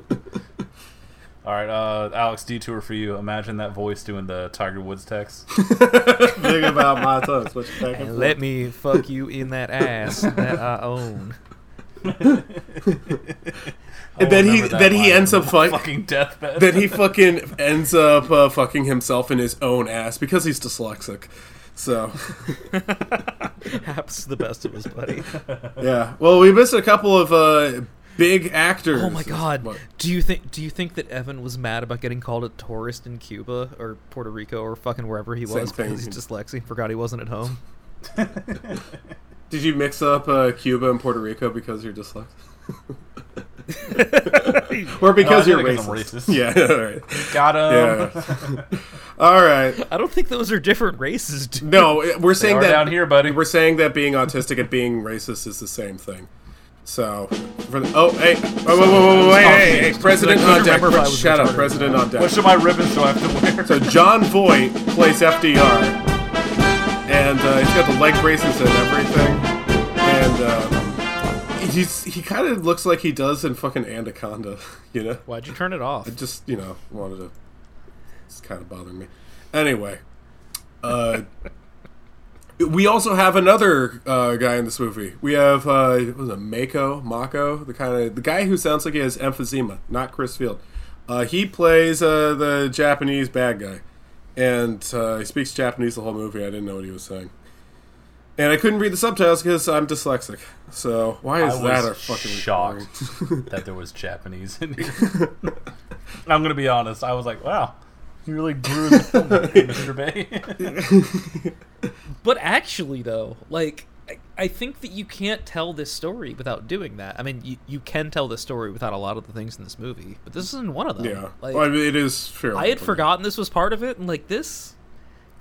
All right, uh, Alex, detour for you. Imagine that voice doing the Tiger Woods text. [laughs] Think about my [laughs] tongues. What you back and And let me fuck you in that ass that I own. And then he that then he ends up the fight, fucking deathbed. Then he fucking ends up uh, fucking himself in his own ass because he's dyslexic. So [laughs] Happens to the best of us, buddy. [laughs] yeah. Well, we missed a couple of uh, big actors. Oh my god. What? Do you think do you think that Evan was mad about getting called a tourist in Cuba or Puerto Rico or fucking wherever he was because he's dyslexic, forgot he wasn't at home? [laughs] Did you mix up uh, Cuba and Puerto Rico because you're dyslexic? [laughs] or because No, you're racist? racist. [laughs] Yeah. All right. Got him. Yeah. all right. I don't think those are different races, dude. No, we're saying are that down here, buddy. We're saying that being autistic and being racist is the same thing. So, for the, oh, hey, oh, whoa, whoa, whoa, whoa, hey, hey, hey, President on deck. remember if Shut up. President on deck. What should my ribbons do I have to wear? So Jon Voight plays FDR, and uh, he's got the leg braces and everything, and um, he's he kind of looks like he does in fucking Anaconda, [laughs] you know. Why'd you turn it off? I just you know wanted to. It's kind of bothering me. Anyway, uh, [laughs] we also have another uh, guy in this movie. We have uh, what was it Mako Mako, the kind of the guy who sounds like he has emphysema, not Chris Field. Uh, he plays uh, the Japanese bad guy, and uh, he speaks Japanese the whole movie. I didn't know what he was saying, and I couldn't read the subtitles because I'm dyslexic. So why is I that a was fuking shocked [laughs] that there was Japanese in here. [laughs] I'm gonna be honest. I was like, wow, you really grew the film, [laughs] Mr. Bay. But actually, though, like I, I think that you can't tell this story without doing that. I mean, you, you can tell this story without a lot of the things in this movie, but this isn't one of them. Yeah, like well, I mean, it is fairly. I had important. forgotten this was part of it, and like this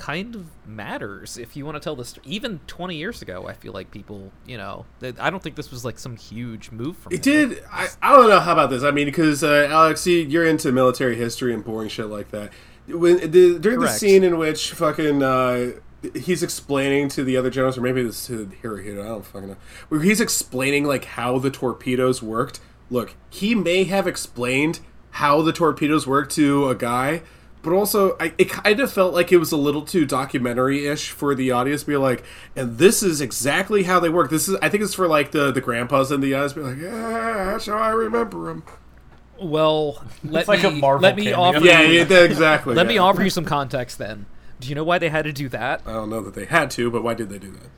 kind of matters if you want to tell this. Even 20 years ago, I feel like people, you know, they, I don't think this was like some huge move from It him. did. I, I don't know how about this. I mean, because uh, Alex, you, you're into military history and boring shit like that. When the, during the scene in which fucking uh, he's explaining to the other generals, or maybe this is to Hirohito, I don't fucking know, where he's explaining like how the torpedoes worked. Look, he may have explained how the torpedoes work to a guy. But also, I, it kind of felt like it was a little too documentary-ish for the audience to be like, and this is exactly how they work. This is, I think it's for like the the grandpas and the guys be like, yeah, that's how I remember them. Well, let like me a Marvel let me cameo. offer Yeah, you, yeah, exactly. let me offer you some context. Then, do you know why they had to do that? I don't know that they had to, but why did they do that?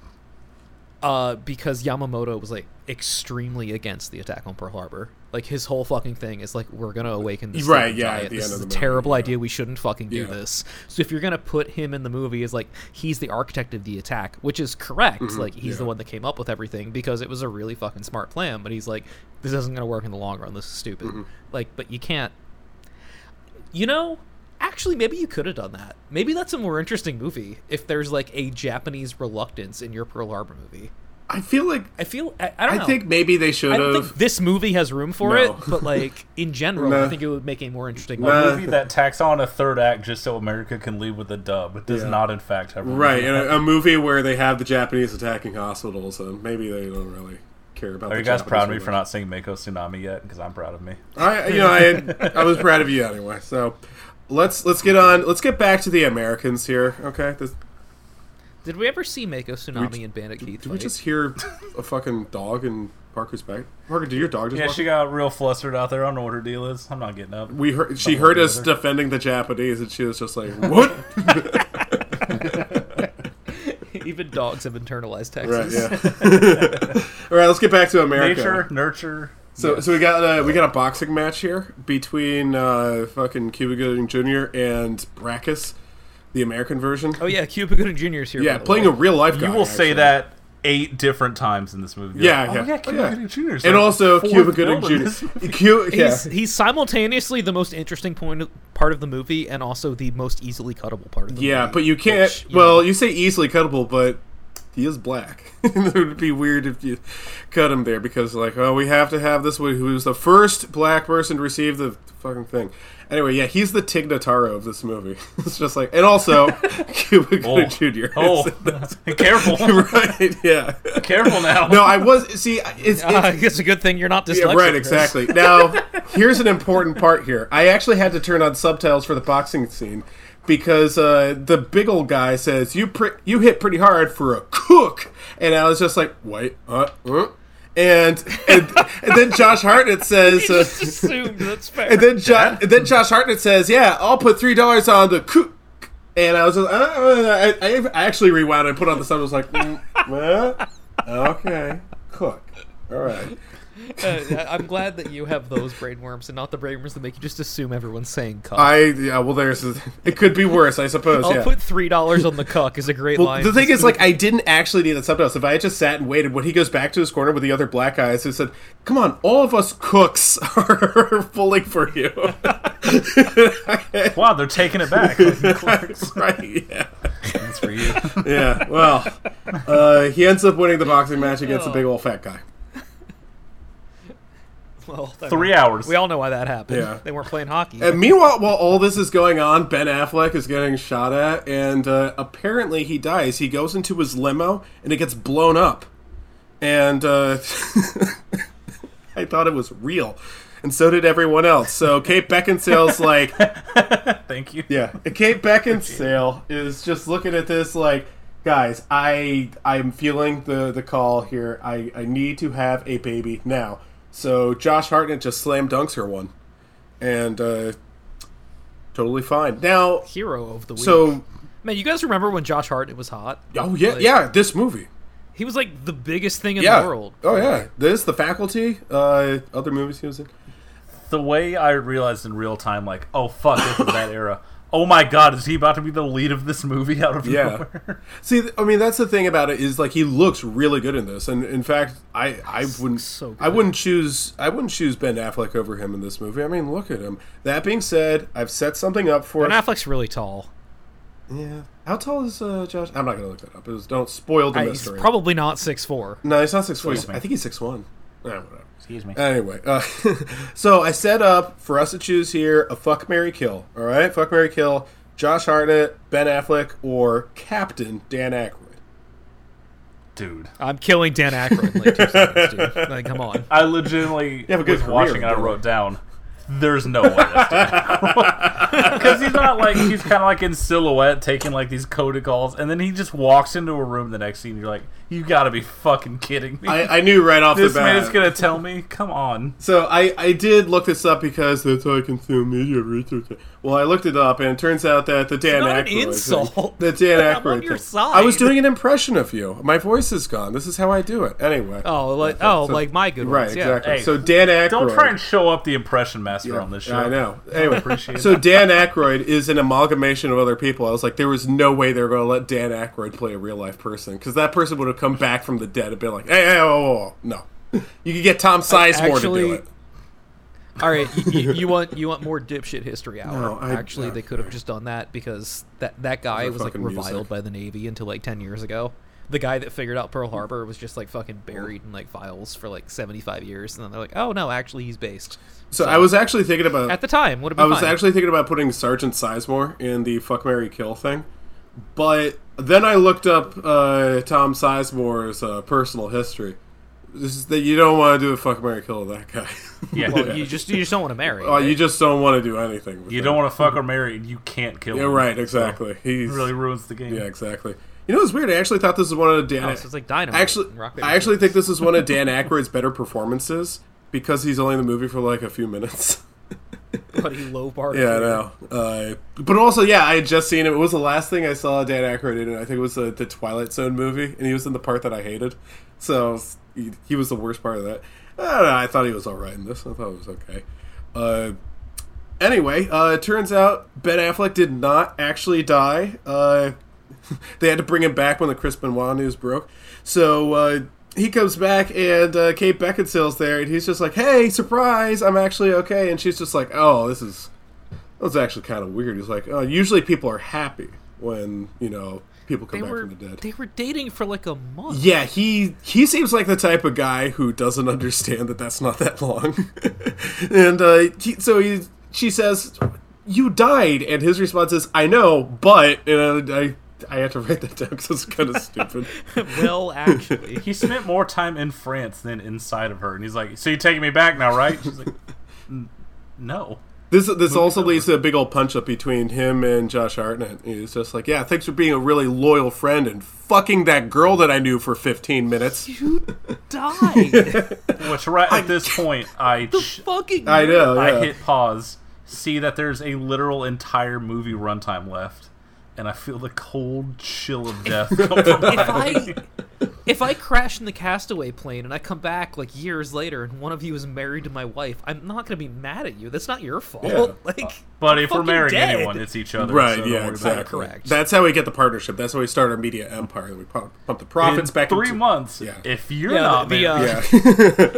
Uh, because Yamamoto was like extremely against the attack on Pearl Harbor. Like his whole fucking thing is like we're gonna awaken this Right, yeah, at giant. the This is a movie, terrible yeah. idea. We shouldn't fucking do Yeah. this. So if you're gonna put him in the movie as like he's the architect of the attack, which is correct. Like he's the Mm-hmm. one that came up with everything because it was a really fucking smart plan. But he's like, this isn't gonna work in the long run. This is stupid. Mm-hmm. Like, but you can't. You know, actually, maybe you could have done that. Maybe that's a more interesting movie if there's like a Japanese reluctance in your Pearl Harbor movie. I feel like I feel I, I don't I know. think maybe they should have. this movie has room for No. it, but like in general, Nah. I think it would make a more interesting Nah. movie. a movie that tacks on a third act just so America can leave with a dub. It does Yeah. not, in fact, have Right, and a, a movie where they have the Japanese attacking hospitals, and maybe they don't really care about. Are the you guys Japanese proud of me for not saying Mako Tsunami yet? Because I'm proud of me. I, you know, I, I was proud of you anyway. So let's let's get on. Let's get back to the Americans here. Okay, this, Did we ever see Mako Tsunami and Bandit Keith? did we just hear a fucking dog in Parker's back? Parker, did your dog just? Yeah, walk she got real flustered out there. I don't know what her deal is. I'm not getting up. we heard she heard us that. defending the Japanese, and she was just like, [laughs] "What?" [laughs] Even dogs have internalized right, Texas. yeah. [laughs] All right, let's get back to America. Nature, nurture. So, so we got uh, we got a boxing match here between uh, fucking Cuba Gooding Jr. and Brackus, the American version. Oh yeah, Cuba Gooding Jr. is here. yeah, playing way. a real life guy. You will say that eight different times in this movie. Yeah, like, yeah. Oh, yeah, Oh, Cuba yeah. Gooding Jr. 's and like also Cuba Gooding villain in this Jr. movie. [laughs] Cu- yeah, He's, he's simultaneoely the most interesting point part of the movie and also the most easily cuttable part of the yeah, movie. Yeah, but you can't. which, you well, know, you say easily cuttable, but he is black. [laughs] it would be weird if you cut him there because, like, oh, we have to have this one who's the first black person to receive the fucking thing. Anyway, yeah, he's the Tig Notaro of this movie. [laughs] it's just like, and also [laughs] Cuba Gooding Jr. Oh, careful, right? Yeah. careful now. No, I was see. It's, it's uh, it's a good thing you're not dyslexic. yeah, right, exactly. Now, here's an important part here. I actually had to turn on subtitles for the boxing scene because uh, the big old guy says you pre- you hit pretty hard for a cook, and I was just like, wait, uh, uh. And, and and then Josh Hartnett says, uh, assumed that's fair. and then jo- and then Josh Hartnett says, yeah, I'll put three dollars on the cook. And I was just, uh, I, I actually rewound and put on the sub. I was like, mm, [laughs] uh, okay, cook, all right. [laughs] Uh, I'm glad that you have those brainworms and not the brainworms that make you just assume everyone's saying cuck. I yeah, well, there's it could be worse, I suppose. I'll yeah. put three dollars on the cuck is a great well, line. the thing is, like, I didn't actually need the subtitles. If I had just sat and waited, when he goes back to his corner with the other black guys, who said, "Come on, all of us cooks [laughs] are pulling for you." [laughs] Wow, they're taking it back. right? Yeah. That's for you. Yeah. Well, uh, he ends up winning the boxing match against a Oh. big old fat guy. Well, Three mean, hours. We all know why that happened. Yeah. They weren't playing hockey. And meanwhile, while all this is going on, Ben Affleck is getting shot at, and uh, apparently he dies. He goes into his limo, and it gets blown up. And uh, [laughs] I thought it was real, and so did everyone else. So Kate Beckinsale's [laughs] like, Thank you. yeah, Kate Beckinsale is just looking at this like, guys, I I'm feeling the the call here. I I need to have a baby now. So Josh Hartnett just slam dunks her one, and uh, totally fine. Now, Hero of the week. so man, you guys remember when Josh Hartnett was hot? oh yeah, Like, yeah, this movie. He was like the biggest thing in Yeah. the world. Oh yeah, this the faculty. Uh, other movies he was in. The way I realized in real time, like, oh fuck, this is that [laughs] era. Oh my god, is he about to be the lead of this movie out of Yeah. nowhere? [laughs] See, I mean, that's the thing about it is like he looks really good in this, and in fact, I I wouldn't so I wouldn't choose I wouldn't choose Ben Affleck over him in this movie. I mean, look at him. That being said, I've set something up for Ben us. Affleck's really tall. Yeah, how tall is uh, Josh? I'm not gonna look that up. It was, don't spoil the I- he's mystery. probably not six four. no, he's not six four. I think he's six one. Eh, whatever. Excuse me. Anyway, uh, [laughs] so I set up for us to choose here a fuck Mary kill. All right, fuck Mary kill. Josh Hartnett, Ben Affleck, or Captain Dan Aykroyd. Dude. I'm killing Dan Aykroyd in like two seconds, dude. Like, come on. I legitimately have a good was career, watching and I wrote down, there's no way Because [laughs] he's not like, he's kind of like in silhouette taking like these coded calls, and then he just walks into a room the next scene, you're like, you gotta be fucking kidding me. I, I knew right off this the bat. This man's gonna tell me? Come on. So I, I did look this up because that's how I consume media research. Well, I looked it up, and it turns out that the Dan not an Aykroyd insult. thing- the Dan I'm Aykroyd on your side. I was doing an impression of you. My voice is gone. This is how I do it. Anyway. Oh, like oh, So- like my good right, ones. Yeah. exactly. Hey, so Dan Aykroyd. Don't try and show up the impression master on this show. I know. Anyway, appreciate so Dan Aykroyd is an amalgamation of other people. I was like, there was no way they were going to let Dan Aykroyd play a real life person because that person would have come back from the dead and been like, hey, hey, oh, oh, oh. no. You could get Tom Sizemore to do it. All right, you, you want you want more dipshit history hour? No, I- Actually, they could have just done that because that that guy was like reviled music. by the Navy until like ten years ago. The guy that figured out Pearl Harbor was just like fucking buried in like files for like seventy five years, and then they're like, oh no, actually he's based. So I was actually thinking about At the time, what I was fine. actually thinking about putting Sergeant Sizemore in the fuck Mary Kill thing, but then I looked up uh, Tom Sizemore's uh, personal history. This is that you don't want to do a fuck Mary Kill with that guy. [laughs] Yeah. Well, you just you just don't want to marry. Oh, you just don't want to do anything. With You him. don't want to fuck or marry, and you can't kill Yeah, him. right. Exactly. He's it really ruins the game. yeah, exactly. You know what's weird? I actually thought this was one of Dan. Oh, so it's like Dynamite Actually, Rock, Paper, I actually think this is one of [laughs] Dan Aykroyd's better performances because he's only in the movie for like a few minutes. [laughs] But he low bar. Yeah, I know. Uh, but also, yeah, I had just seen it. It was the last thing I saw Dan Aykroyd in. I think it was uh, the Twilight Zone movie, and he was in the part that I hated. So he, he was the worst part of that. I know. I thought he was all right in this. I thought it was okay. Uh, anyway, uh, it turns out Ben Affleck did not actually die. Uh, [laughs] they had to bring him back when the Chris Benoit news broke. So uh, he comes back, and uh, Kate Beckinsale's there, and he's just like, "Hey, surprise! I'm actually okay." And she's just like, "Oh, this is that was actually kind of weird." He's like, "Oh, usually people are happy when you know people come They back were from the dead." they were dating for like a month. Yeah, he he seems like the type of guy who doesn't understand that that's not that long, [laughs] and uh, he, so he she says, "You died," and his response is, "I know, but," and I I, I have to write that down because it's kind of [laughs] stupid. well, actually, He spent more time in France than inside of her, and he's like, "So you're taking me back now, right?" She's like, "N- "No." This this also leads to a big old punch up between him and Josh Hartnett. He's just like, "Yeah, thanks for being a really loyal friend and fucking that girl that I knew for 15 minutes." [laughs] You died. [laughs] Which right at this [laughs] point, I ch- fucking. I know. I hit pause, see that there's a literal entire movie runtime left, and I feel the cold chill of death [laughs] come if I if I crash in the castaway plane and I come back like years later and one of you is married to my wife, I'm not gonna be mad at you. That's not your fault. Yeah. [laughs] Like, But if we're fucking marrying dead. anyone, it's each other. Right, so yeah, worry about it. exactly. Correct. That's how we get the partnership. That's how we start our media empire. We pump, pump the profits back In back three into, months, Yeah. if you're Yeah, not the, married, uh,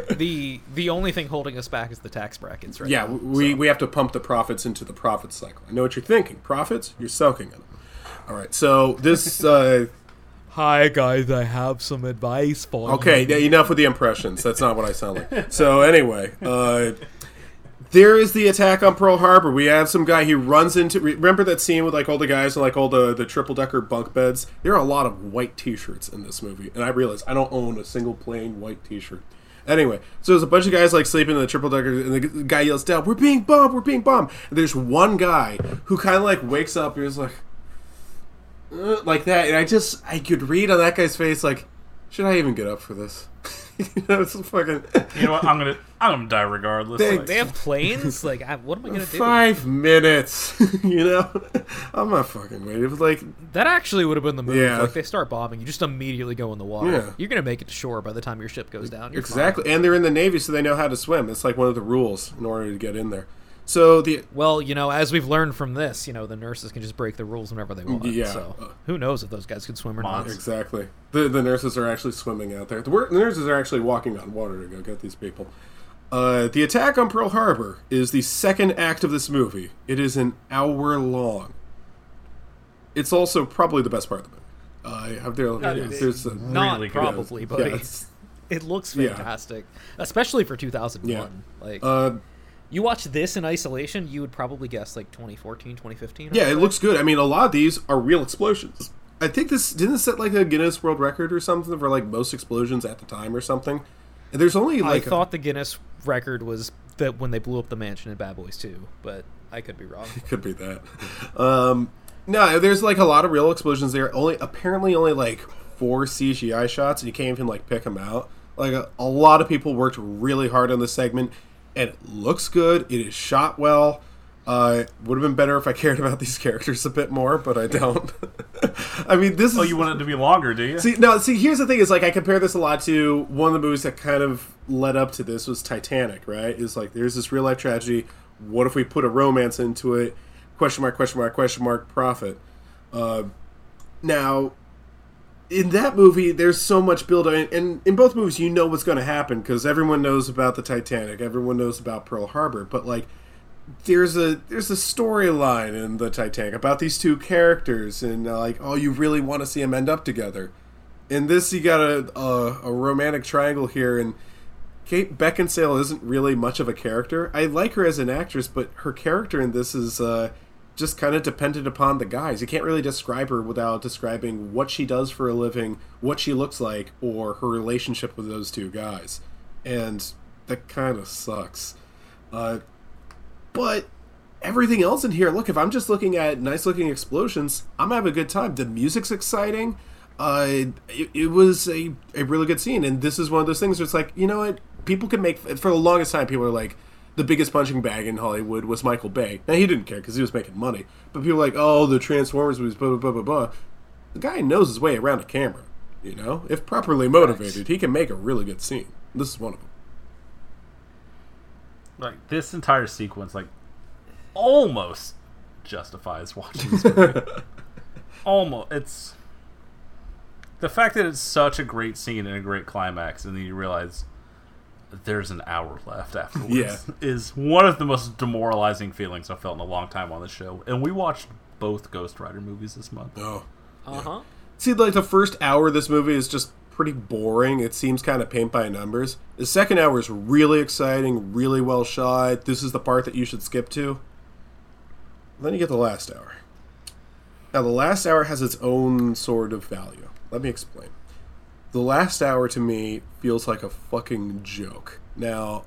Yeah, [laughs] the the only thing holding us back is the tax brackets, right? yeah. now, We so. we have to pump the profits into the profit cycle. I know what you're thinking. Profits, you're soaking in them. All right. So this. [laughs] Uh, Hi guys, I have some advice for Okay, yeah, enough with the impressions. That's not what I sound like. So anyway, uh, there is the attack on Pearl Harbor. We have some guy he runs into. Remember that scene with like all the guys and like all the the triple decker bunk beds? There are a lot of white T-shirts in this movie, and I realize I don't own a single plain white T-shirt. Anyway, so there's a bunch of guys like sleeping in the triple decker, and the guy yells down, "We're being bombed! We're being bombed!" And there's one guy who kind of like wakes up and is like, uh, like that, and I just I could read on that guy's face like, should I even get up for this? [laughs] you know, it's fucking You know what? I'm gonna I'm gonna die regardless. They- Like, They have planes. Like, I, what am I gonna do? five minutes. [laughs] you know, I'm not fucking waiting. It was like That actually would have been the move. Yeah. Like they start bombing, you just immediately go in the water. Yeah. You're gonna make it to shore by the time your ship goes down. You're exactly, and they're in the navy, so they know how to swim. It's like one of the rules in order to get in there. So the. Well, you know, as we've learned from this, you know, the nurses can just break the rules whenever they want. Yeah. So who knows if those guys could swim or not? Exactly. The the nurses are actually swimming out there. The, the nurses are actually walking on water to go get these people. Uh, the attack on Pearl Harbor is the second act of this movie. It is an hour long. It's also probably the best part of the movie. Uh, I have there, is there's a, Not Really probably, buddy. yeah, it looks Yeah. fantastic, especially for 2001. Yeah. Like uh, you watch this in isolation, you would probably guess like 2014, 2015. or yeah, it looks good. I mean, a lot of these are real explosions. I think this didn't set like a Guinness World Record or something for like most explosions at the time or something. And there's only I like a- thought the Guinness record was that when they blew up the mansion in Bad Boys 2, but I could be wrong. [laughs] could be that. Um, no, there's like a lot of real explosions there. Only apparently only like four CGI shots, and you can't even like pick them out. Like a, a lot of people worked really hard on this segment, and it looks good. It is shot well. Uh, would have been better if I cared about these [laughs] characters a bit more, but I don't. [laughs] I mean, this is. oh, you want it to be longer, do you? See, no, see, here's the thing: is like I compare this a lot to one of the movies that kind of led up to this was Titanic, right? Is like there's this real life tragedy. What if we put a romance into it? Question mark? Question mark? Question mark? Profit. Uh, now, in that movie, there's so much build up, and, and in both movies, you know what's going to happen because everyone knows about the Titanic, everyone knows about Pearl Harbor, but like there's a there's a storyline in the Titanic about these two characters, and uh, like oh, you really want to see them end up together. In this, you got a, a a romantic triangle here, and Kate Beckinsale isn't really much of a character. I like her as an actress, but her character in this is uh, just kind of dependent upon the guys. You can't really describe her without describing what she does for a living, what she looks like, or her relationship with those two guys, and that kind of sucks. Uh, but everything else in here, look, if I'm just looking at nice looking explosions, I'm having a good time. The music's exciting. Uh, it, it was a, a really good scene, and this is one of those things where it's like, you know what? People can make for the longest time. People are like, the biggest punching bag in Hollywood was Michael Bay. Now he didn't care because he was making money, but people were like, oh, the Transformers movies, blah blah blah blah blah. The guy knows his way around a camera. You know, if properly motivated, he can make a really good scene. This is one of them. like this entire sequence like almost justifies [laughs] watching this movie. [laughs] almost it's the fact that it's such a great scene and a great climax and then you realize there's an hour left afterwards Yeah. [laughs] is one of the most demoralizing feelings I've felt in a long time on the show. And we watched both Ghost Rider movies this month. Oh. Uh huh. See, like the first hour of this movie is just pretty boring. It seems kind of paint by numbers. The second hour is really exciting, really well shot. This is the part that you should skip to. Then you get the last hour. Now, the last hour has its own sort of value. Let me explain. The last hour to me feels like a fucking joke. Now,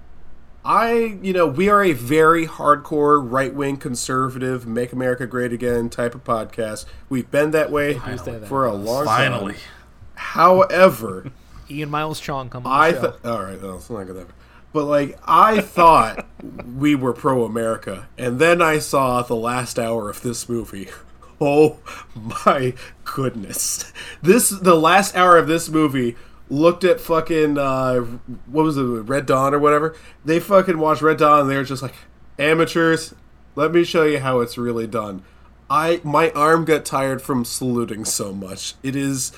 I, you know, we are a very hardcore, right wing, conservative, make America great again type of podcast. We've been that way Finally. for a long Finally. time. However, [laughs] Ian Miles Cheong come on I the show. thought, all right, no, it's not gonna happen. But like, I thought [laughs] we were pro America, and then I saw the last hour of this movie. Oh my goodness! This the last hour of this movie looked at fucking uh, what was it, Red Dawn or whatever. They fucking watched Red Dawn, and they were just like amateurs. Let me show you how it's really done. I my arm got tired from saluting so much. It is.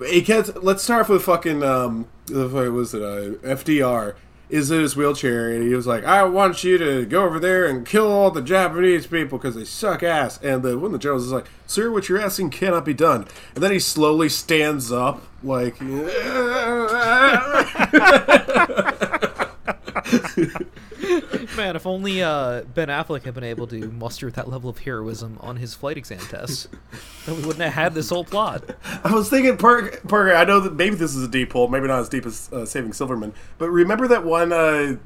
It gets. Let's start off with fucking um. What was it? Uh, FDR is in his wheelchair and he was like, "I want you to go over there and kill all the Japanese people because they suck ass." And the one of the generals is like, "Sir, what you're asking cannot be done." And then he slowly stands up, like. [laughs] [laughs] [laughs] Man, if only uh, Ben Affleck had been able to muster that level of heroism on his flight exam test, then we wouldn't have had this whole plot. [laughs] I was thinking, Parker, Parker. I know that maybe this is a deep hole, maybe not as deep as uh, Saving Silverman, but remember that one? Uh,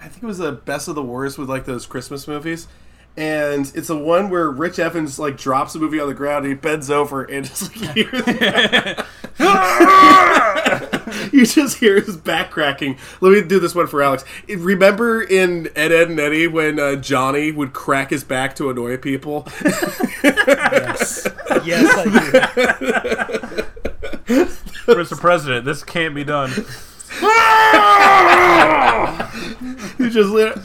I think it was the best of the worst with like those Christmas movies, and it's the one where Rich Evans like drops the movie on the ground and he bends over and [laughs] just like hears [laughs] you just hear his back cracking. Let me do this one for Alex. Remember in Ed, Edd, and Eddy when uh, Johnny would crack his back to annoy people? yes. [laughs] Yes, I do. Mr. President, this can't be done. [laughs] you just lit.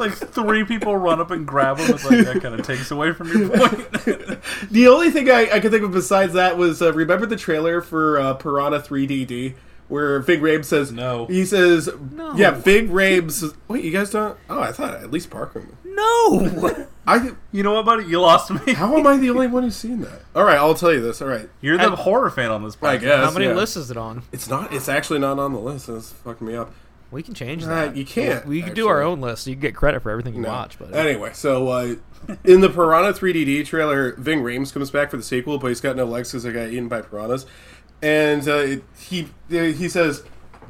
Like three people run up and grab him. It's like that kind of takes away from your point. [laughs] the only thing I, I could think of besides that was uh, remember the trailer for uh, Piranha 3DD where Ving Rhames says no. He says no. Yeah, Ving Rhames. Says, Wait, you guys don't? Oh, I thought at least Parker. No. [laughs] I. You know what, buddy? You lost me. How am I the only one who's seen that? All right, I'll tell you this. All right, you're the I, horror fan on this. Podcast. I guess. How many yeah. lists is it on? It's not. It's actually not on the list. It's fucking me up. We can change that. Uh, you can't. We, we can do our own list. So you can get credit for everything you no. watch. But anyway, so uh, in the Piranha 3DD trailer, Ving Rhames comes back for the sequel, but he's got no legs because he got eaten by piranhas, and uh, it, he he says,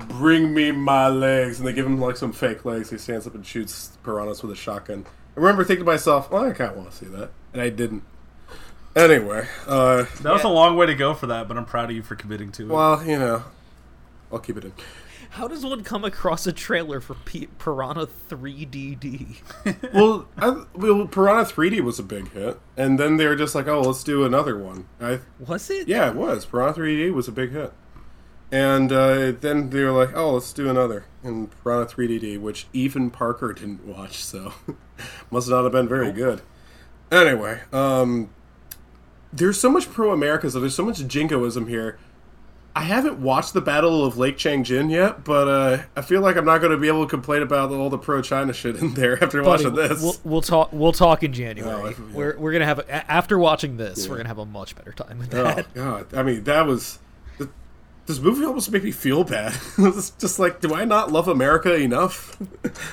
"Bring me my legs," and they give him like some fake legs. He stands up and shoots piranhas with a shotgun. I remember thinking to myself, "Well, I kind of want to see that," and I didn't. Anyway, uh, that was yeah. a long way to go for that, but I'm proud of you for committing to it. Well, you know, I'll keep it in. How does one come across a trailer for P- Piranha 3DD? [laughs] well, I, well, Piranha 3D was a big hit, and then they were just like, "Oh, let's do another one." I, was it? Yeah, it was. Piranha 3D was a big hit, and uh, then they were like, "Oh, let's do another." And Piranha 3DD, which even Parker didn't watch, so [laughs] must not have been very good. Anyway, um, there's so much pro America, so there's so much jingoism here I haven't watched the Battle of Lake Changjin yet, but uh, I feel like I'm not going to be able to complain about all the pro China shit in there [laughs] after Buddy, watching this. We'll, we'll, talk. We'll talk in January. Oh. We're, we're gonna have a, after watching this, yeah. we're gonna have a much better time with oh, that. Oh God, I mean that was this movie almost made me feel bad. [laughs] it's just like, do I not love America enough?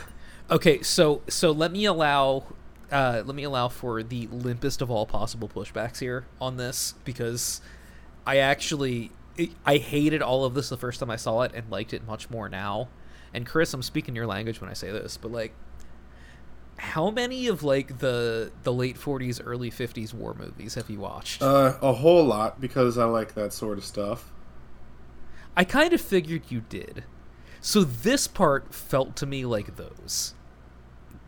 [laughs] okay, so so let me allow uh, let me allow for the limpest of all possible pushbacks here on this because I actually I hated all of this the first time I saw it and liked it much more now. And Chris, I'm speaking your language when I say this, but like how many of like the the late 40s early 50s war movies have you watched? Uh a whole lot because I like that sort of stuff. I kind of figured you did. So this part felt to me like those.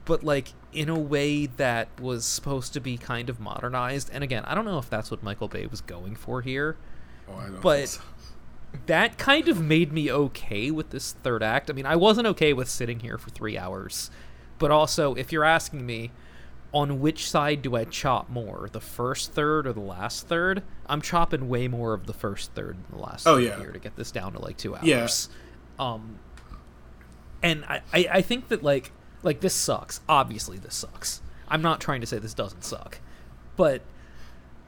But like in a way that was supposed to be kind of modernized. And again, I don't know if that's what Michael Bay was going for here Oh, but so. that kind of made me okay with this third act. I mean, I wasn't okay with sitting here for three hours, but also, if you're asking me, on which side do I chop more, the first third or the last third? I'm chopping way more of the first third than the last. Oh third yeah, here to get this down to like two hours. Yeah. Um, and I, I, I think that like like this sucks. Obviously, this sucks. I'm not trying to say this doesn't suck, but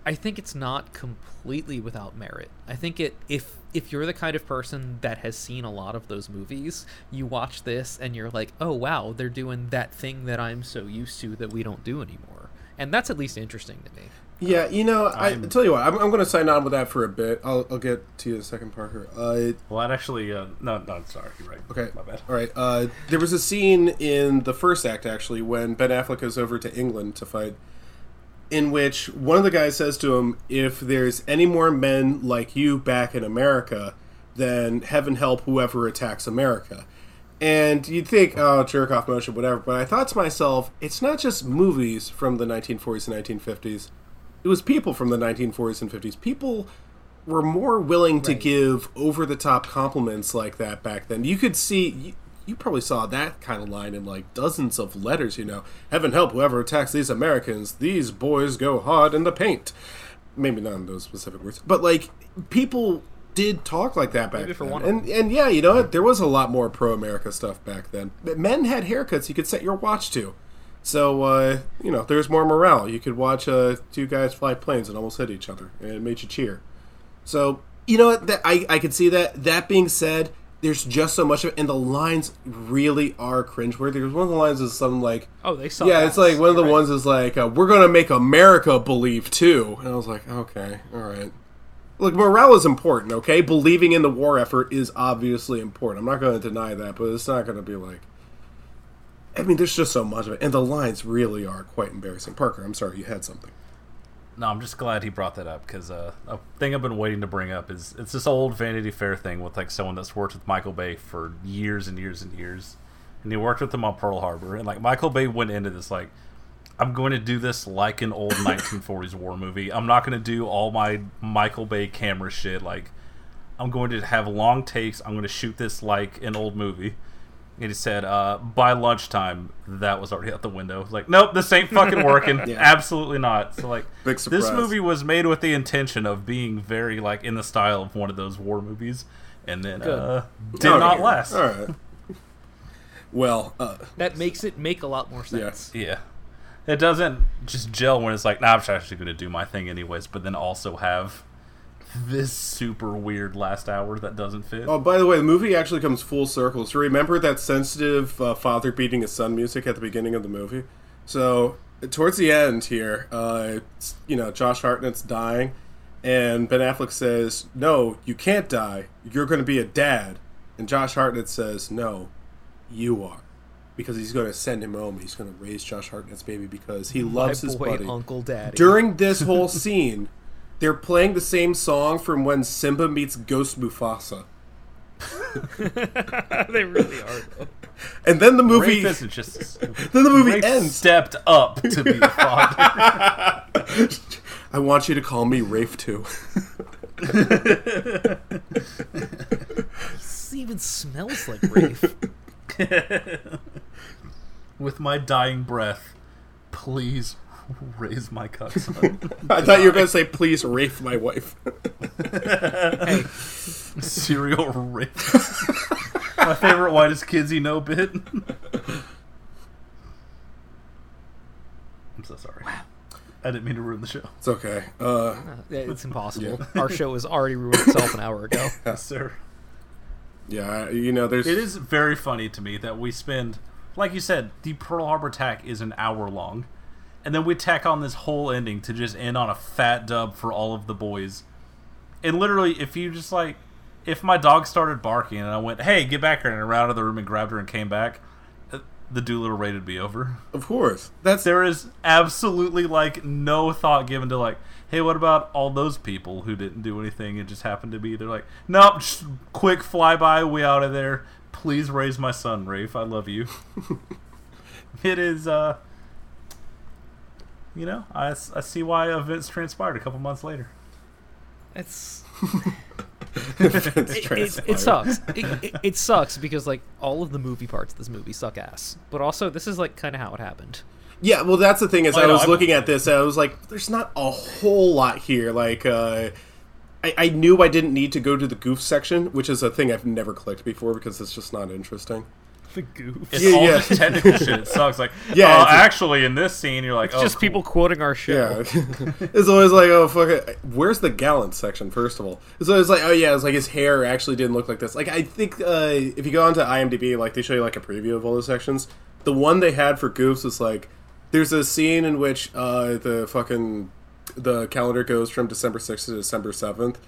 I think it's not completely without merit. I think it if if you're the kind of person that has seen a lot of those movies, you watch this and you're like, "Oh wow, they're doing that thing that I'm so used to that we don't do anymore." And that's at least interesting to me. Yeah, you know, I I'm, tell you what, I'm, I'm going to sign on with that for a bit. I'll, I'll get to you in a second, Parker. Uh, well, I'd actually, uh, no, no, sorry, you're right. Okay, my bad. All right, uh, there was a scene in the first act actually when Ben Affleck goes over to England to fight in which one of the guys says to him, "If there's any more men like you back in America, then heaven help whoever attacks America." And you'd think, "Oh, jerk off motion, whatever." But I thought to myself, it's not just movies from the 1940s and 1950s. It was people from the 1940s and 50s. People were more willing right. to give over the top compliments like that back then. You could see you probably saw that kind of line in like dozens of letters, you know. Heaven help whoever attacks these Americans. These boys go hard in the paint. Maybe not in those specific words, but like people did talk like that back then. And and yeah, you know what? There was a lot more pro America stuff back then. Men had haircuts you could set your watch to. So uh, you know, there's more morale. You could watch uh, two guys fly planes and almost hit each other, and it made you cheer. So you know what? That I I could see that. That being said, there's just so much of it, and the lines really are cringeworthy. There's one of the lines is something like, "Oh, they saw." Yeah, it's like one of the right. ones is like, uh, "We're gonna make America believe too," and I was like, "Okay, all right." Look, morale is important, okay? Believing in the war effort is obviously important. I'm not going to deny that, but it's not going to be like. I mean, there's just so much of it, and the lines really are quite embarrassing. Parker, I'm sorry, you had something. No, I'm just glad he brought that up because uh, a thing I've been waiting to bring up is it's this old Vanity Fair thing with like someone that's worked with Michael Bay for years and years and years, and he worked with him on Pearl Harbor, and like Michael Bay went into this like, I'm going to do this like an old [laughs] 1940s war movie. I'm not going to do all my Michael Bay camera shit. Like, I'm going to have long takes. I'm going to shoot this like an old movie. And he said, uh, by lunchtime, that was already out the window. Like, nope, this ain't fucking working. [laughs] Absolutely not. So, like, Big this movie was made with the intention of being very, like, in the style of one of those war movies. And then, uh, did Okay. not last. All right. Well, uh, That makes it make a lot more sense. Yeah. It doesn't just gel when it's like, nah, I'm actually going to do my thing anyways, but then also have this super weird last hour that doesn't fit. oh, by the way, the movie actually comes full circle. So remember that sensitive uh, father beating his son music at the beginning of the movie. So towards the end here, uh, you know, Josh Hartnett's dying, and Ben Affleck says, "No, you can't die. You're going to be a dad." And Josh Hartnett says, "No, you are." Because he's going to send him home. He's going to raise Josh Hartnett's baby because he loves My his boy, buddy. Uncle Daddy. During this whole scene, they're playing the same song from when Simba meets Ghost Mufasa. [laughs] they really are. Though. And then the movie Rafe isn't just. [laughs] then the movie Rafe ends. stepped up to be the father. [laughs] I want you to call me Rafe too. This even smells like Rafe. With my dying breath, please [laughs] raise my cuck son. [laughs] I thought you were going to say, "Please, Rafe, my wife." hey, [laughs] Serial rape. my favorite whitest kids you know bit. I'm so sorry. I didn't mean to ruin the show. It's okay. Uh, yeah, it's impossible. Our show has already ruined itself an hour ago. Yes, sir. yeah, you know, there's It is very funny to me that we spend, like you said, the Pearl Harbor attack is an hour long, and then we tack on this whole ending to just end on a fat dub for all of the boys. And literally, if you just like, if my dog started barking and I went, "Hey, get back here," and I ran out of the room and grabbed her and came back, uh, the Doolittle raid would be over. of course that's There is absolutely like no thought given to like, hey, what about all those people who didn't do anything and just happened to be? They're like, nope, just quick flyby, we out of there. Please raise my son, Rafe. I love you. [laughs] it is, uh, you know, I, I see why events transpired a couple months later. It's [laughs] it's it, it, it sucks. It, it, it sucks because like all of the movie parts of this movie suck ass. But also, this is like kind of how it happened. Yeah, well, that's the thing. Is I I, know, was I'm- looking at this, and I was like, "There's not a whole lot here." Like, uh, I, I knew I didn't need to go to the goof section, which is a thing I've never clicked before because it's just not interesting. [laughs] The goof. It's Yeah, all yeah. just technical shit. It sucks. Like, [laughs] Yeah, yeah, it's a- actually, in this scene, you're like, It's oh, just cool. people quoting our show. Yeah, [laughs] it's always like, "Oh fuck it." Where's the gallant section? First of all, it's always like, "Oh yeah," it's like his hair actually didn't look like this. Like, I think uh, if you go onto IMDb, like they show you like a preview of all the sections. The one they had for goofs is like, there's a scene in which uh, the fucking the calendar goes from December sixth to December seventh,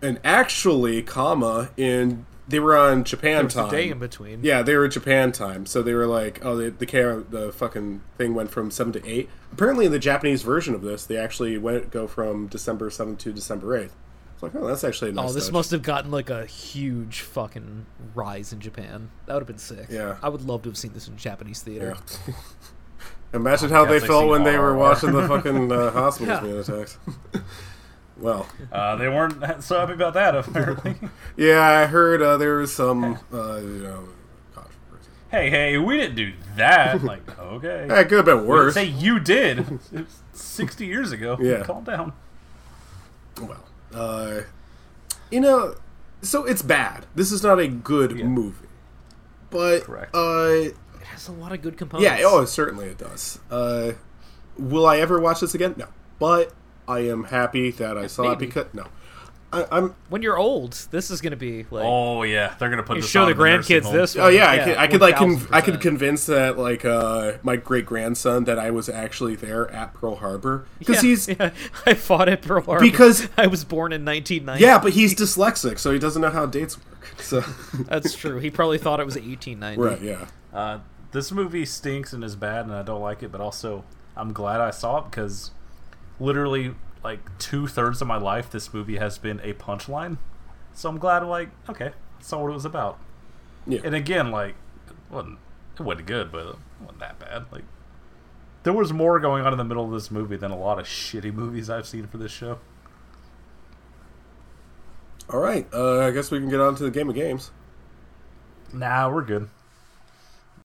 and actually, comma in they were on Japan There's a time. day in between. Yeah, they were Japan time, so they were like, oh, the the, car- the fucking thing went from seven to eight. Apparently, in the Japanese version of this, they actually went go from December seventh to December eighth. It's like, oh, that's actually a nice. Oh, this touch. must have gotten like a huge fucking rise in Japan. That would have been sick. Yeah. I would love to have seen this in Japanese theater. Yeah. [laughs] Imagine how they felt when they were watching the [laughs] fucking uh, hospitals Yeah. being attacked. [laughs] well, Uh, they weren't [laughs] so happy about that, apparently. [laughs] yeah, I heard uh, there was some, uh, you know, controversy. hey, hey, we didn't do that. [laughs] Like, okay. That could have been worse. say you did. It was 60 years ago. Yeah. Calm down. Well, uh, you know, so it's bad. This is not a good Yeah. movie, but Correct. uh, It has a lot of good components. yeah, oh, certainly it does. Uh, will I ever watch this again? No, but I am happy that I saw it because no, I, I'm. When you're old, this is gonna be like Oh, yeah. They're going to put you this show on the in nursing grandkids home. this. Oh one. yeah, I could, I could like, con- I could convince that like uh, my great grandson that I was actually there at Pearl Harbor because Yeah, he's yeah, [laughs] I fought at Pearl Harbor Because- I was born in 1990. yeah, but he's dyslexic, so he doesn't know how dates work. So [laughs] that's true. He probably thought it was 1890. right, yeah. Uh, this movie stinks and is bad, and I don't like it, but also I'm glad I saw it because literally like two thirds of my life, this movie has been a punchline. So I'm glad, like, okay, not what it was about. Yeah. And again, like, it wasn't it wasn't good, but it wasn't that bad. Like, there was more going on in the middle of this movie than a lot of shitty movies I've seen for this show. All right, uh, I guess we can get on to the game of games. Nah, we're good.